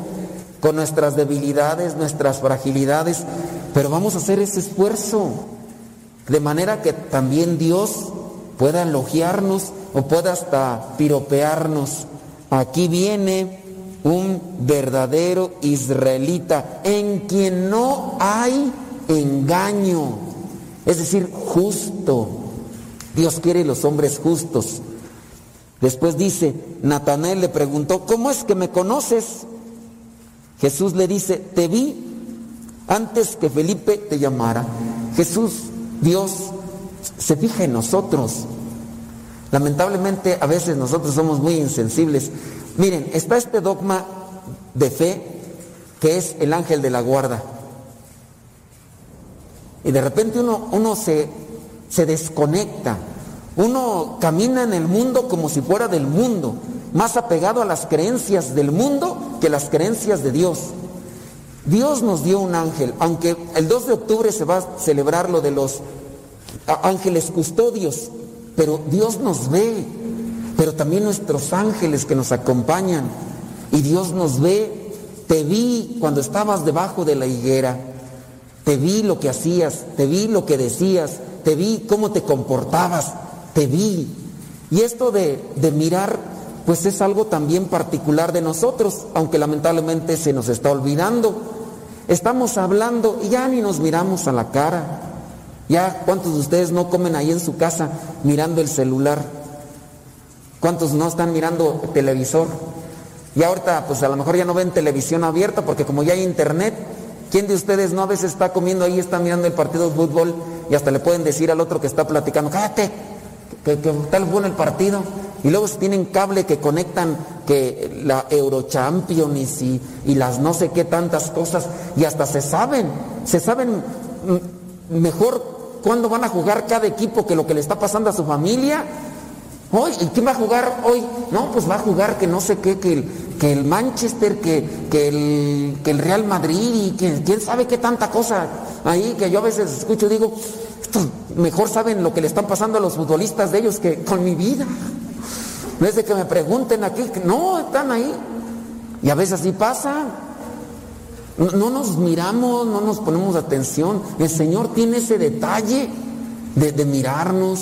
con nuestras debilidades, nuestras fragilidades, pero vamos a hacer ese esfuerzo. De manera que también Dios pueda elogiarnos o pueda hasta piropearnos. Aquí viene un verdadero israelita en quien no hay engaño, es decir, justo. Dios quiere los hombres justos. Después dice, Natanael le preguntó, ¿cómo es que me conoces? Jesús le dice, te vi antes que Felipe te llamara. Jesús, Dios, se fija en nosotros. Lamentablemente a veces nosotros somos muy insensibles. Miren, está este dogma de fe que es el ángel de la guarda. Y de repente uno, uno se, se desconecta. Uno camina en el mundo como si fuera del mundo, más apegado a las creencias del mundo que las creencias de Dios. Dios nos dio un ángel, aunque el 2 de octubre se va a celebrar lo de los ángeles custodios, pero Dios nos ve, pero también nuestros ángeles que nos acompañan, y Dios nos ve. Te vi cuando estabas debajo de la higuera, te vi lo que hacías, te vi lo que decías, te vi cómo te comportabas, te vi. Y esto de, de mirar, pues es algo también particular de nosotros, aunque lamentablemente se nos está olvidando. Estamos hablando y ya ni nos miramos a la cara. Ya, ¿cuántos de ustedes no comen ahí en su casa mirando el celular? ¿Cuántos no están mirando televisor? Y ahorita, pues a lo mejor ya no ven televisión abierta porque como ya hay internet, ¿quién de ustedes no a veces está comiendo ahí, está mirando el partido de fútbol y hasta le pueden decir al otro que está platicando, cállate, que, tal bueno el partido? Y luego tienen cable que conectan que la Eurochampions y, y las no sé qué tantas cosas, y hasta se saben, se saben mejor cuándo van a jugar cada equipo que lo que le está pasando a su familia. Hoy, ¿y quién va a jugar hoy? No, pues va a jugar que no sé qué, que el, que el Manchester, que, que, el, que el Real Madrid y que quién sabe qué tanta cosa ahí que yo a veces escucho y digo, mejor saben lo que le están pasando a los futbolistas de ellos que con mi vida. No es de que me pregunten aquí, no, están ahí. Y a veces así pasa. No, no nos miramos, no nos ponemos atención. El Señor tiene ese detalle de, mirarnos,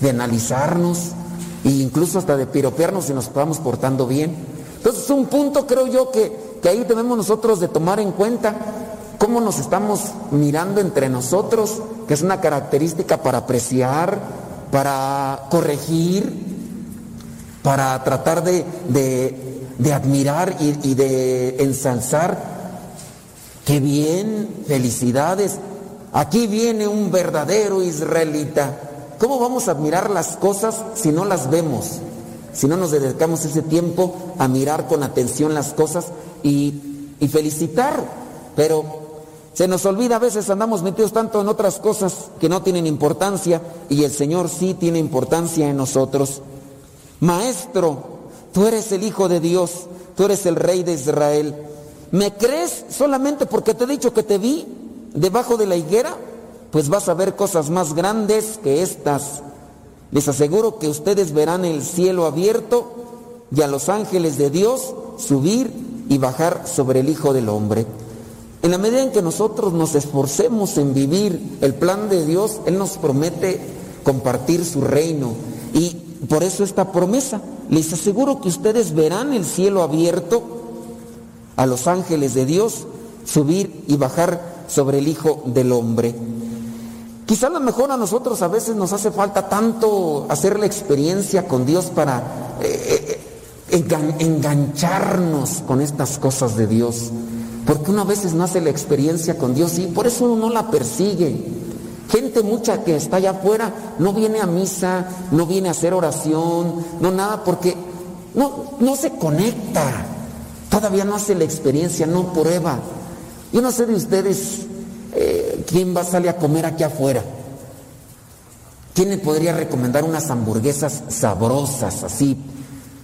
de analizarnos e incluso hasta de piropearnos si nos estamos portando bien. Entonces es un punto creo yo que, que ahí debemos nosotros de tomar en cuenta cómo nos estamos mirando entre nosotros, que es una característica para apreciar, para corregir, para tratar de, de, de admirar y, y de ensalzar. Qué bien, felicidades. Aquí viene un verdadero israelita. ¿Cómo vamos a admirar las cosas si no las vemos? Si no nos dedicamos ese tiempo a mirar con atención las cosas y, y felicitar. Pero se nos olvida, a veces andamos metidos tanto en otras cosas que no tienen importancia y el Señor sí tiene importancia en nosotros. Maestro, tú eres el Hijo de Dios, tú eres el Rey de Israel. ¿Me crees solamente porque te he dicho que te vi debajo de la higuera? Pues vas a ver cosas más grandes que estas. Les aseguro que ustedes verán el cielo abierto y a los ángeles de Dios subir y bajar sobre el Hijo del Hombre. En la medida en que nosotros nos esforcemos en vivir el plan de Dios, Él nos promete compartir su reino. Y por eso esta promesa, les aseguro que ustedes verán el cielo abierto, a los ángeles de Dios subir y bajar sobre el Hijo del Hombre. Quizá a lo mejor a nosotros a veces nos hace falta tanto hacer la experiencia con Dios para eh, engan engancharnos con estas cosas de Dios. Porque uno a veces no hace la experiencia con Dios y por eso uno no la persigue. Gente mucha que está allá afuera no viene a misa, no viene a hacer oración, no nada, porque no, no se conecta. Todavía no hace la experiencia, no prueba. Yo no sé de ustedes eh, quién va a salir a comer aquí afuera. ¿Quién le podría recomendar unas hamburguesas sabrosas, así,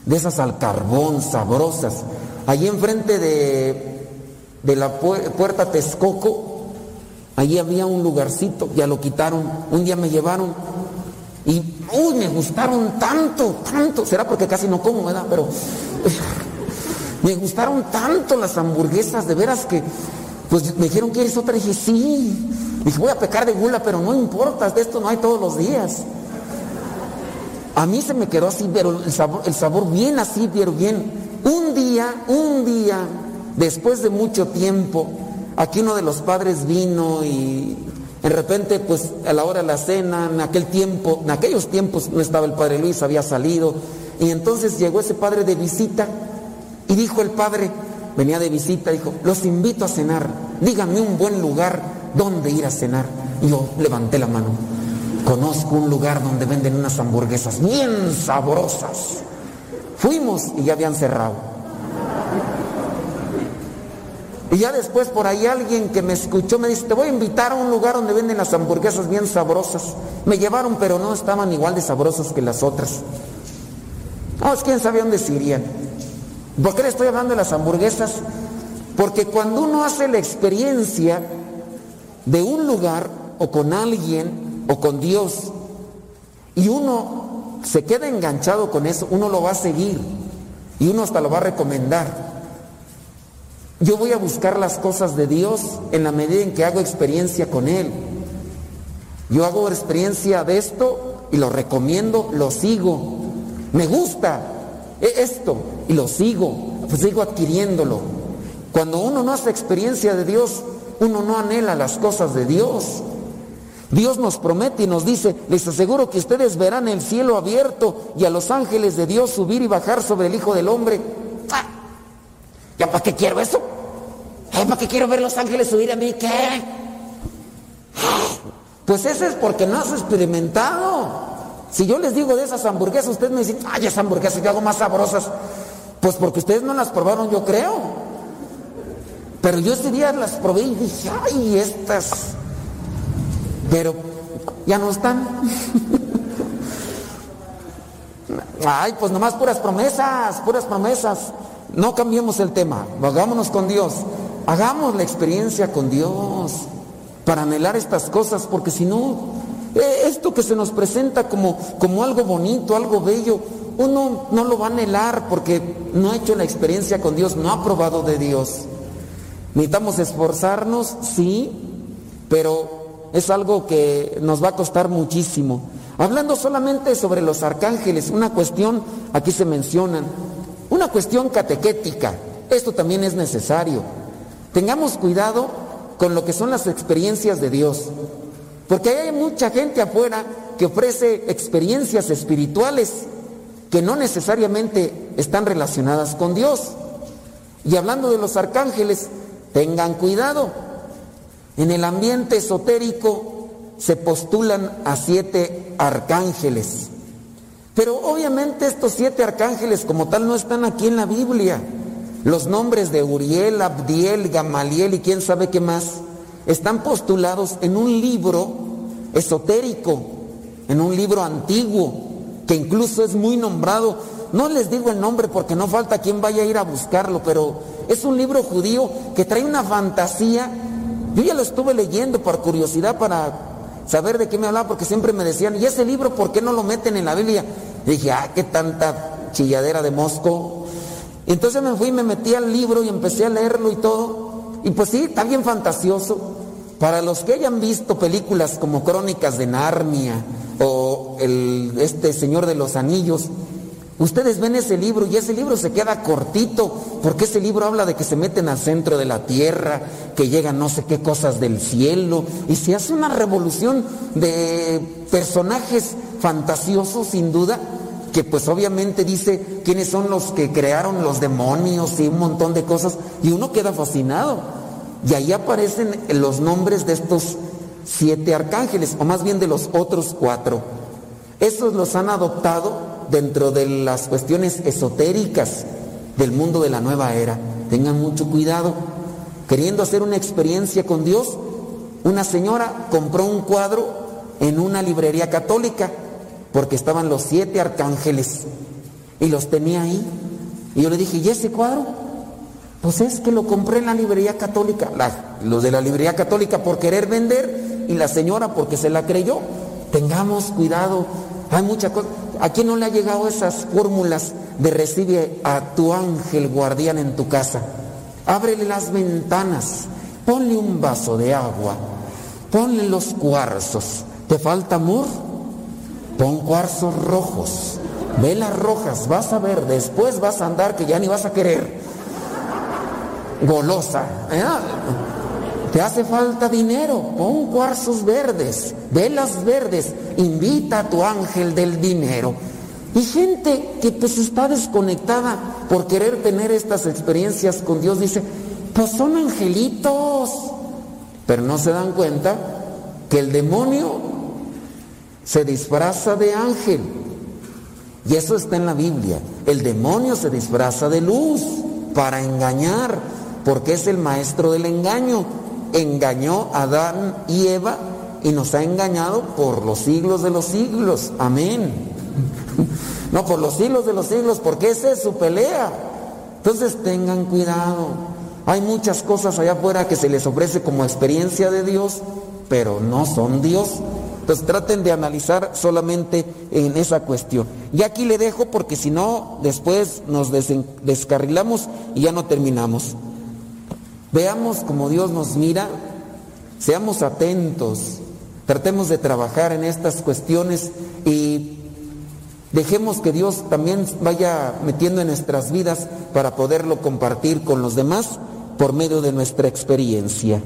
de esas al carbón, sabrosas? Allí enfrente de, de la pu puerta Texcoco, allí había un lugarcito, ya lo quitaron. Un día me llevaron y, uy, me gustaron tanto, tanto. Será porque casi no como, ¿verdad? Pero me gustaron tanto las hamburguesas, de veras que pues me dijeron, ¿quieres otra? Y dije, sí. Dije, voy a pecar de gula, pero no importa, de esto no hay todos los días. A mí se me quedó así, pero el sabor, el sabor bien así, pero bien. Un día, un día, después de mucho tiempo, aquí uno de los padres vino y de repente, pues a la hora de la cena, en aquel tiempo, en aquellos tiempos no estaba el padre Luis, había salido. Y entonces llegó ese padre de visita y dijo el padre, venía de visita, dijo, los invito a cenar, díganme un buen lugar donde ir a cenar. Y yo levanté la mano, conozco un lugar donde venden unas hamburguesas bien sabrosas. Fuimos y ya habían cerrado. Y ya después por ahí alguien que me escuchó me dice, te voy a invitar a un lugar donde venden las hamburguesas bien sabrosas. Me llevaron, pero no estaban igual de sabrosas que las otras. Es quién sabe dónde se irían. ¿Por qué le estoy hablando de las hamburguesas? Porque cuando uno hace la experiencia de un lugar o con alguien o con Dios y uno se queda enganchado con eso, uno lo va a seguir y uno hasta lo va a recomendar. Yo voy a buscar las cosas de Dios en la medida en que hago experiencia con Él. Yo hago experiencia de esto y lo recomiendo, lo sigo. Me gusta esto y lo sigo, pues sigo adquiriéndolo. Cuando uno no hace experiencia de Dios, uno no anhela las cosas de Dios. Dios nos promete y nos dice, les aseguro que ustedes verán el cielo abierto y a los ángeles de Dios subir y bajar sobre el Hijo del Hombre. ¡Ah! ¿Ya para qué quiero eso? ¿Eh, ¿Para qué quiero ver los ángeles subir a mí? ¿Qué? Pues ese es porque no has experimentado. Si yo les digo de esas hamburguesas, ustedes me dicen, ay, esas hamburguesas yo hago más sabrosas. Pues porque ustedes no las probaron, yo creo. Pero yo ese día las probé y dije, ay, estas. Pero ya no están. [laughs] ay, pues nomás puras promesas, puras promesas. No cambiemos el tema, hagámonos con Dios. Hagamos la experiencia con Dios para anhelar estas cosas, porque si no, esto que se nos presenta como, como algo bonito, algo bello, uno no lo va a anhelar porque no ha hecho la experiencia con Dios, no ha probado de Dios. Necesitamos esforzarnos, sí, pero es algo que nos va a costar muchísimo. Hablando solamente sobre los arcángeles, una cuestión, aquí se menciona, una cuestión catequética, esto también es necesario. Tengamos cuidado con lo que son las experiencias de Dios, porque hay mucha gente afuera que ofrece experiencias espirituales que no necesariamente están relacionadas con Dios. Y hablando de los arcángeles, tengan cuidado. En el ambiente esotérico se postulan a siete arcángeles. Pero obviamente estos siete arcángeles como tal no están aquí en la Biblia. Los nombres de Uriel, Abdiel, Gamaliel y quién sabe qué más están postulados en un libro esotérico, en un libro antiguo, que incluso es muy nombrado. No les digo el nombre porque no falta quien vaya a ir a buscarlo, pero es un libro judío que trae una fantasía. Yo ya lo estuve leyendo por curiosidad para saber de qué me hablaba, porque siempre me decían, ¿y ese libro por qué no lo meten en la Biblia? dije, ah, qué tanta chilladera de Mosco. Entonces me fui, me metí al libro y empecé a leerlo y todo. Y pues sí, está bien fantasioso. Para los que hayan visto películas como Crónicas de Narnia o el, este Señor de los Anillos, ustedes ven ese libro y ese libro se queda cortito, porque ese libro habla de que se meten al centro de la tierra, que llegan no sé qué cosas del cielo, y se hace una revolución de personajes fantasiosos sin duda, que pues obviamente dice quiénes son los que crearon los demonios y un montón de cosas, y uno queda fascinado. Y ahí aparecen los nombres de estos siete arcángeles, o más bien de los otros cuatro. Esos los han adoptado dentro de las cuestiones esotéricas del mundo de la nueva era. Tengan mucho cuidado. Queriendo hacer una experiencia con Dios, una señora compró un cuadro en una librería católica porque estaban los siete arcángeles y los tenía ahí. Y yo le dije, ¿y ese cuadro? Pues es que lo compré en la librería católica. los de la librería católica por querer vender y la señora porque se la creyó. Tengamos cuidado. Hay mucha cosa. ¿A quién no le ha llegado esas fórmulas de recibe a tu ángel guardián en tu casa? Ábrele las ventanas, ponle un vaso de agua, ponle los cuarzos. ¿Te falta amor? Pon cuarzos rojos, velas rojas, vas a ver, después vas a andar que ya ni vas a querer. Golosa. ¿eh? Te hace falta dinero, pon cuarzos verdes, velas verdes, invita a tu ángel del dinero. Y gente que pues está desconectada por querer tener estas experiencias con Dios dice, pues son angelitos. Pero no se dan cuenta que el demonio se disfraza de ángel. Y eso está en la Biblia. El demonio se disfraza de luz para engañar, porque es el maestro del engaño. Engañó a Adán y Eva y nos ha engañado por los siglos de los siglos. Amén. [laughs] No, por los siglos de los siglos, porque esa es su pelea. Entonces tengan cuidado. Hay muchas cosas allá afuera que se les ofrece como experiencia de Dios, pero no son Dios. Entonces traten de analizar solamente en esa cuestión. Y aquí le dejo porque si no, después nos descarrilamos y ya no terminamos. Veamos como Dios nos mira, seamos atentos, tratemos de trabajar en estas cuestiones y dejemos que Dios también vaya metiendo en nuestras vidas para poderlo compartir con los demás por medio de nuestra experiencia.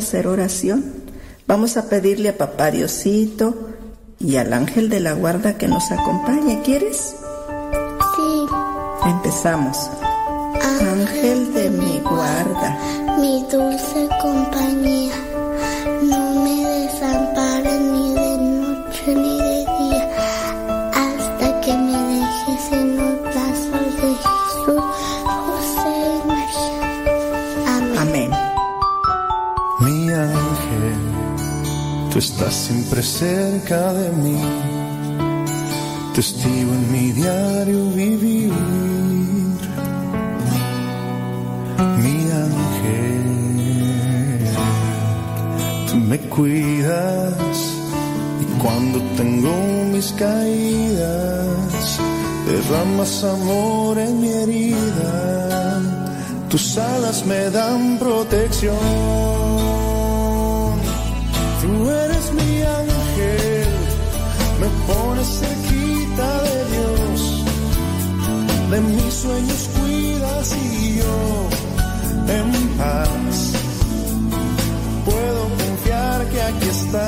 Hacer oración. Vamos a pedirle a papá Diosito y al ángel de la guarda que nos acompañe. ¿Quieres? Sí. Empezamos. Ángel de mi guarda. Mi dulce compañía, siempre cerca de mí, testigo en mi diario vivir. Mi ángel, tú me cuidas y cuando tengo mis caídas, derramas amor en mi herida. Tus alas me dan protección. De mis sueños cuidas y yo en paz. Puedo confiar que aquí estás.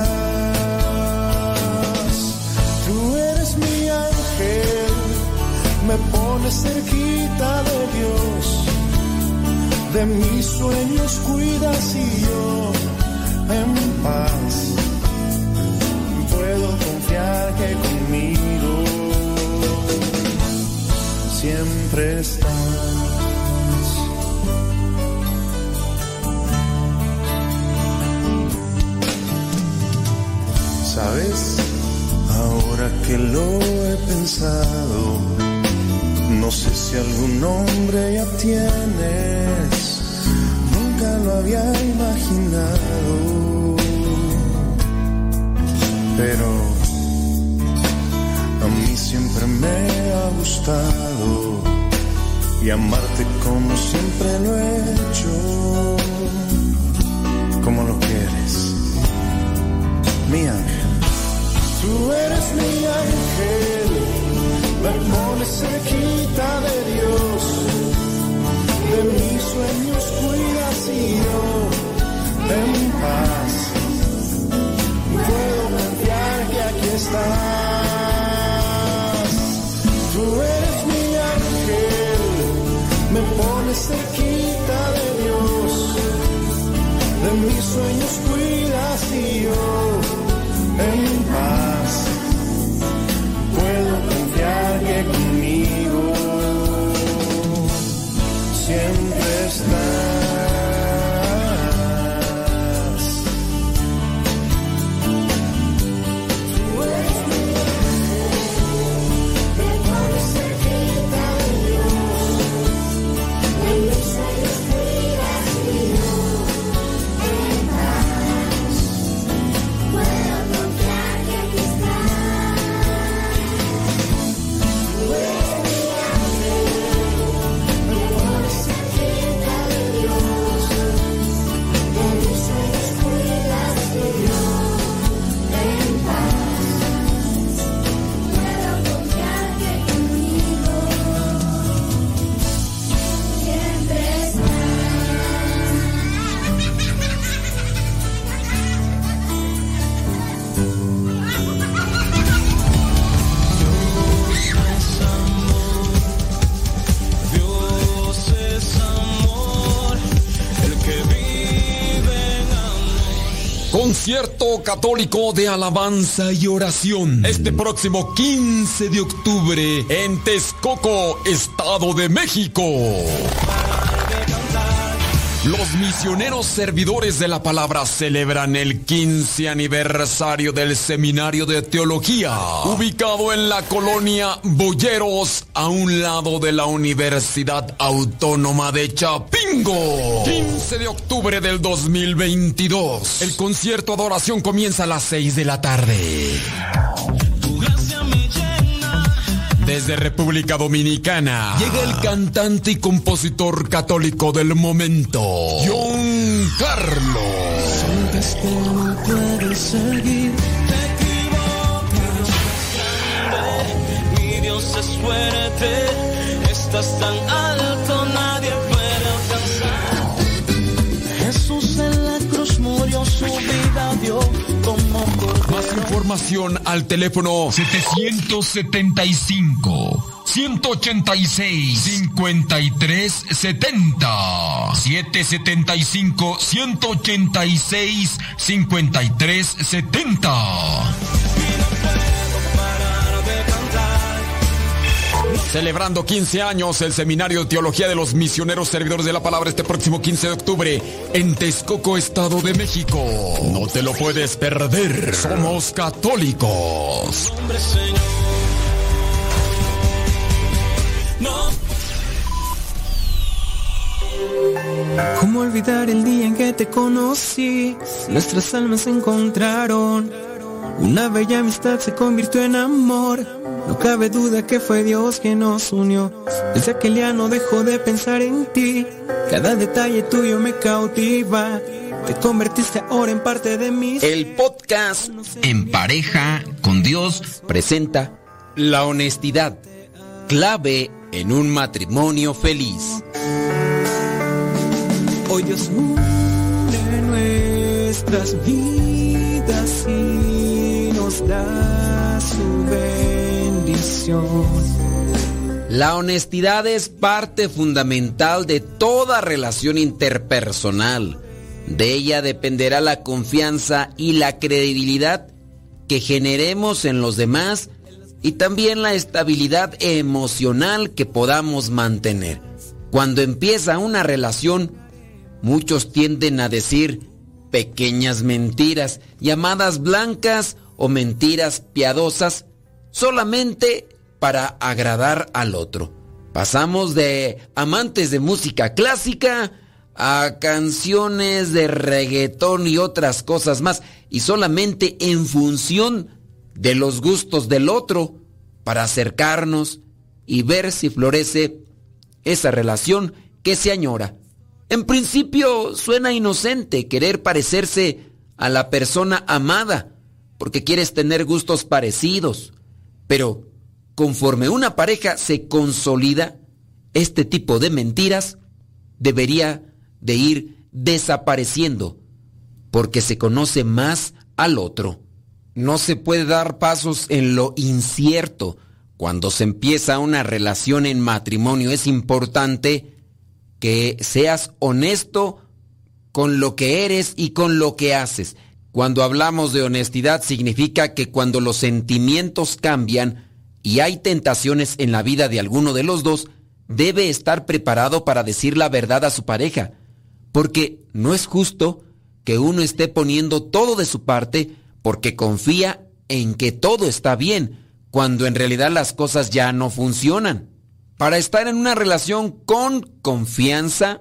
Tú eres mi ángel, me pones cerquita de Dios. De mis sueños cuidas y yo en paz. Puedo confiar que Sabes, ahora que lo he pensado, no sé si algún nombre ya tienes, nunca lo había imaginado. Pero a mí siempre me ha gustado y amarte como siempre lo he hecho, como lo quieres, mi ángel. Tú eres mi ángel me pones cerquita de Dios, de mis sueños cuidas y yo en paz puedo confiar que aquí estás. Tú pones cerquita de Dios, de mis sueños cuidas y yo en paz Concierto católico de alabanza y oración. Este próximo 15 de octubre en Texcoco, Estado de México. Los misioneros servidores de la palabra celebran el 15 aniversario del Seminario de Teología, ubicado en la colonia Boyeros, a un lado de la Universidad Autónoma de Chapingo. 15 de octubre del 2022. El concierto adoración comienza a las 6 de la tarde. Desde República Dominicana llega el cantante y compositor católico del momento, John Carlos. fuerte, estás tan alto, nadie puede alcanzar. Jesús en la cruz murió, su vida dio como cordero. Más información al teléfono 775. 186 53 70 775 186 53 70 Celebrando 15 años el Seminario de Teología de los Misioneros Servidores de la Palabra este próximo 15 de octubre en Texcoco, Estado de México. No te lo puedes perder. Somos católicos. ¿Cómo olvidar el día en que te conocí? Nuestras almas se encontraron. Una bella amistad se convirtió en amor. No cabe duda que fue Dios quien nos unió. Desde aquel día no dejo de pensar en ti. Cada detalle tuyo me cautiva. Te convertiste ahora en parte de mí. El podcast En pareja con Dios presenta la honestidad, clave en un matrimonio feliz. Hoy Dios une nuestras vidas y nos da su La honestidad es parte fundamental de toda relación interpersonal. De ella dependerá la confianza y la credibilidad que generemos en los demás y también la estabilidad emocional que podamos mantener. Cuando empieza una relación, muchos tienden a decir pequeñas mentiras, llamadas blancas o mentiras piadosas, solamente para agradar al otro. Pasamos de amantes de música clásica a canciones de reggaetón y otras cosas más, y solamente en función de los gustos del otro, para acercarnos y ver si florece esa relación que se añora. En principio suena inocente querer parecerse a la persona amada, porque quieres tener gustos parecidos, pero conforme una pareja se consolida, este tipo de mentiras debería de ir desapareciendo, porque se conoce más al otro. No se puede dar pasos en lo incierto. Cuando se empieza una relación en matrimonio es importante que seas honesto con lo que eres y con lo que haces. Cuando hablamos de honestidad significa que cuando los sentimientos cambian y hay tentaciones en la vida de alguno de los dos, debe estar preparado para decir la verdad a su pareja, porque no es justo que uno esté poniendo todo de su parte porque confía en que todo está bien, cuando en realidad las cosas ya no funcionan. Para estar en una relación con confianza,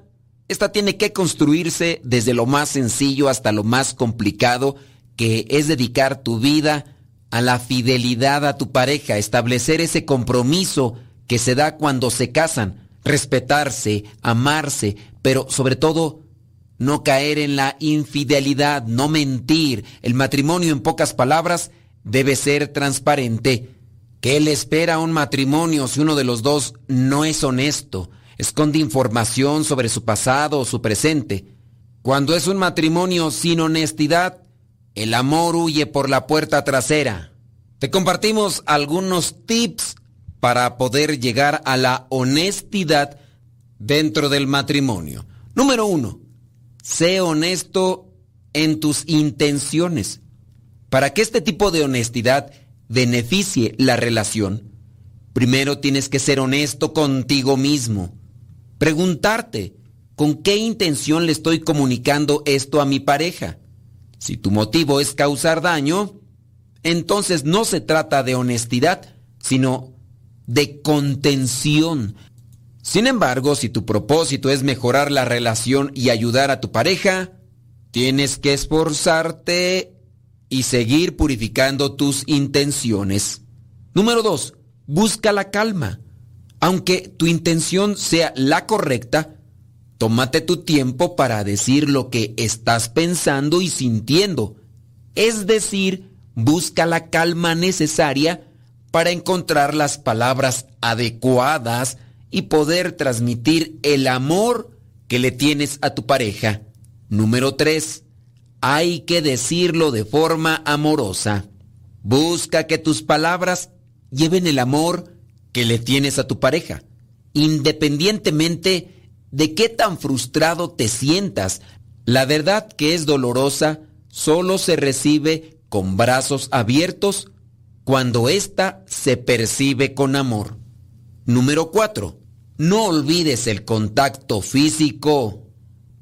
esta tiene que construirse desde lo más sencillo hasta lo más complicado, que es dedicar tu vida a la fidelidad a tu pareja, establecer ese compromiso que se da cuando se casan, respetarse, amarse, pero sobre todo no caer en la infidelidad, no mentir. El matrimonio, en pocas palabras, debe ser transparente. ¿Qué le espera a un matrimonio si uno de los dos no es honesto? Esconde información sobre su pasado o su presente. Cuando es un matrimonio sin honestidad, el amor huye por la puerta trasera. Te compartimos algunos tips para poder llegar a la honestidad dentro del matrimonio. Número uno, sé honesto en tus intenciones. Para que este tipo de honestidad beneficie la relación, primero tienes que ser honesto contigo mismo. Preguntarte, ¿con qué intención le estoy comunicando esto a mi pareja? Si tu motivo es causar daño, entonces no se trata de honestidad, sino de contención. Sin embargo, si tu propósito es mejorar la relación y ayudar a tu pareja, tienes que esforzarte y seguir purificando tus intenciones. Número 2. Busca la calma. Aunque tu intención sea la correcta, tómate tu tiempo para decir lo que estás pensando y sintiendo. Es decir, busca la calma necesaria para encontrar las palabras adecuadas y poder transmitir el amor que le tienes a tu pareja. Número 3. Hay que decirlo de forma amorosa. Busca que tus palabras lleven el amor que le tienes a tu pareja, independientemente de qué tan frustrado te sientas. La verdad que es dolorosa solo se recibe con brazos abiertos cuando ésta se percibe con amor. Número 4. No olvides el contacto físico.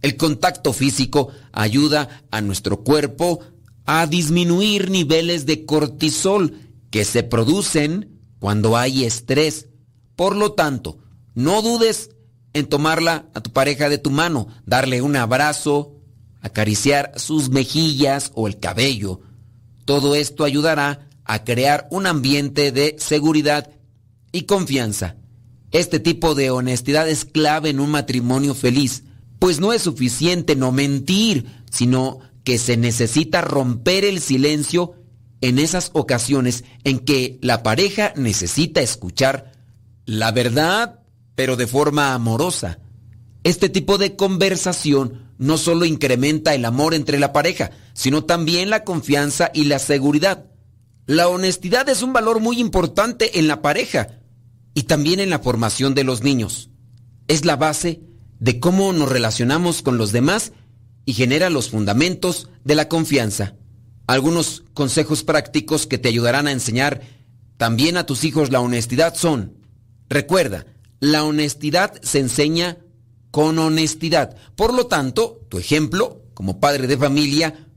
El contacto físico ayuda a nuestro cuerpo a disminuir niveles de cortisol que se producen cuando hay estrés. Por lo tanto, no dudes en tomarla a tu pareja de tu mano, darle un abrazo, acariciar sus mejillas o el cabello. Todo esto ayudará a crear un ambiente de seguridad y confianza. Este tipo de honestidad es clave en un matrimonio feliz, pues no es suficiente no mentir, sino que se necesita romper el silencio en esas ocasiones en que la pareja necesita escuchar la verdad, pero de forma amorosa. Este tipo de conversación no solo incrementa el amor entre la pareja, sino también la confianza y la seguridad. La honestidad es un valor muy importante en la pareja y también en la formación de los niños. Es la base de cómo nos relacionamos con los demás y genera los fundamentos de la confianza. Algunos consejos prácticos que te ayudarán a enseñar también a tus hijos la honestidad son, recuerda, la honestidad se enseña con honestidad. Por lo tanto, tu ejemplo, como padre de familia,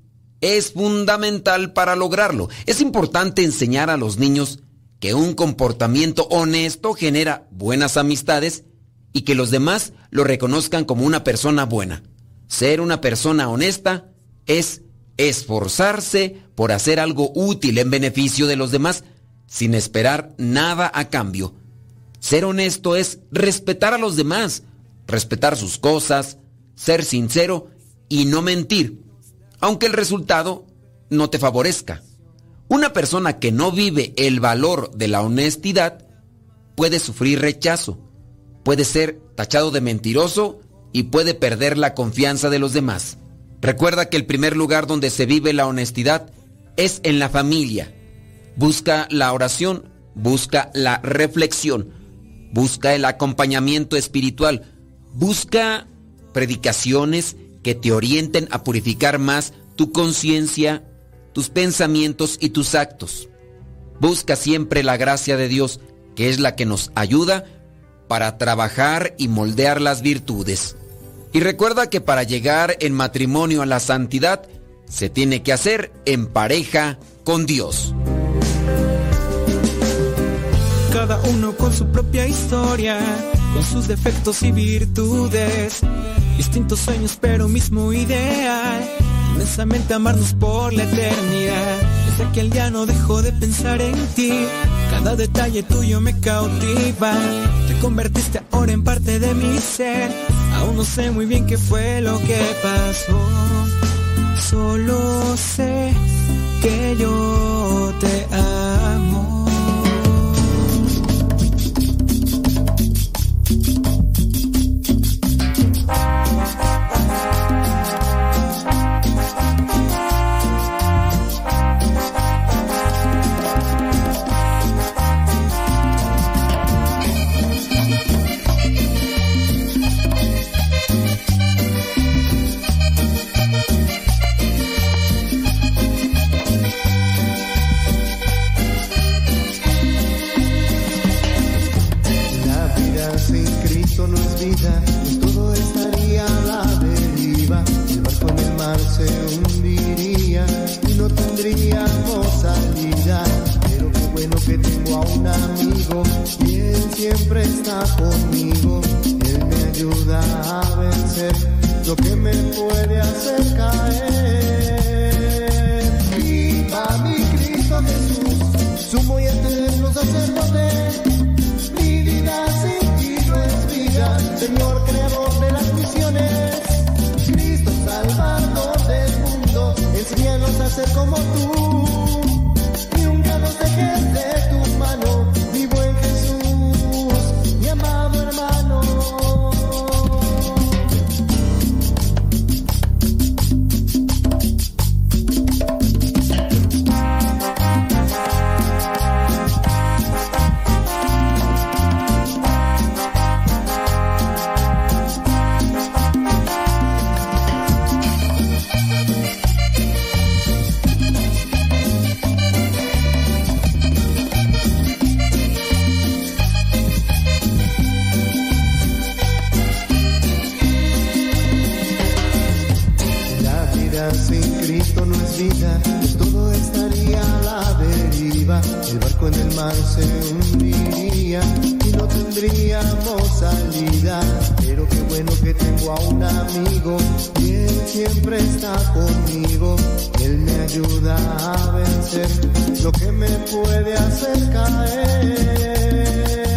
es fundamental para lograrlo. Es importante enseñar a los niños que un comportamiento honesto genera buenas amistades y que los demás lo reconozcan como una persona buena. Ser una persona honesta es esforzarse por hacer algo útil en beneficio de los demás sin esperar nada a cambio. Ser honesto es respetar a los demás, respetar sus cosas, ser sincero y no mentir, aunque el resultado no te favorezca. Una persona que no vive el valor de la honestidad puede sufrir rechazo, puede ser tachado de mentiroso y puede perder la confianza de los demás. Recuerda que el primer lugar donde se vive la honestidad es en la familia. Busca la oración, busca la reflexión, busca el acompañamiento espiritual, busca predicaciones que te orienten a purificar más tu conciencia, tus pensamientos y tus actos. Busca siempre la gracia de Dios, que es la que nos ayuda para trabajar y moldear las virtudes. Y recuerda que para llegar en matrimonio a la santidad, se tiene que hacer en pareja con Dios. Cada uno con su propia historia, con sus defectos y virtudes, distintos sueños pero mismo ideal, inmensamente amarnos por la eternidad. Desde aquel día no dejo de pensar en ti, cada detalle tuyo me cautiva, te convertiste ahora en parte de mi ser Aún no sé muy bien qué fue lo que pasó. Solo sé que yo te amo. Un amigo y él siempre está conmigo. Él me ayuda a vencer lo que me puede hacer caer. Viva mi Cristo Jesús, sumo y eterno sacerdote. Mi vida sin ti no es vida, Señor creador de las misiones. Cristo Salvador del mundo, enséñanos a ser como tú. Nunca nos dejes de tu pero qué bueno que tengo a un amigo y él siempre está conmigo. Él me ayuda a vencer lo que me puede hacer caer.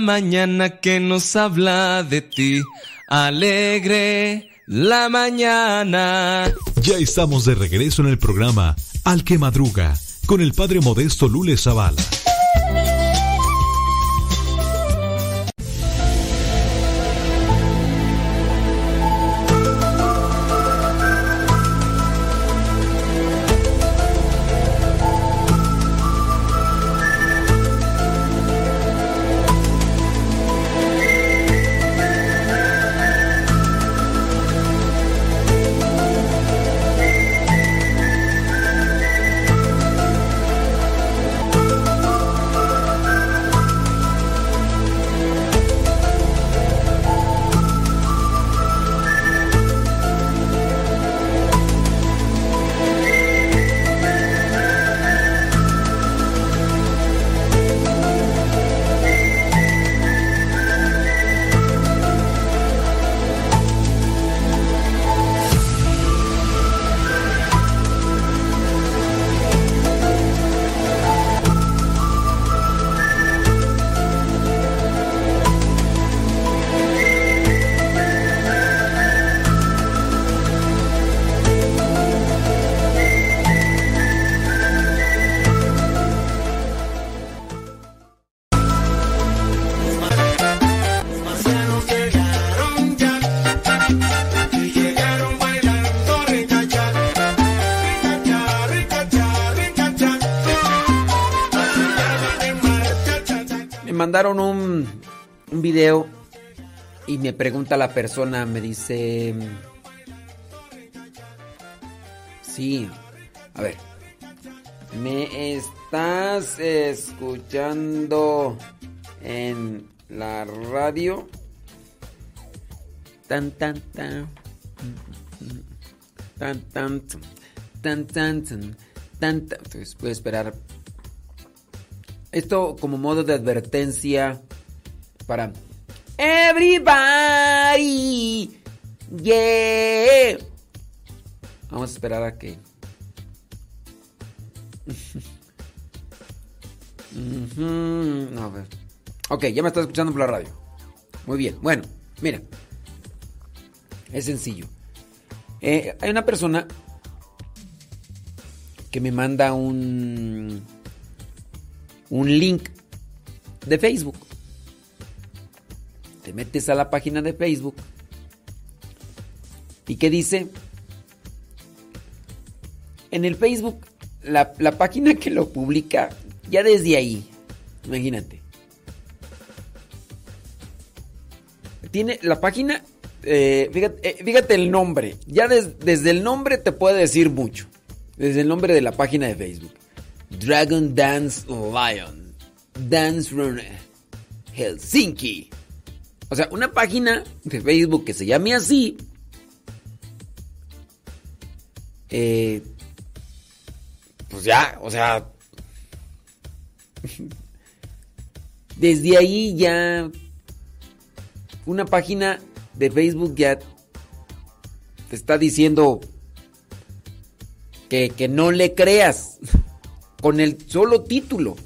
Mañana que nos habla de ti. Alegre la mañana. Ya estamos de regreso en el programa Al que Madruga con el Padre Modesto Lule Zavala. Pregunta la persona, me dice... Sí, a ver. ¿Me estás escuchando en la radio? Tan tan tan. Tan tan tan. Tan tan tan. Entonces, voy a esperar. Esto como modo de advertencia para everybody. Yeah. Vamos a esperar a que [laughs] no. Ok, ya me está escuchando por la radio. Muy bien. Bueno, mira. Es sencillo. Eh, hay una persona que me manda un un link de Facebook. Te metes a la página de Facebook. ¿Y qué dice? En el Facebook, la, la página que lo publica, ya desde ahí, imagínate. Tiene la página, eh, fíjate, eh, fíjate el nombre. Ya des- desde el nombre te puede decir mucho. Desde el nombre de la página de Facebook. Dragon Dance Lion. Dance Run Helsinki. O sea, una página de Facebook que se llame así. eh, pues ya, o sea. [laughs] Desde ahí ya. Una página de Facebook ya te está diciendo que, que no le creas. [laughs] Con el solo título.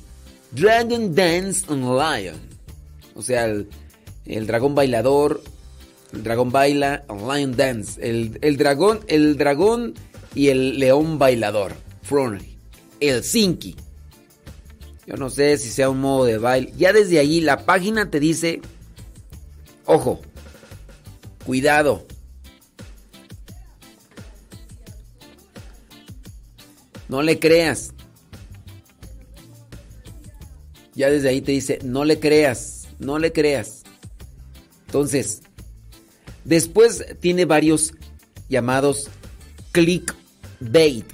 Dragon Dance on Lion. O sea, el, el dragón bailador El dragón baila, Lion Dance. El, el dragón, el dragón y el león bailador. From Helsinki. Yo no sé si sea un modo de baile. Ya desde allí la página te dice, ojo, cuidado. No le creas. Ya desde ahí te dice, no le creas, no le creas. Entonces, después tiene varios llamados clickbait.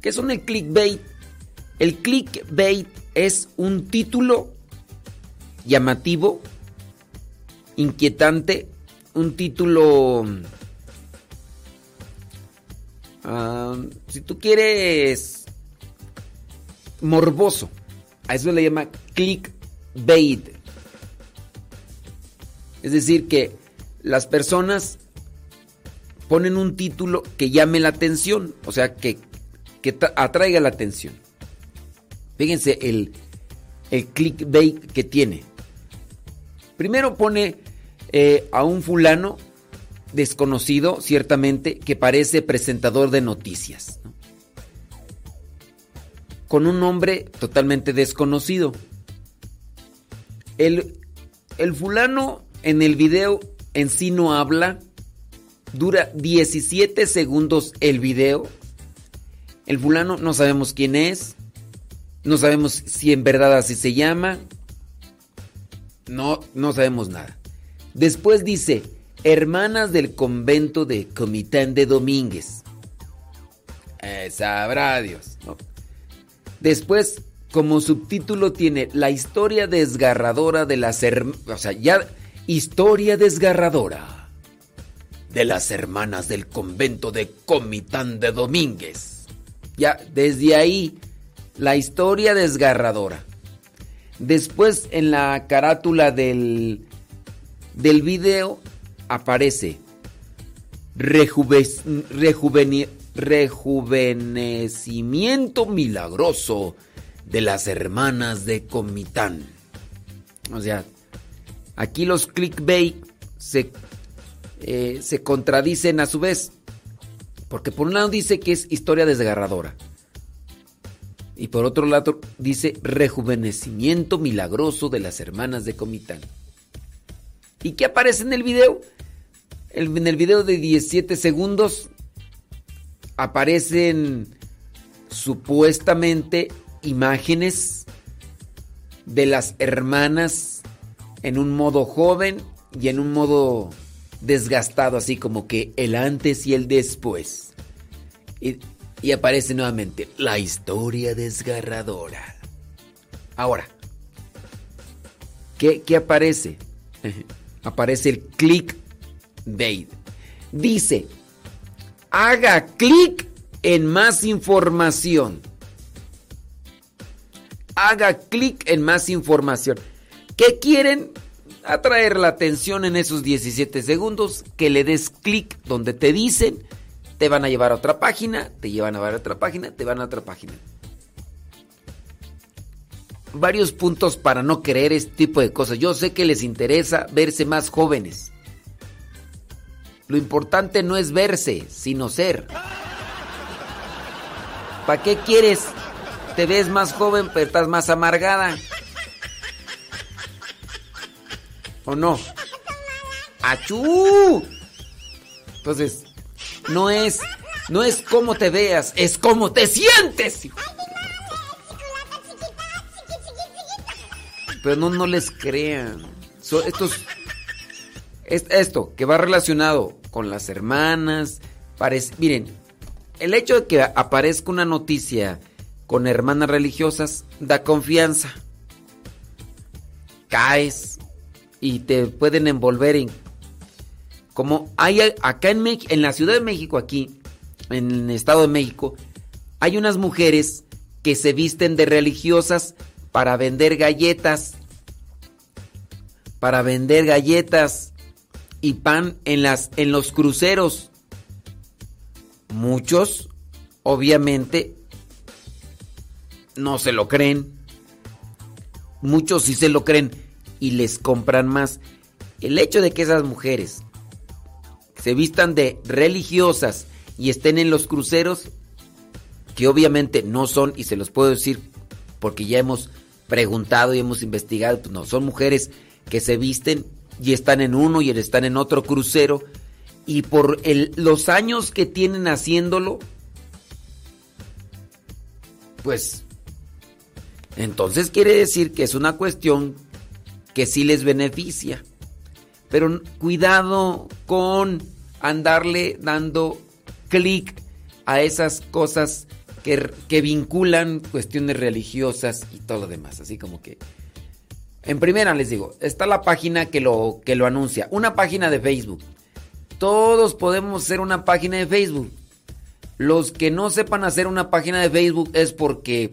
¿Qué son el clickbait? El clickbait es un título llamativo, inquietante, un título... ah, si tú quieres morboso, a eso le llama clickbait. Es decir, que las personas ponen un título que llame la atención, o sea, que, que tra- atraiga la atención. Fíjense el, el clickbait que tiene. Primero pone eh, a un fulano desconocido, ciertamente, que parece presentador de noticias. ¿no? Con un nombre totalmente desconocido. El, el fulano en el video en sí no habla. Dura 17 segundos el video. El fulano no sabemos quién es. No sabemos si en verdad así se llama. No, no sabemos nada. Después dice, hermanas del convento de Comitán de Domínguez. Eh, sabrá Dios. Después, como subtítulo tiene la historia desgarradora de las hermanas. O sea, ya, historia desgarradora de las hermanas del convento de Comitán de Domínguez. Ya, desde ahí, la historia desgarradora. Después, en la carátula del, del video, aparece rejuvenecimiento milagroso de las hermanas de Comitán. O sea, aquí los clickbait se, eh, se contradicen a su vez. Porque por un lado dice que es historia desgarradora. Y por otro lado dice rejuvenecimiento milagroso de las hermanas de Comitán. ¿Y qué aparece en el video? En el video de 17 segundos aparecen supuestamente imágenes de las hermanas en un modo joven y en un modo desgastado, así como que el antes y el después. Y, aparece nuevamente la historia desgarradora. Ahora, ¿qué, qué aparece? [laughs] aparece el clickbait. Dice, haga clic en más información. Haga clic en más información. ¿Qué quieren? Atraer la atención en esos 17 segundos, que le des clic donde te dicen, te van a llevar a otra página, te llevan a otra página, te van a otra página. Varios puntos para no creer este tipo de cosas. Yo sé que les interesa verse más jóvenes. Lo importante no es verse, sino ser. ¿Para qué quieres? Te ves más joven, pero estás más amargada. ¿O no? ¡Achú! Entonces, no es, no es cómo te veas, es cómo te sientes. Pero no, no les crean. So- estos, es- esto que va relacionado con las hermanas. Parece, miren, el hecho de que aparezca una noticia con hermanas religiosas da confianza. Caes y te pueden envolver en como hay acá en en la Ciudad de México aquí en el Estado de México hay unas mujeres que se visten de religiosas para vender galletas para vender galletas y pan en las en los cruceros. Muchos obviamente no se lo creen. Muchos sí se lo creen y les compran más. El hecho de que esas mujeres se vistan de religiosas y estén en los cruceros, que obviamente no son, y se los puedo decir porque ya hemos preguntado y hemos investigado, pues no, son mujeres que se visten y están en uno y están en otro crucero, y por los años que tienen haciéndolo, pues entonces quiere decir que es una cuestión que sí les beneficia. Pero cuidado con andarle dando clic a esas cosas que, que vinculan cuestiones religiosas y todo lo demás. Así como que... En primera les digo, está la página que lo, que lo anuncia. Una página de Facebook. Todos podemos hacer una página de Facebook. Los que no sepan hacer una página de Facebook es porque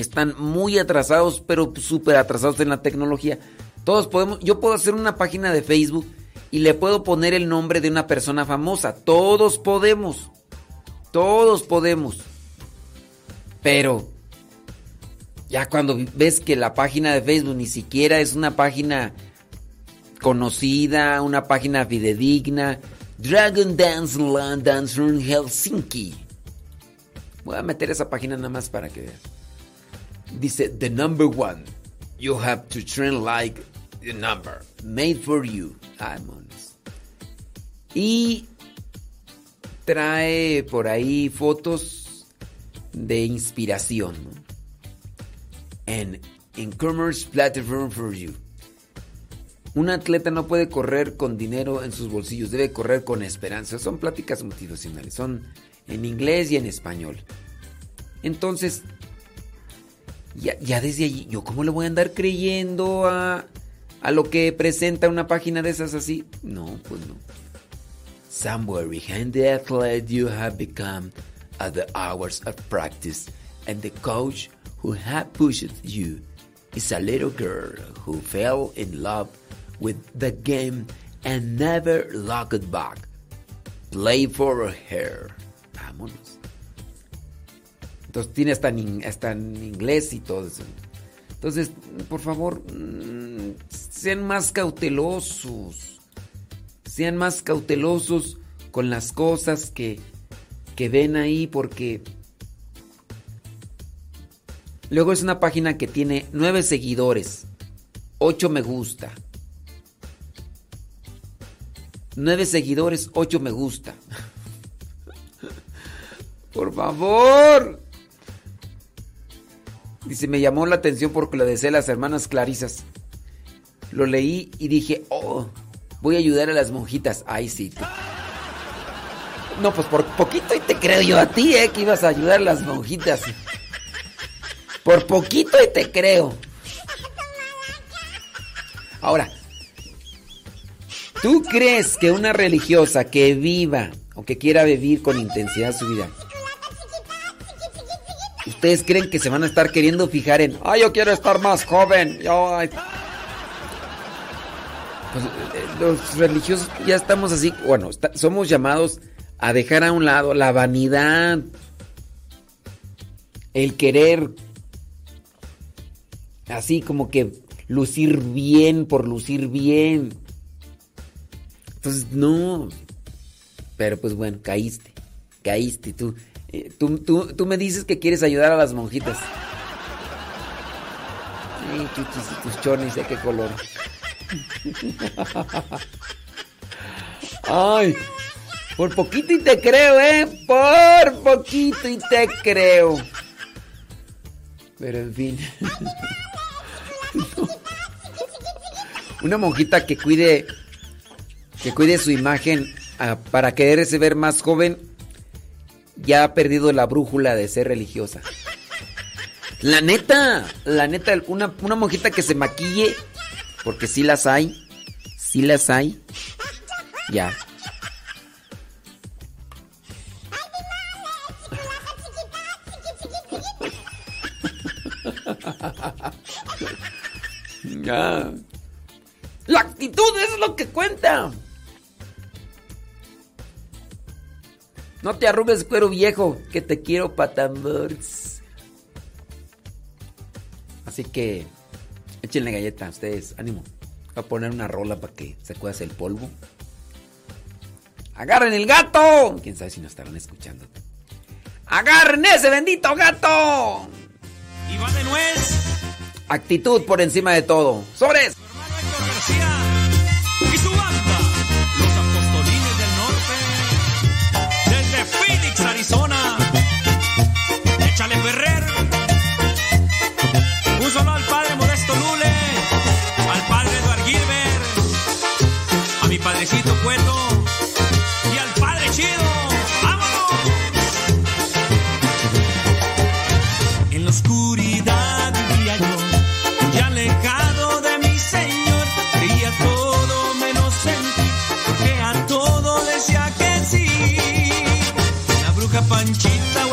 están muy atrasados, pero súper atrasados en la tecnología. Todos podemos, yo puedo hacer una página de Facebook y le puedo poner el nombre de una persona famosa. Todos podemos. Todos podemos. Pero ya cuando ves que la página de Facebook ni siquiera es una página conocida, una página fidedigna, Dragon Dance Land Dance Room Helsinki. Voy a meter esa página nada más para que vean. Dice, the number one. You have to train like the number. Made for you. Ay, monos. Y trae por ahí fotos de inspiración. ¿no? En e-commerce platform for you. Un atleta no puede correr con dinero en sus bolsillos, debe correr con esperanza. Son pláticas motivacionales, son en inglés y en español. Entonces, ya, ya desde allí, ¿yo cómo le voy a andar creyendo a, a lo que presenta una página de esas así? No, pues no. Somewhere behind the athlete you have become at the hours of practice, and the coach who had pushed you is a little girl who fell in love with the game and never looked back. Play for her. Vámonos. Entonces tiene hasta en, inglés y todo eso. Entonces, por favor, mm, sean más cautelosos. Sean más cautelosos con las cosas que, que ven ahí porque... Luego es una página que tiene nueve seguidores, ocho me gusta. Nueve seguidores, ocho me gusta. [laughs] Por favor. Dice, me llamó la atención porque lo deseo las hermanas Clarisas. Lo leí y dije, oh, voy a ayudar a las monjitas. Ay, sí. No, pues por poquito y te creo yo a ti, ¿eh? Que ibas a ayudar a las monjitas. Por poquito y te creo. Ahora, ¿tú crees que una religiosa que viva o que quiera vivir con intensidad su vida, creen que se van a estar queriendo fijar en, ay, yo quiero estar más joven, yo, ay"? Pues, eh, los religiosos ya estamos así, bueno, somos llamados a dejar a un lado la vanidad, el querer así como que lucir bien por lucir bien. Entonces, no. Pero pues bueno, caíste. Caíste tú. Eh, tú, me dices que quieres ayudar a las monjitas. Sí, chuchis y tus chones, ¿de qué color? [laughs] Ay, por poquito y te creo, ¿eh? Por poquito y te creo. Pero en fin. [laughs] Una monjita que cuide que cuide su imagen ah, para quererse ver más joven ya ha perdido la brújula de ser religiosa. La neta, la neta, una, una monjita que se maquille, porque sí las hay, sí las hay, ya. Ya. La actitud es lo que cuenta. No te arrugues, cuero viejo, que te quiero patamburs. Así que échenle galleta a ustedes, ánimo. Voy a poner una rola para que se cuase el polvo. ¡Agarren el gato! Quién sabe si nos estarán escuchando. ¡Agarren ese bendito gato! Y va de nuez. Actitud por encima de todo. ¡Sobres! Hermano García. paisito cueto y al padre chido. ¡Vámonos! En la oscuridad vivía yo, muy alejado de mi señor. Creía todo menos en ti, porque a todo decía que sí. La bruja Panchita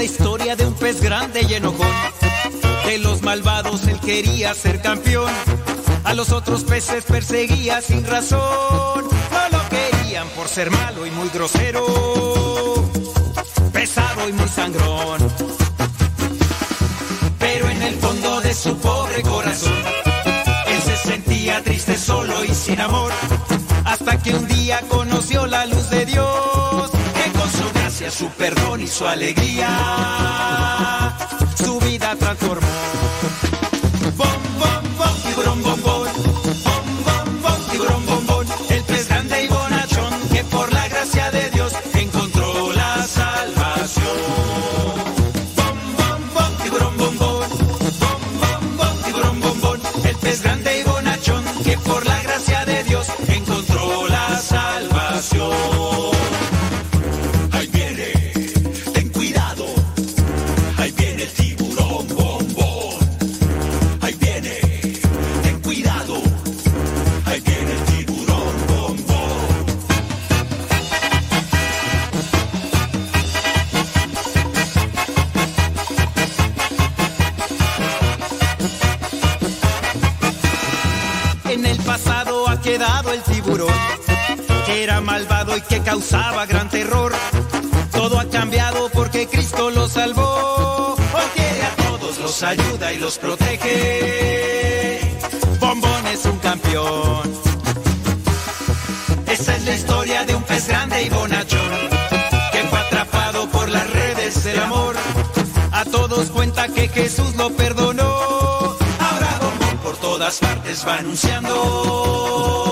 la historia de un pez grande y enojón. De los malvados él quería ser campeón. A los otros peces perseguía sin razón. No lo querían por ser malo y muy grosero. Pesado y muy sangrón. Pero en el fondo de su pobre corazón, él se sentía triste, solo y sin amor. Hasta que un día conoció la luz de Dios su perdón y su alegría, su vida transformada. Lo perdonó. Ahora Bombón por todas partes va anunciando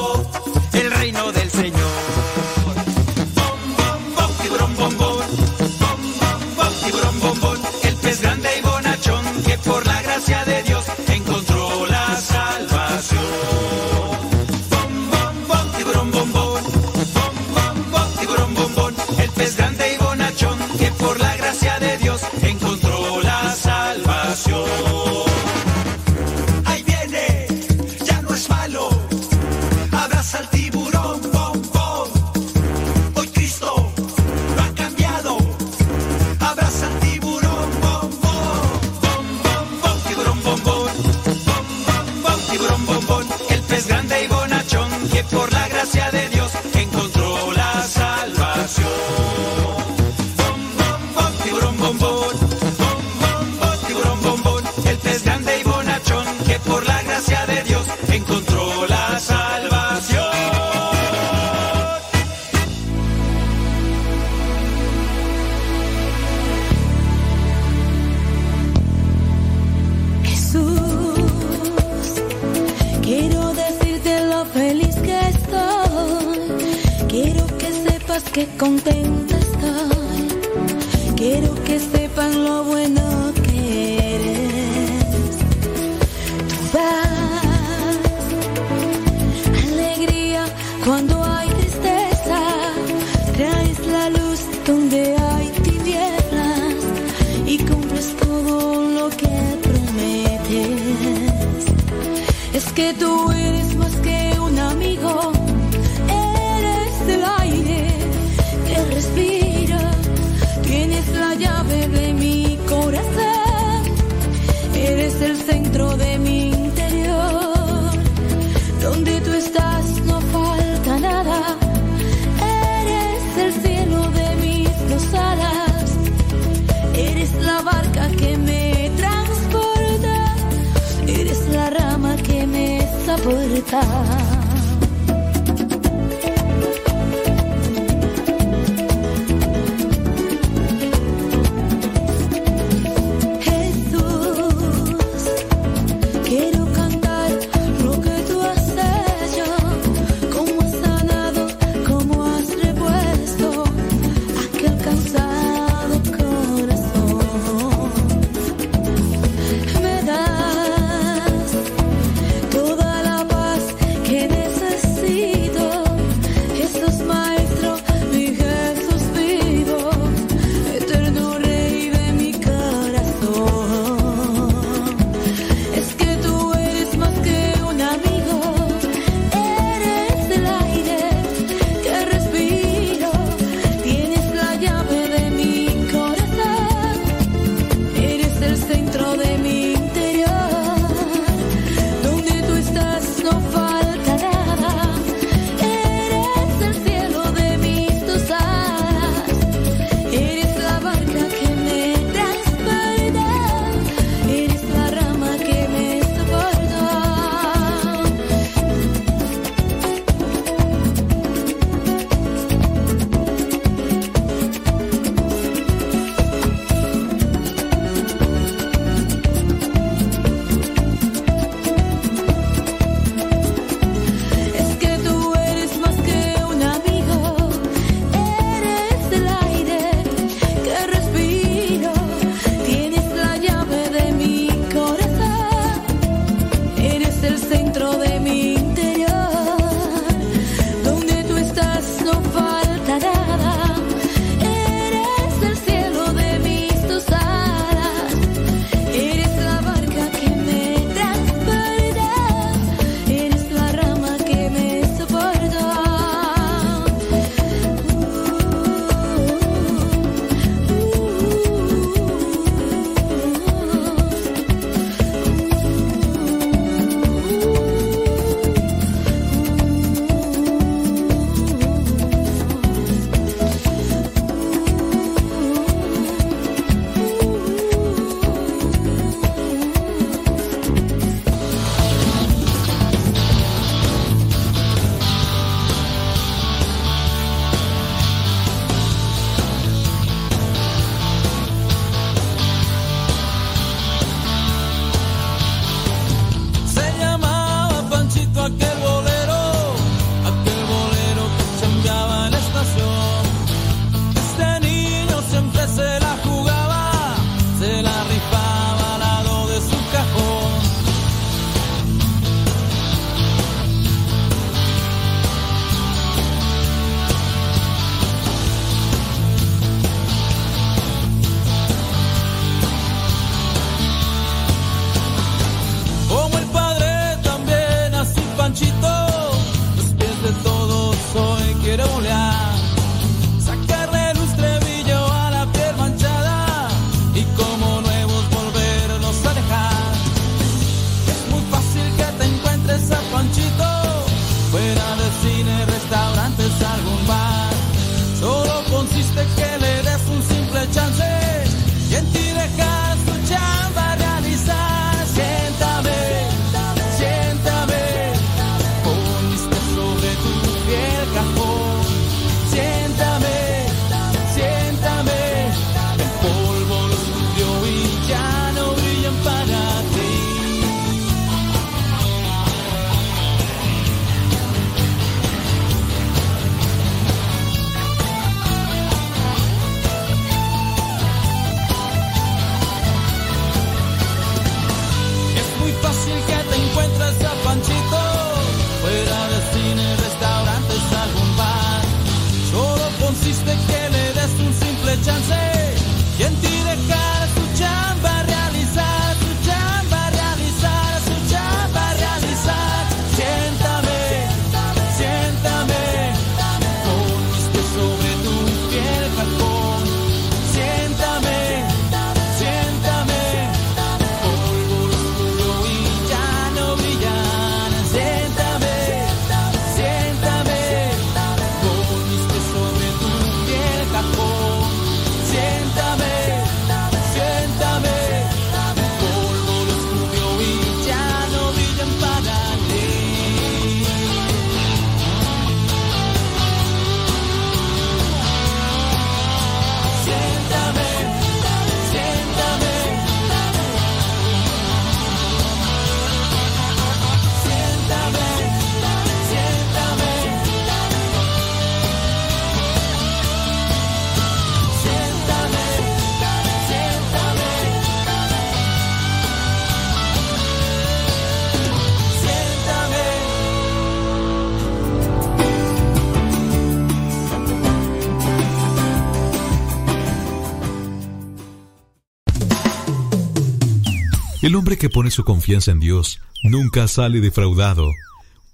El hombre que pone su confianza en Dios nunca sale defraudado.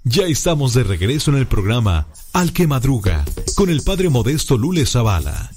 Ya estamos de regreso en el programa Al que Madruga con el Padre Modesto Lule Zavala.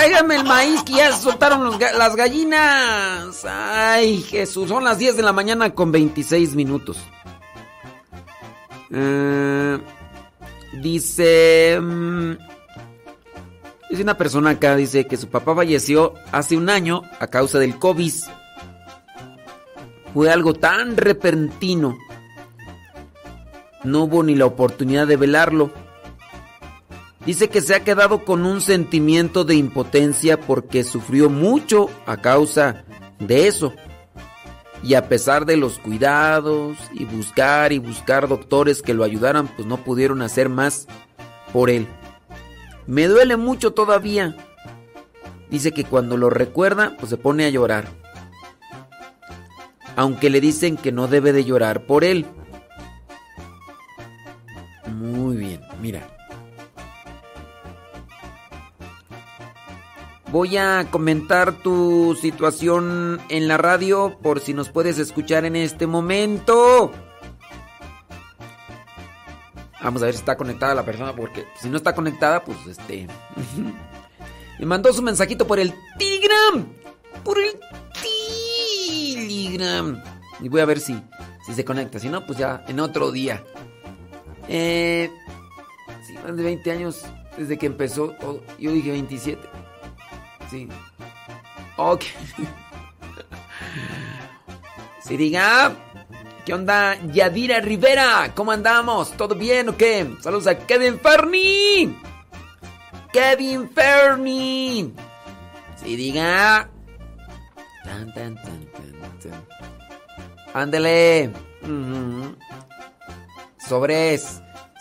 Tráigame el maíz que ya soltaron las gallinas. Ay, Jesús, son las 10 de la mañana con 26 minutos. Eh, dice... mm, dice una persona acá, dice que su papá falleció hace un año a causa del COVID. Fue algo tan repentino. No hubo ni la oportunidad de velarlo. Dice que se ha quedado con un sentimiento de impotencia porque sufrió mucho a causa de eso. Y a pesar de los cuidados y buscar y buscar doctores que lo ayudaran, pues no pudieron hacer más por él. Me duele mucho todavía. Dice que cuando lo recuerda, pues se pone a llorar. Aunque le dicen que no debe de llorar por él. Muy bien, mira. Voy a comentar tu situación en la radio por si nos puedes escuchar en este momento. Vamos a ver si está conectada la persona porque si no está conectada, pues este... [laughs] Me mandó su mensajito por el Telegram. Por el Telegram. Y voy a ver si, si se conecta. Si no, pues ya en otro día. Eh, sí, más de 20 años desde que empezó. Yo dije 27. Sí. Ok. Sí, diga. ¿Qué onda? Yadira Rivera, ¿cómo andamos? ¿Todo bien o qué? Saludos a Kevin Ferni. Kevin Ferni. Sí, diga. Tan, tan, tan, tan, tan. Ándele. Sobres.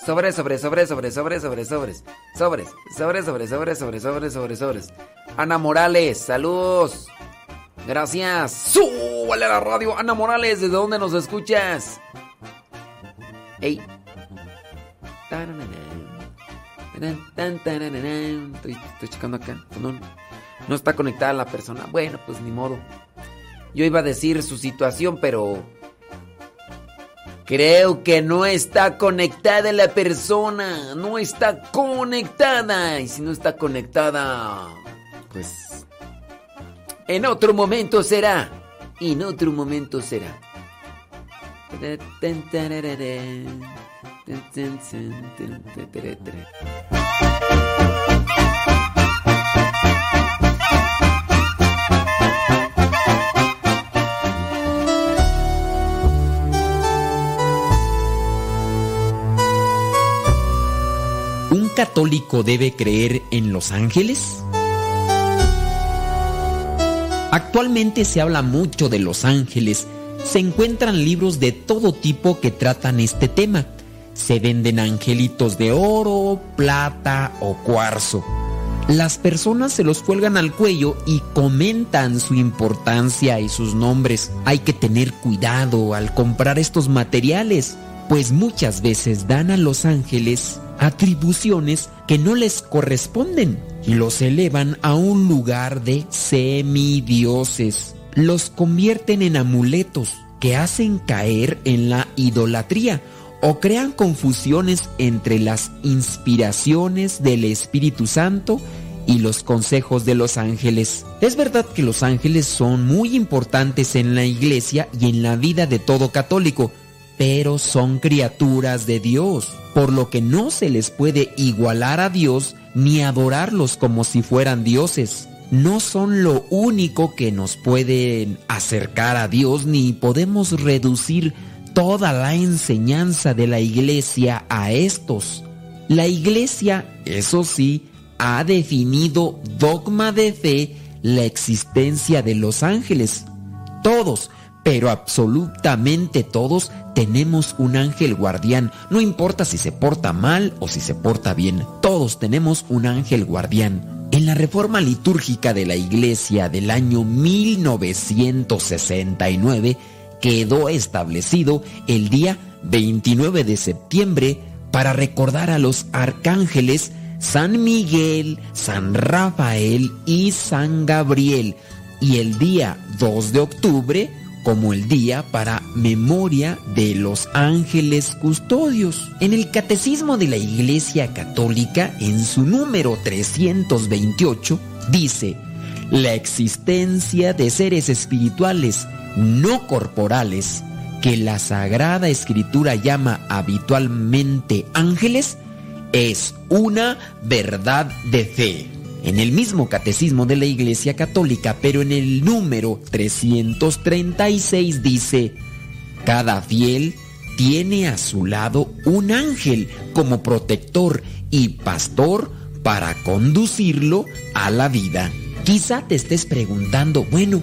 Sobres, sobres, sobres, sobres, sobres, sobres, sobres. Sobres, sobres, sobres, sobres, sobres, sobres, sobres, sobres. Ana Morales, saludos. Gracias. Súbale a la radio. Ana Morales, ¿desde dónde nos escuchas? Ey. Estoy, estoy checando acá. No, no está conectada la persona. Bueno, pues ni modo. Yo iba a decir su situación, pero Creo que no está conectada la persona. No está conectada. Y si no está conectada, pues... En otro momento será. En otro momento será. Católico debe creer en los ángeles? Actualmente se habla mucho de los ángeles. Se encuentran libros de todo tipo que tratan este tema. se venden angelitos de oro, plata o cuarzo. Las personas se los cuelgan al cuello y comentan su importancia y sus nombres. Hay que tener cuidado al comprar estos materiales, pues muchas veces dan a los ángeles atribuciones que no les corresponden y los elevan a un lugar de semidioses. Los convierten en amuletos que hacen caer en la idolatría o crean confusiones entre las inspiraciones del Espíritu Santo y los consejos de los ángeles. Es verdad que los ángeles son muy importantes en la iglesia y en la vida de todo católico, pero son criaturas de Dios, por lo que no se les puede igualar a Dios ni adorarlos como si fueran dioses. No son lo único que nos pueden acercar a Dios ni podemos reducir toda la enseñanza de la iglesia a estos. La iglesia, eso sí, ha definido dogma de fe la existencia de los ángeles. Todos, pero absolutamente todos tenemos un ángel guardián. No importa si se porta mal o si se porta bien. Todos tenemos un ángel guardián. En la reforma litúrgica de la iglesia del año 1969 quedó establecido el día 29 de septiembre para recordar a los arcángeles San Miguel, San Rafael y San Gabriel y el día 2 de octubre como el día para memoria de los ángeles custodios. En el Catecismo de la Iglesia Católica, en su número 328, dice, la existencia de seres espirituales no corporales que la Sagrada Escritura llama habitualmente ángeles es una verdad de fe. En el mismo catecismo de la Iglesia Católica, pero en el número 336 dice, cada fiel tiene a su lado un ángel como protector y pastor para conducirlo a la vida. Quizá te estés preguntando, bueno,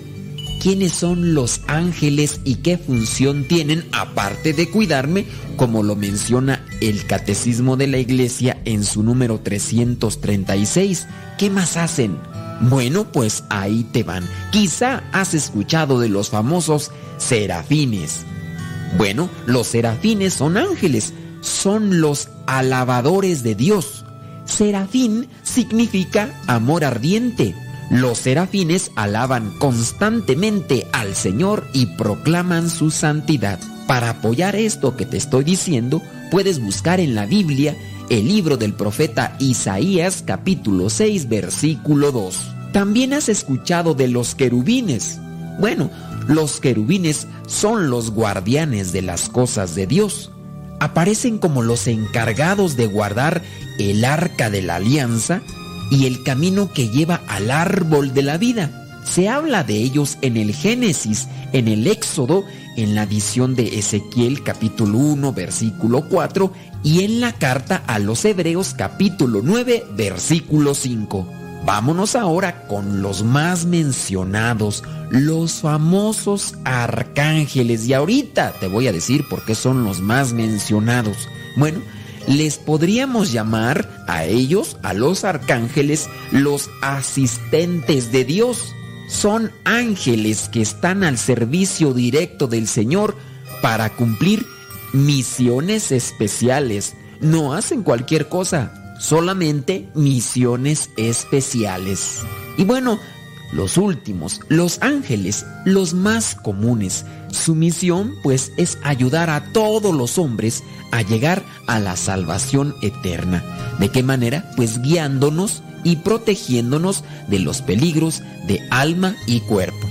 quiénes son los ángeles y qué función tienen aparte de cuidarme, como lo menciona el Catecismo de la Iglesia en su número 336. ¿Qué más hacen? Bueno, pues ahí te van. Quizá has escuchado de los famosos serafines. Bueno, los serafines son ángeles, son los alabadores de Dios. Serafín significa amor ardiente los serafines alaban constantemente al Señor y proclaman su santidad. Para apoyar esto que te estoy diciendo, puedes buscar en la Biblia el libro del profeta Isaías capítulo 6 versículo 2. También has escuchado de los querubines. Bueno, los querubines son los guardianes de las cosas de Dios. Aparecen como los encargados de guardar el arca de la alianza y el camino que lleva al árbol de la vida. Se habla de ellos en el Génesis, en el Éxodo, en la visión de Ezequiel capítulo 1 versículo 4 y en la carta a los Hebreos capítulo 9 versículo 5. Vámonos ahora con los más mencionados, los famosos arcángeles. Y ahorita te voy a decir por qué son los más mencionados. Bueno, les podríamos llamar a ellos, a los arcángeles, los asistentes de Dios. Son ángeles que están al servicio directo del Señor para cumplir misiones especiales. No hacen cualquier cosa, solamente misiones especiales. Y bueno, los últimos, los ángeles, los más comunes. Su misión pues es ayudar a todos los hombres a llegar a la salvación eterna. ¿De qué manera? Pues guiándonos y protegiéndonos de los peligros de alma y cuerpo.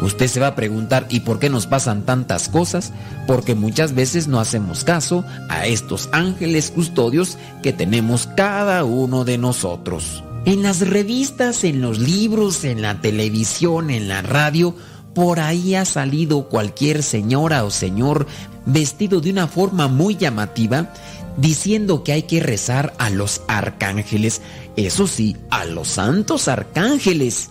Usted se va a preguntar, ¿y por qué nos pasan tantas cosas? Porque muchas veces no hacemos caso a estos ángeles custodios que tenemos cada uno de nosotros. En las revistas, en los libros, en la televisión, en la radio, por ahí ha salido cualquier señora o señor vestido de una forma muy llamativa, diciendo que hay que rezar a los arcángeles, eso sí, a los santos arcángeles.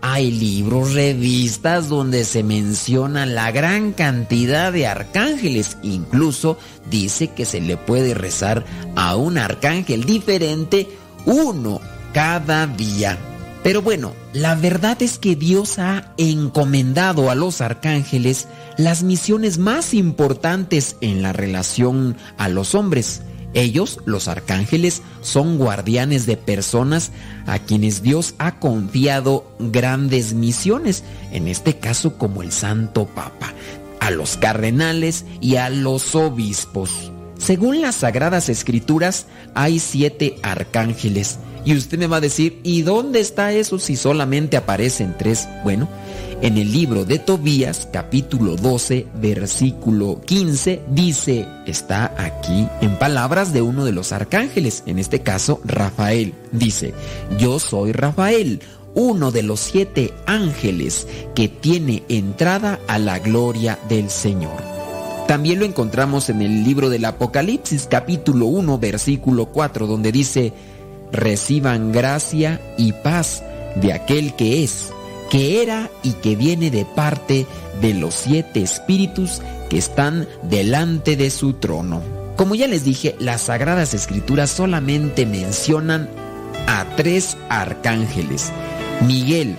hay libros, revistas donde se menciona la gran cantidad de arcángeles. Incluso dice que se le puede rezar a un arcángel diferente uno cada día. Pero bueno, la verdad es que Dios ha encomendado a los arcángeles las misiones más importantes en la relación a los hombres. Ellos, los arcángeles, son guardianes de personas a quienes Dios ha confiado grandes misiones, en este caso como el Santo Papa, a los cardenales y a los obispos. Según las Sagradas Escrituras, hay siete arcángeles. Y usted me va a decir, ¿y dónde está eso si solamente aparecen tres? Bueno, en el libro de Tobías, capítulo 12, versículo 15, dice, está aquí en palabras de uno de los arcángeles, en este caso Rafael. Dice, yo soy Rafael, uno de los siete ángeles que tiene entrada a la gloria del Señor. También lo encontramos en el libro del Apocalipsis capítulo 1 versículo 4 donde dice, reciban gracia y paz de aquel que es, que era y que viene de parte de los siete espíritus que están delante de su trono. Como ya les dije, las sagradas escrituras solamente mencionan a tres arcángeles. Miguel,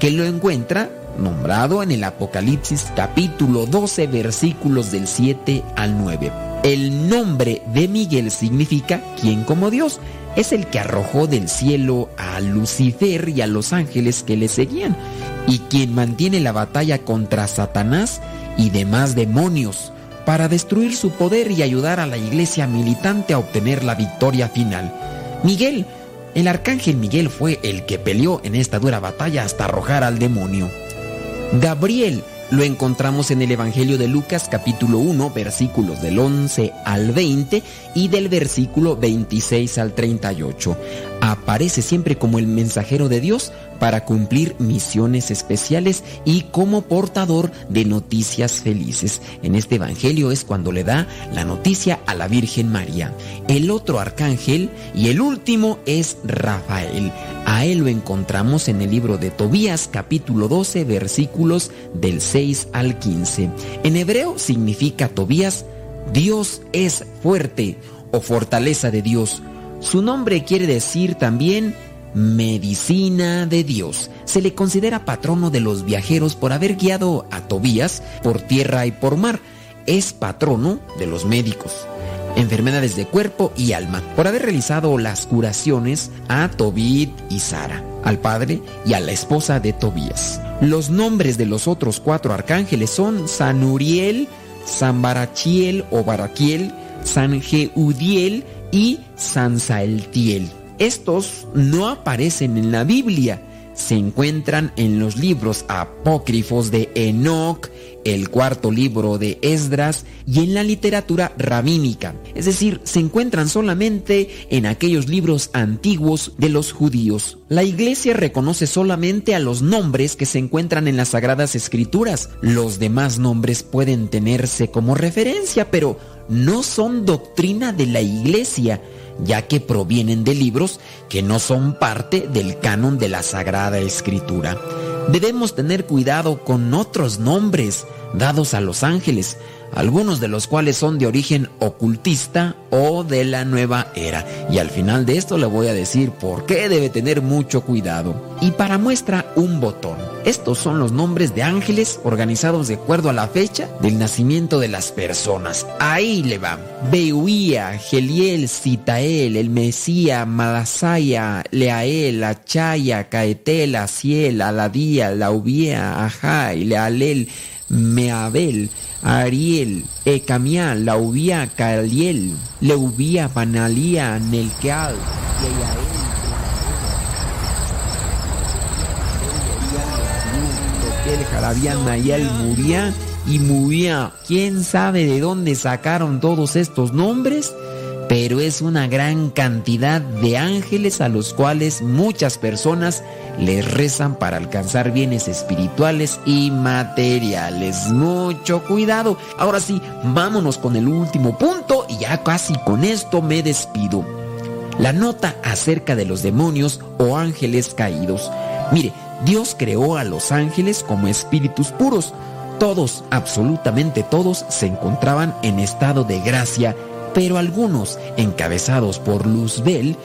que lo encuentra nombrado en el Apocalipsis capítulo 12 versículos del 7 al 9. El nombre de Miguel significa quien como Dios. Es el que arrojó del cielo a Lucifer y a los ángeles que le seguían, y quien mantiene la batalla contra Satanás y demás demonios para destruir su poder y ayudar a la iglesia militante a obtener la victoria final. Miguel, el arcángel Miguel fue el que peleó en esta dura batalla hasta arrojar al demonio. Gabriel lo encontramos en el Evangelio de Lucas capítulo 1 versículos del 11 al 20 y del versículo 26 al 38. Aparece siempre como el mensajero de Dios para cumplir misiones especiales y como portador de noticias felices. En este Evangelio es cuando le da la noticia a la Virgen María. El otro arcángel y el último es Rafael. A él lo encontramos en el libro de Tobías capítulo 12 versículos del 6 al 15. En hebreo significa Tobías, Dios es fuerte o fortaleza de Dios. Su nombre quiere decir también medicina de Dios. Se le considera patrono de los viajeros por haber guiado a Tobías por tierra y por mar. Es patrono de los médicos enfermedades de cuerpo y alma, por haber realizado las curaciones a Tobit y Sara, al padre y a la esposa de Tobías. Los nombres de los otros cuatro arcángeles son San Uriel, San Barachiel o Baraquiel, San Jeudiel y San Saeltiel. Estos no aparecen en la Biblia, se encuentran en los libros apócrifos de Enoch, el cuarto libro de Esdras y en la literatura rabínica. Es decir, se encuentran solamente en aquellos libros antiguos de los judíos. La iglesia reconoce solamente a los nombres que se encuentran en las sagradas escrituras. Los demás nombres pueden tenerse como referencia, pero no son doctrina de la iglesia ya que provienen de libros que no son parte del canon de la Sagrada Escritura. Debemos tener cuidado con otros nombres dados a los ángeles, algunos de los cuales son de origen ocultista o de la nueva era. Y al final de esto le voy a decir por qué debe tener mucho cuidado. Y para muestra un botón. Estos son los nombres de ángeles organizados de acuerdo a la fecha del nacimiento de las personas. Ahí le va. Beuía, Geliel, Citael, el Mesía, Malasaya, Leael, Achaya, Caetel, Asiel, Aladía, Laubía, Ajay, Lealel, Meabel, Ariel, Ecamia, Laubia, Caliel, Leubia, Banalía, Nelkeal, el Jarabián, y Muria. ¿Quién sabe de dónde sacaron todos estos nombres? Pero es una gran cantidad de ángeles a los cuales muchas personas les rezan para alcanzar bienes espirituales y materiales. Mucho cuidado. Ahora sí, vámonos con el último punto y ya casi con esto me despido. La nota acerca de los demonios o ángeles caídos. Mire, Dios creó a los ángeles como espíritus puros. Todos, absolutamente todos, se encontraban en estado de gracia, pero algunos, encabezados por Luzbel,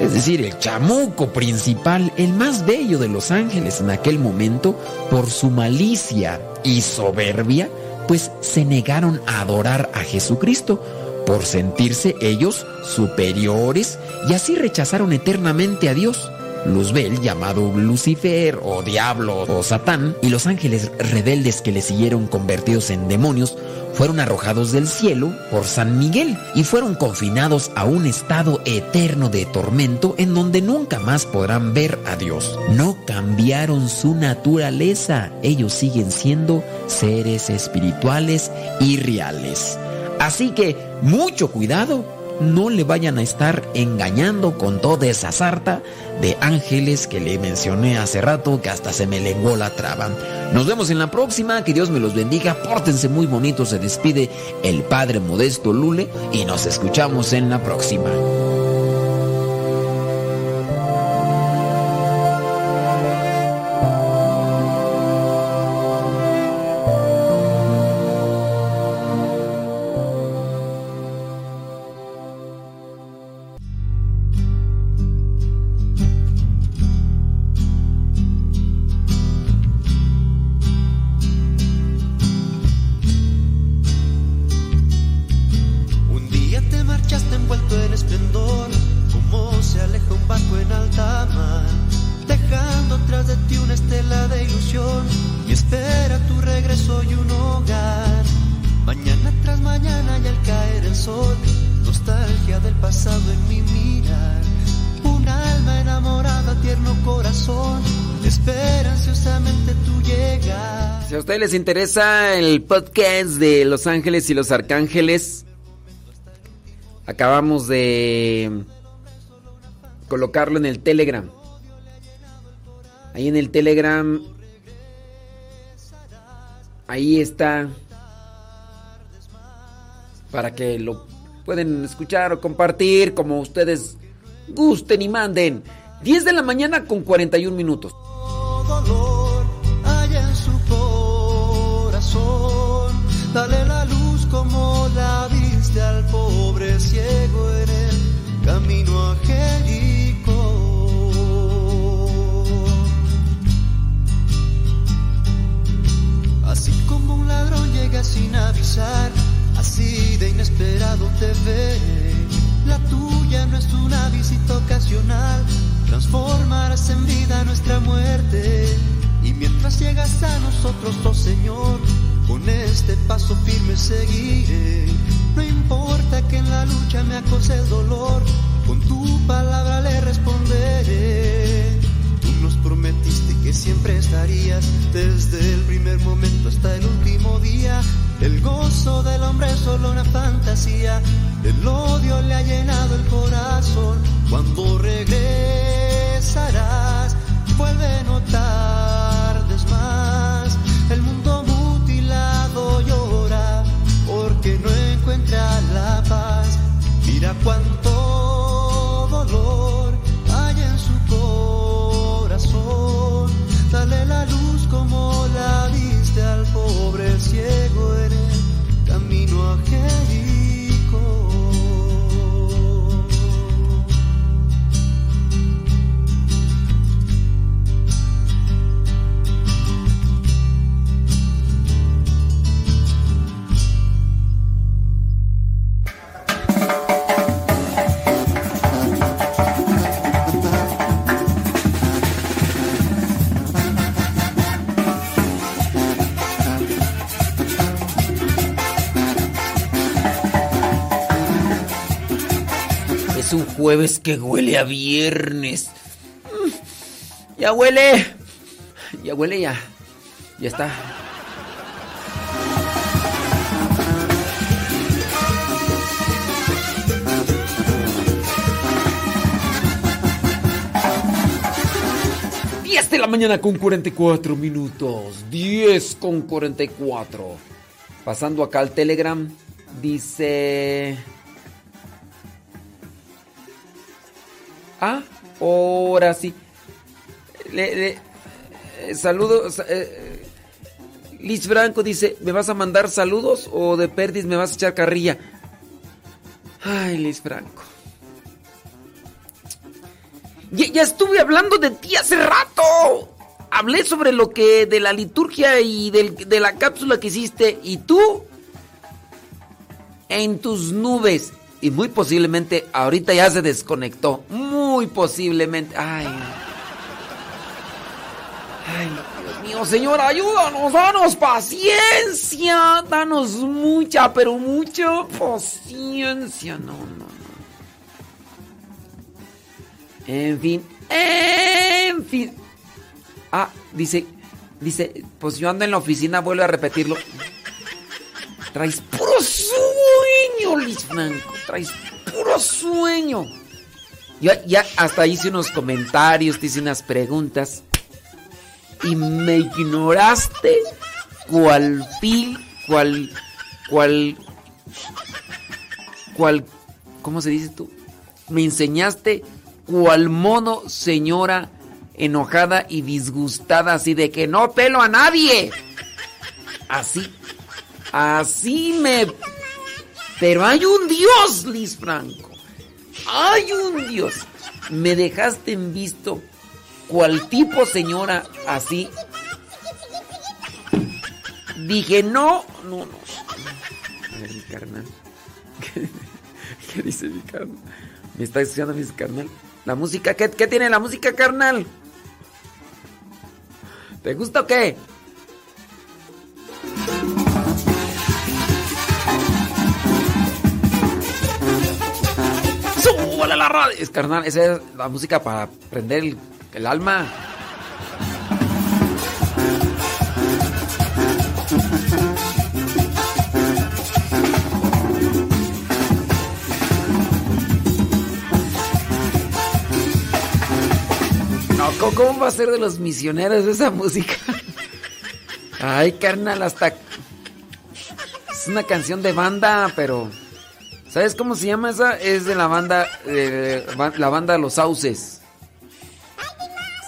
es decir, el chamuco principal, el más bello de los ángeles en aquel momento, por su malicia y soberbia, pues se negaron a adorar a Jesucristo por sentirse ellos superiores y así rechazaron eternamente a Dios. Luzbel, llamado Lucifer o Diablo o Satán, y los ángeles rebeldes que le siguieron convertidos en demonios, fueron arrojados del cielo por San Miguel y fueron confinados a un estado eterno de tormento en donde nunca más podrán ver a Dios. No cambiaron su naturaleza, ellos siguen siendo seres espirituales y reales. Así que mucho cuidado no le vayan a estar engañando con toda esa sarta de ángeles que le mencioné hace rato que hasta se me lenguó la traba. Nos vemos en la próxima, que Dios me los bendiga, pórtense muy bonito, se despide el Padre Modesto Lule y nos escuchamos en la próxima. Interesa el podcast de Los Ángeles y los Arcángeles, acabamos de colocarlo en el Telegram. Ahí en el Telegram, ahí está para que lo pueden escuchar o compartir como ustedes gusten y manden. 10 de la mañana con 41 minutos. Dale la luz como la diste al pobre ciego en el camino a. Así como un ladrón llega sin avisar, así de inesperado te ve. La tuya no es una visita ocasional, transformarás en vida nuestra muerte. Y mientras llegas a nosotros, oh Señor, con este paso firme seguiré. No importa que en la lucha me acose el dolor, con tu palabra le responderé. Tú nos prometiste que siempre estarías desde el primer momento hasta el último día. El gozo del hombre es solo una fantasía, el odio le ha llenado el corazón. Cuando regresarás, vuelve no tardes cuánto Es un jueves que huele a viernes. Mm, Ya huele. Ya huele ya. Ya está. Diez de la mañana con 44 minutos. 10 con 44. Pasando acá al Telegram. Dice... Ah, ahora sí. Le- eh, saludos. eh, Liz Franco dice, ¿me vas a mandar saludos o de perdis me vas a echar carrilla? Ay, Liz Franco. Ya, estuve hablando de ti hace rato. Hablé sobre lo que de la liturgia y de la cápsula que hiciste y tú en tus nubes y muy posiblemente ahorita ya se desconectó. Muy posiblemente. Ay. Ay, Dios mío, Señor, ayúdanos, danos paciencia, danos mucha, pero mucha paciencia. No, no, no. En fin, en fin. Ah, dice, dice, pues yo ando en la oficina, vuelve a repetirlo. Traes puro sueño, Liz Franco, traes puro sueño. Ya, ya hasta hice unos comentarios, te hice unas preguntas y me ignoraste cual fil, cual, cual, cual, ¿cómo se dice tú? Me enseñaste cual mono señora enojada y disgustada así de que no pelo a nadie. Así, así me... Pero hay un Dios, Liz Franco. Hay un Dios. Me dejaste en visto cual tipo señora así. Dije, no, no, no. A ver, mi carnal. [laughs] ¿Qué, dice mi carnal? Me está diciendo mi carnal. La música, ¿qué, qué tiene la música, carnal? ¿Te gusta o qué? ¡Súbale la radio! Es carnal, esa es la música para prender el, alma. No, ¿cómo, cómo va a ser de los misioneros esa música? Ay, carnal, hasta... Es una canción de banda, pero... ¿Sabes cómo se llama esa? Es de la banda... eh, la banda Los Sauces.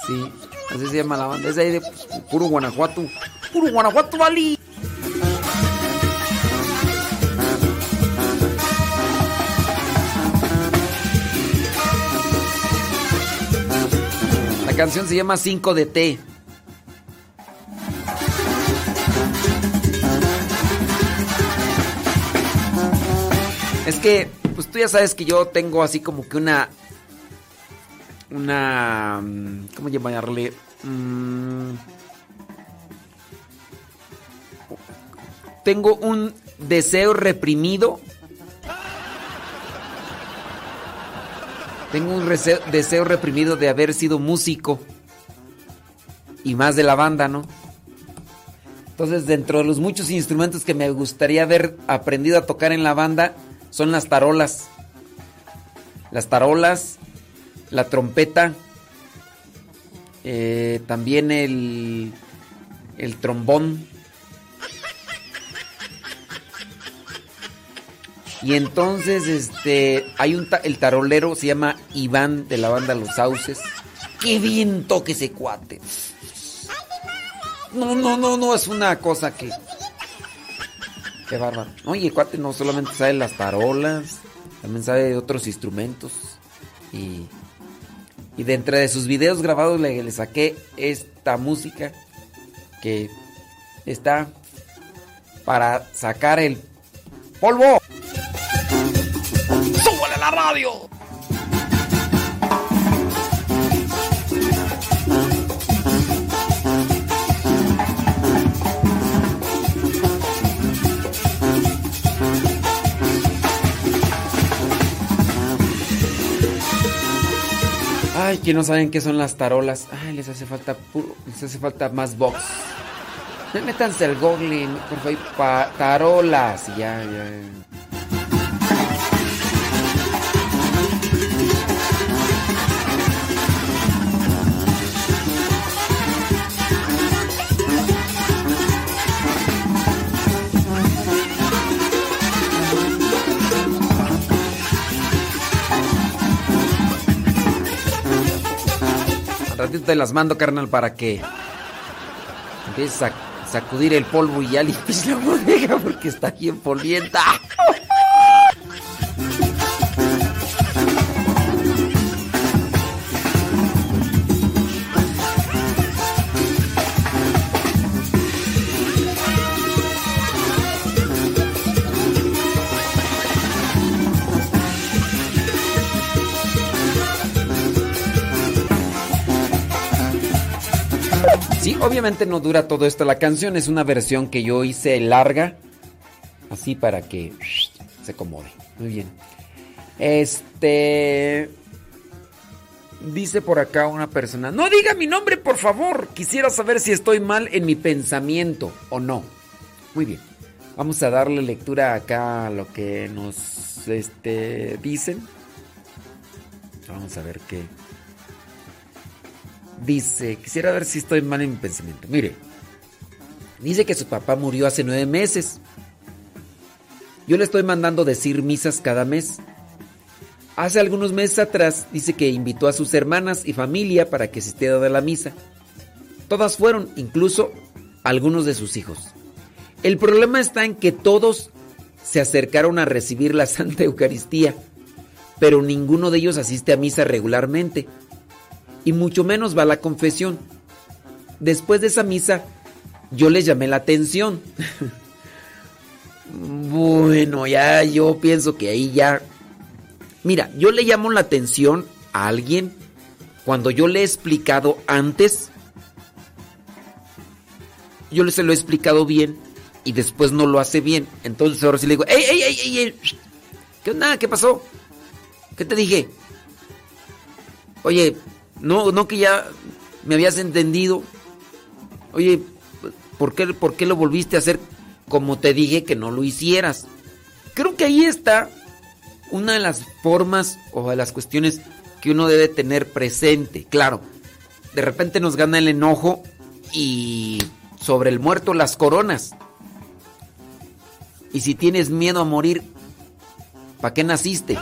Sí, así se llama la banda. Es de ahí de puro Guanajuato. Puro Guanajuato, Vali. La canción se llama 5 de T. Es que, pues tú ya sabes que yo tengo así como que una. Una. mm, ¿Cómo llamarle? Mm, tengo un deseo reprimido. Tengo un deseo reprimido de haber sido músico. Y más de la banda, ¿no? Entonces, dentro de los muchos instrumentos que me gustaría haber aprendido a tocar en la banda, son las tarolas. Las tarolas, la trompeta, eh, también el, el trombón. Y entonces, este, hay un el tarolero se llama Iván de la banda Los Sauces. ¡Qué bien toque ese cuate! No, no, no, no, es una cosa que. Qué bárbaro. Oye, cuate no solamente sabe las tarolas, también sabe otros instrumentos. Y. Y de de sus videos grabados le, le saqué esta música que está para sacar el polvo. ¡Súbale la radio! Ay, que no saben qué son las tarolas. Ay, les hace falta puro, les hace falta más box. Métanse al google, por favor, tarolas. y Ya, ya. te las mando, carnal, para que empieces a sacudir el polvo y ya limpies la [laughs] bodega porque está bien polvienta. Obviamente no dura todo esto la canción, es una versión que yo hice larga, así para que se acomode. Muy bien. Este... Dice por acá una persona, no diga mi nombre por favor, quisiera saber si estoy mal en mi pensamiento o no. Muy bien, vamos a darle lectura acá a lo que nos este, dicen. Vamos a ver qué. Dice, quisiera ver si estoy mal en mi pensamiento. Mire, dice que su papá murió hace nueve meses. Yo le estoy mandando decir misas cada mes. Hace algunos meses atrás dice que invitó a sus hermanas y familia para que asistiera a la misa. Todas fueron, incluso algunos de sus hijos. El problema está en que todos se acercaron a recibir la [laughs] Santa Eucaristía, pero ninguno de ellos asiste a misa regularmente y mucho menos va a la confesión. Después de esa misa, yo les llamé la atención. [laughs] bueno, ya yo pienso que ahí ya... Mira, yo le llamo la atención a alguien cuando yo le he explicado antes. Yo se lo he explicado bien y después no lo hace bien. Entonces ahora sí le digo, ¡Ey, ey, ey, ey! ey! ¿Qué onda? ¿Qué pasó? ¿Qué te dije? Oye, no, no que ya me habías entendido. Oye, ¿por qué, ¿por qué lo volviste a hacer como te dije que no lo hicieras? Creo que ahí está una de las formas o de las cuestiones que uno debe tener presente. Claro, de repente nos gana el enojo y sobre el muerto las coronas. Y si tienes miedo a morir, ¿para qué naciste?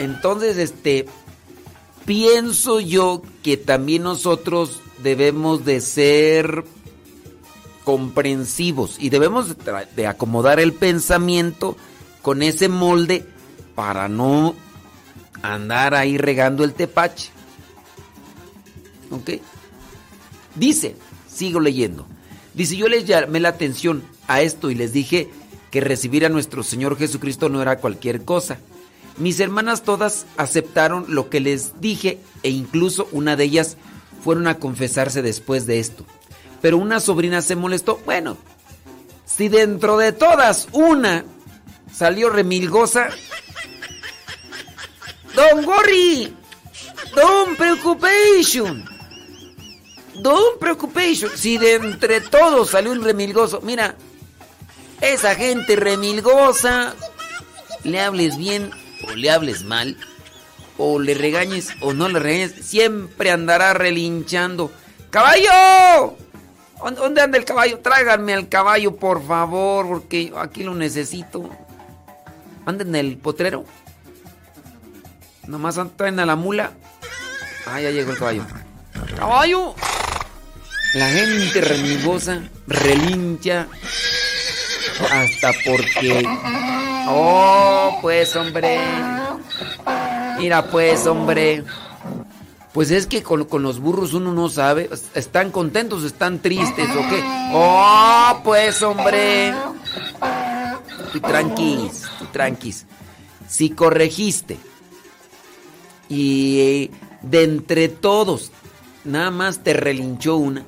Entonces, este, pienso yo que también nosotros debemos de ser comprensivos y debemos de acomodar el pensamiento con ese molde para no andar ahí regando el tepache. ¿Ok? Dice, sigo leyendo. Dice, yo les llamé la atención a esto y les dije que recibir a nuestro Señor Jesucristo no era cualquier cosa. Mis hermanas todas aceptaron lo que les dije e incluso una de ellas fueron a confesarse después de esto. Pero una sobrina se molestó. Bueno, si dentro de todas una salió remilgosa. Don't worry. Don't preoccupation. Don't preoccupation. Si de entre todos salió un remilgoso. Mira, esa gente remilgosa. Le hables bien o le hables mal. O le regañes o no le regañes. Siempre andará relinchando. ¡Caballo! ¿Dónde anda el caballo? Tráiganme al caballo, por favor, porque aquí lo necesito. Anda en el potrero. Nomás traen a la mula. Ah, ya llegó el caballo. ¡Caballo! La gente remigosa relincha hasta porque... Oh, pues hombre. Mira pues hombre. Pues es que con, con, los burros uno no sabe. ¿Están contentos? ¿Están tristes o qué? ¡Oh, pues, hombre! Tú tranquis, tú tranquis. Si corregiste y de entre todos nada más te relinchó una,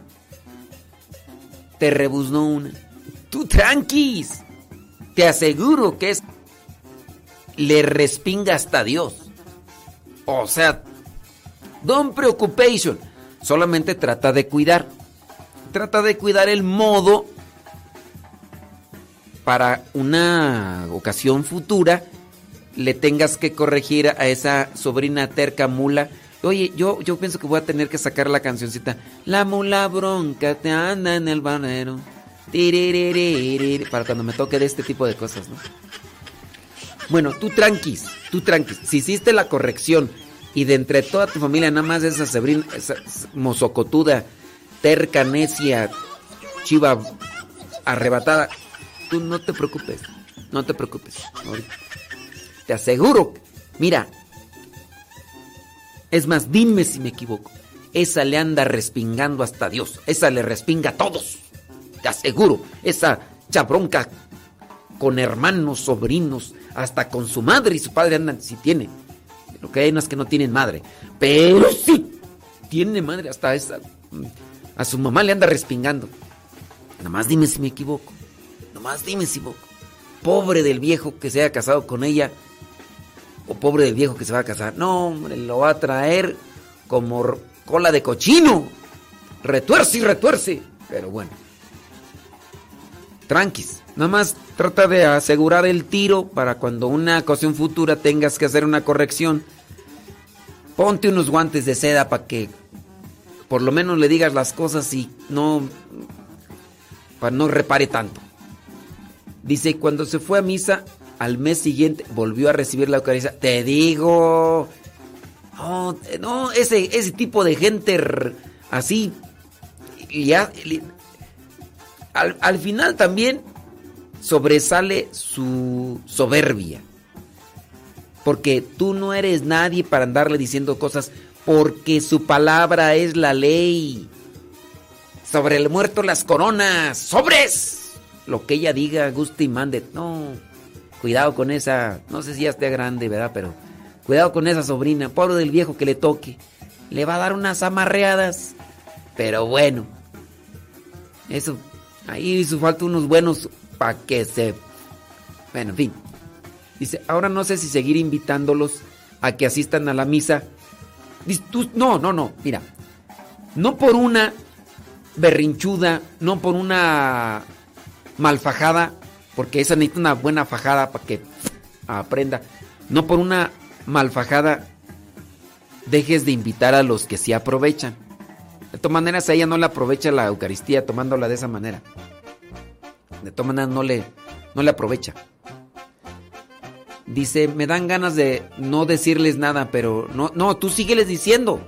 te rebuznó una, tú tranquis. Te aseguro que es. Le respinga hasta Dios. O sea, Don't preoccupation. Solamente trata de cuidar. Trata de cuidar el modo para una ocasión futura le tengas que corregir a esa sobrina terca mula. Oye, yo, yo pienso que voy a tener que sacar la cancioncita. La mula bronca te anda en el banero. Para cuando me toque de este tipo de cosas, ¿no? Bueno, tú tranquis, tú tranquis. Si hiciste la corrección Y de entre toda tu familia, nada más esa Sabrina, esa mozocotuda, terca, necia, chiva arrebatada. Tú no te preocupes, no te preocupes. Te aseguro, mira, es más, dime si me equivoco. Esa le anda respingando hasta Dios. Esa le respinga a todos. Te aseguro. Esa chabronca con hermanos, sobrinos, hasta con su madre y su padre andan, si tiene. Lo que hay es que no tienen madre. Pero sí tiene madre hasta esa. A su mamá le anda respingando. Nomás dime si me equivoco. Nomás dime si me equivoco. Pobre del viejo que se haya casado con ella. O pobre del viejo que se va a casar. No, hombre, lo va a traer como cola de cochino. Retuerce y retuerce. Pero bueno. Tranquis. Nada más trata de asegurar el tiro para cuando una ocasión futura tengas que hacer una corrección. Ponte unos guantes de seda para que por lo menos le digas las cosas y no. para no repare tanto. Dice, cuando se fue a misa, al mes siguiente volvió a recibir la Eucaristía. Te digo. No, eh, no, ese, ese tipo de gente así. ya, al, al final también sobresale su soberbia. Porque tú no eres nadie para andarle diciendo cosas porque su palabra es la ley. Sobre el muerto las coronas, sobres. Lo que ella diga, guste y mande. No, cuidado con esa, no sé si ya esté grande, ¿verdad? Pero cuidado con esa sobrina, pobre del viejo que le toque. Le va a dar unas amarreadas. Pero bueno, eso, ahí hizo falta unos buenos para que se... Bueno, en fin. Dice, ahora no sé si seguir invitándolos a que asistan a la misa. Dice, tú- no, no, no, mira. No por una berrinchuda, no por una malfajada, porque esa necesita una buena fajada para que aprenda. No por una malfajada dejes de invitar a los que sí aprovechan. De todas maneras, ella no le aprovecha la Eucaristía tomándola de esa manera. De todas maneras, no le, no le aprovecha. Dice, me dan ganas de no decirles nada, pero no, no, tú sígueles diciendo.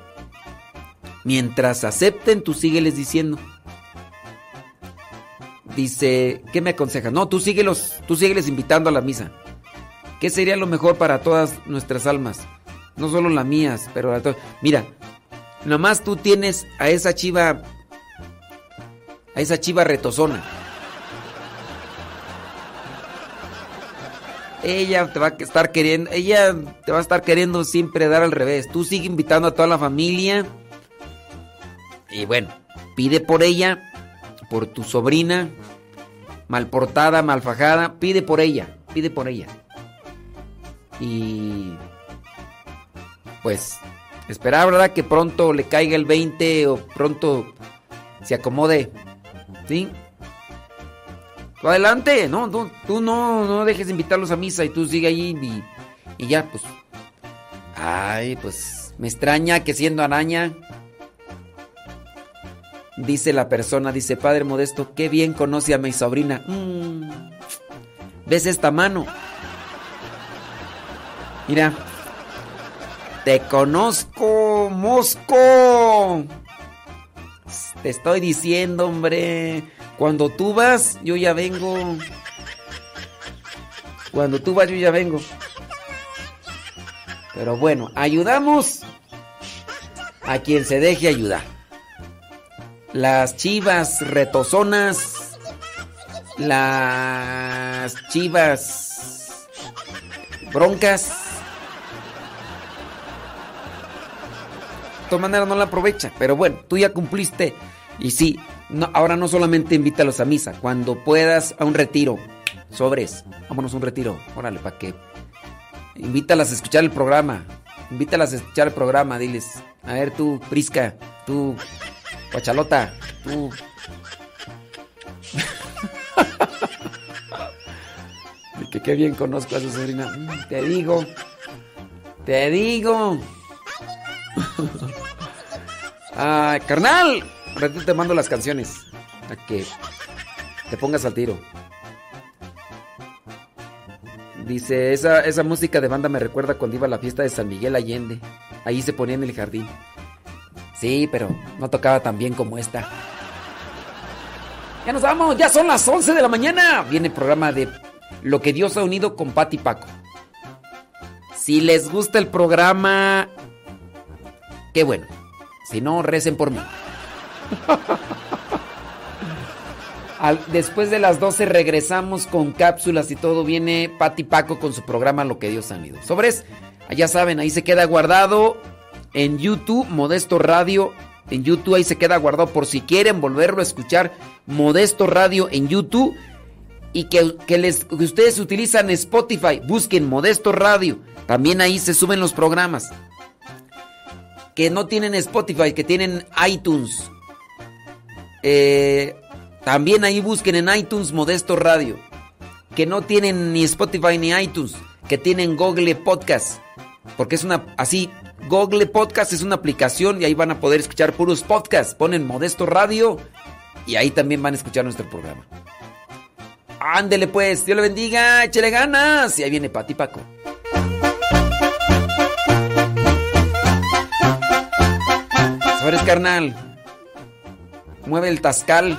Mientras acepten, tú sígueles diciendo. Dice, ¿qué me aconseja? No, tú síguelos, tú sígueles invitando a la misa. ¿Qué sería lo mejor para todas nuestras almas? No solo las mías, pero Mira, nomás tú tienes a esa chiva, a esa chiva retozona. Ella te va a estar queriendo, ella te va a estar queriendo siempre dar al revés. Tú sigue invitando a toda la familia. Y bueno, pide por ella, por tu sobrina, mal portada, mal fajada, pide por ella, pide por ella. Y pues esperar, ¿verdad? Que pronto le caiga el 20 o pronto se acomode. ¿Sí? Tú adelante, no, tú, tú no, no dejes de invitarlos a misa y tú sigue allí y, y ya, pues. Ay, pues me extraña que siendo araña. Dice la persona, dice, Padre Modesto, qué bien conoce a mi sobrina. Mm, ¿Ves esta mano? Mira. Te conozco, Mosco. Te estoy diciendo, hombre. Cuando tú vas, yo ya vengo. Cuando tú vas, yo ya vengo. Pero bueno, ayudamos a quien se deje ayudar. Las chivas retozonas. Las chivas broncas. De todas maneras no la aprovecha. Pero bueno, tú ya cumpliste. Y sí, no, ahora no solamente invítalos a misa. Cuando puedas a un retiro. Sobres. Vámonos a un retiro. Órale, para que. Invítalas a escuchar el programa. Invítalas a escuchar el programa. Diles. A ver, tú, Prisca. Tú, Guachalota. Tú. [laughs] Que qué bien conozco a su sobrina. Mm, Te digo. Te digo. Ah, carnal. Te mando las canciones. A que te pongas al tiro. Dice, esa, esa música de banda me recuerda cuando iba a la fiesta de San Miguel Allende. Ahí se ponía en el jardín. Sí, pero no tocaba tan bien como esta. Ya nos vamos, ya son las 11 de la mañana. Viene el programa de Lo que Dios ha unido con Pati Paco. Si les gusta el programa, qué bueno. Si no, recen por mí. Después de las 12 regresamos con cápsulas y todo. Viene Pati Paco con su programa Lo que Dios ha unido. Sobres, ya saben, ahí se queda guardado en YouTube, Modesto Radio. En YouTube ahí se queda guardado por si quieren volverlo a escuchar. Modesto Radio en YouTube. Y que, que les, que ustedes utilizan Spotify, busquen Modesto Radio. También ahí se suben los programas. Que no tienen Spotify, que tienen iTunes. Eh, también ahí busquen en iTunes Modesto Radio. Que no tienen ni Spotify ni iTunes. Que tienen Google Podcast. Porque es una, así, Google Podcast es una aplicación y ahí van a poder escuchar puros podcasts. Ponen Modesto Radio y ahí también van a escuchar nuestro programa. Ándele pues, Dios le bendiga, échele ganas. Y ahí viene Pati Paco. Sobres carnal. Mueve el tascal.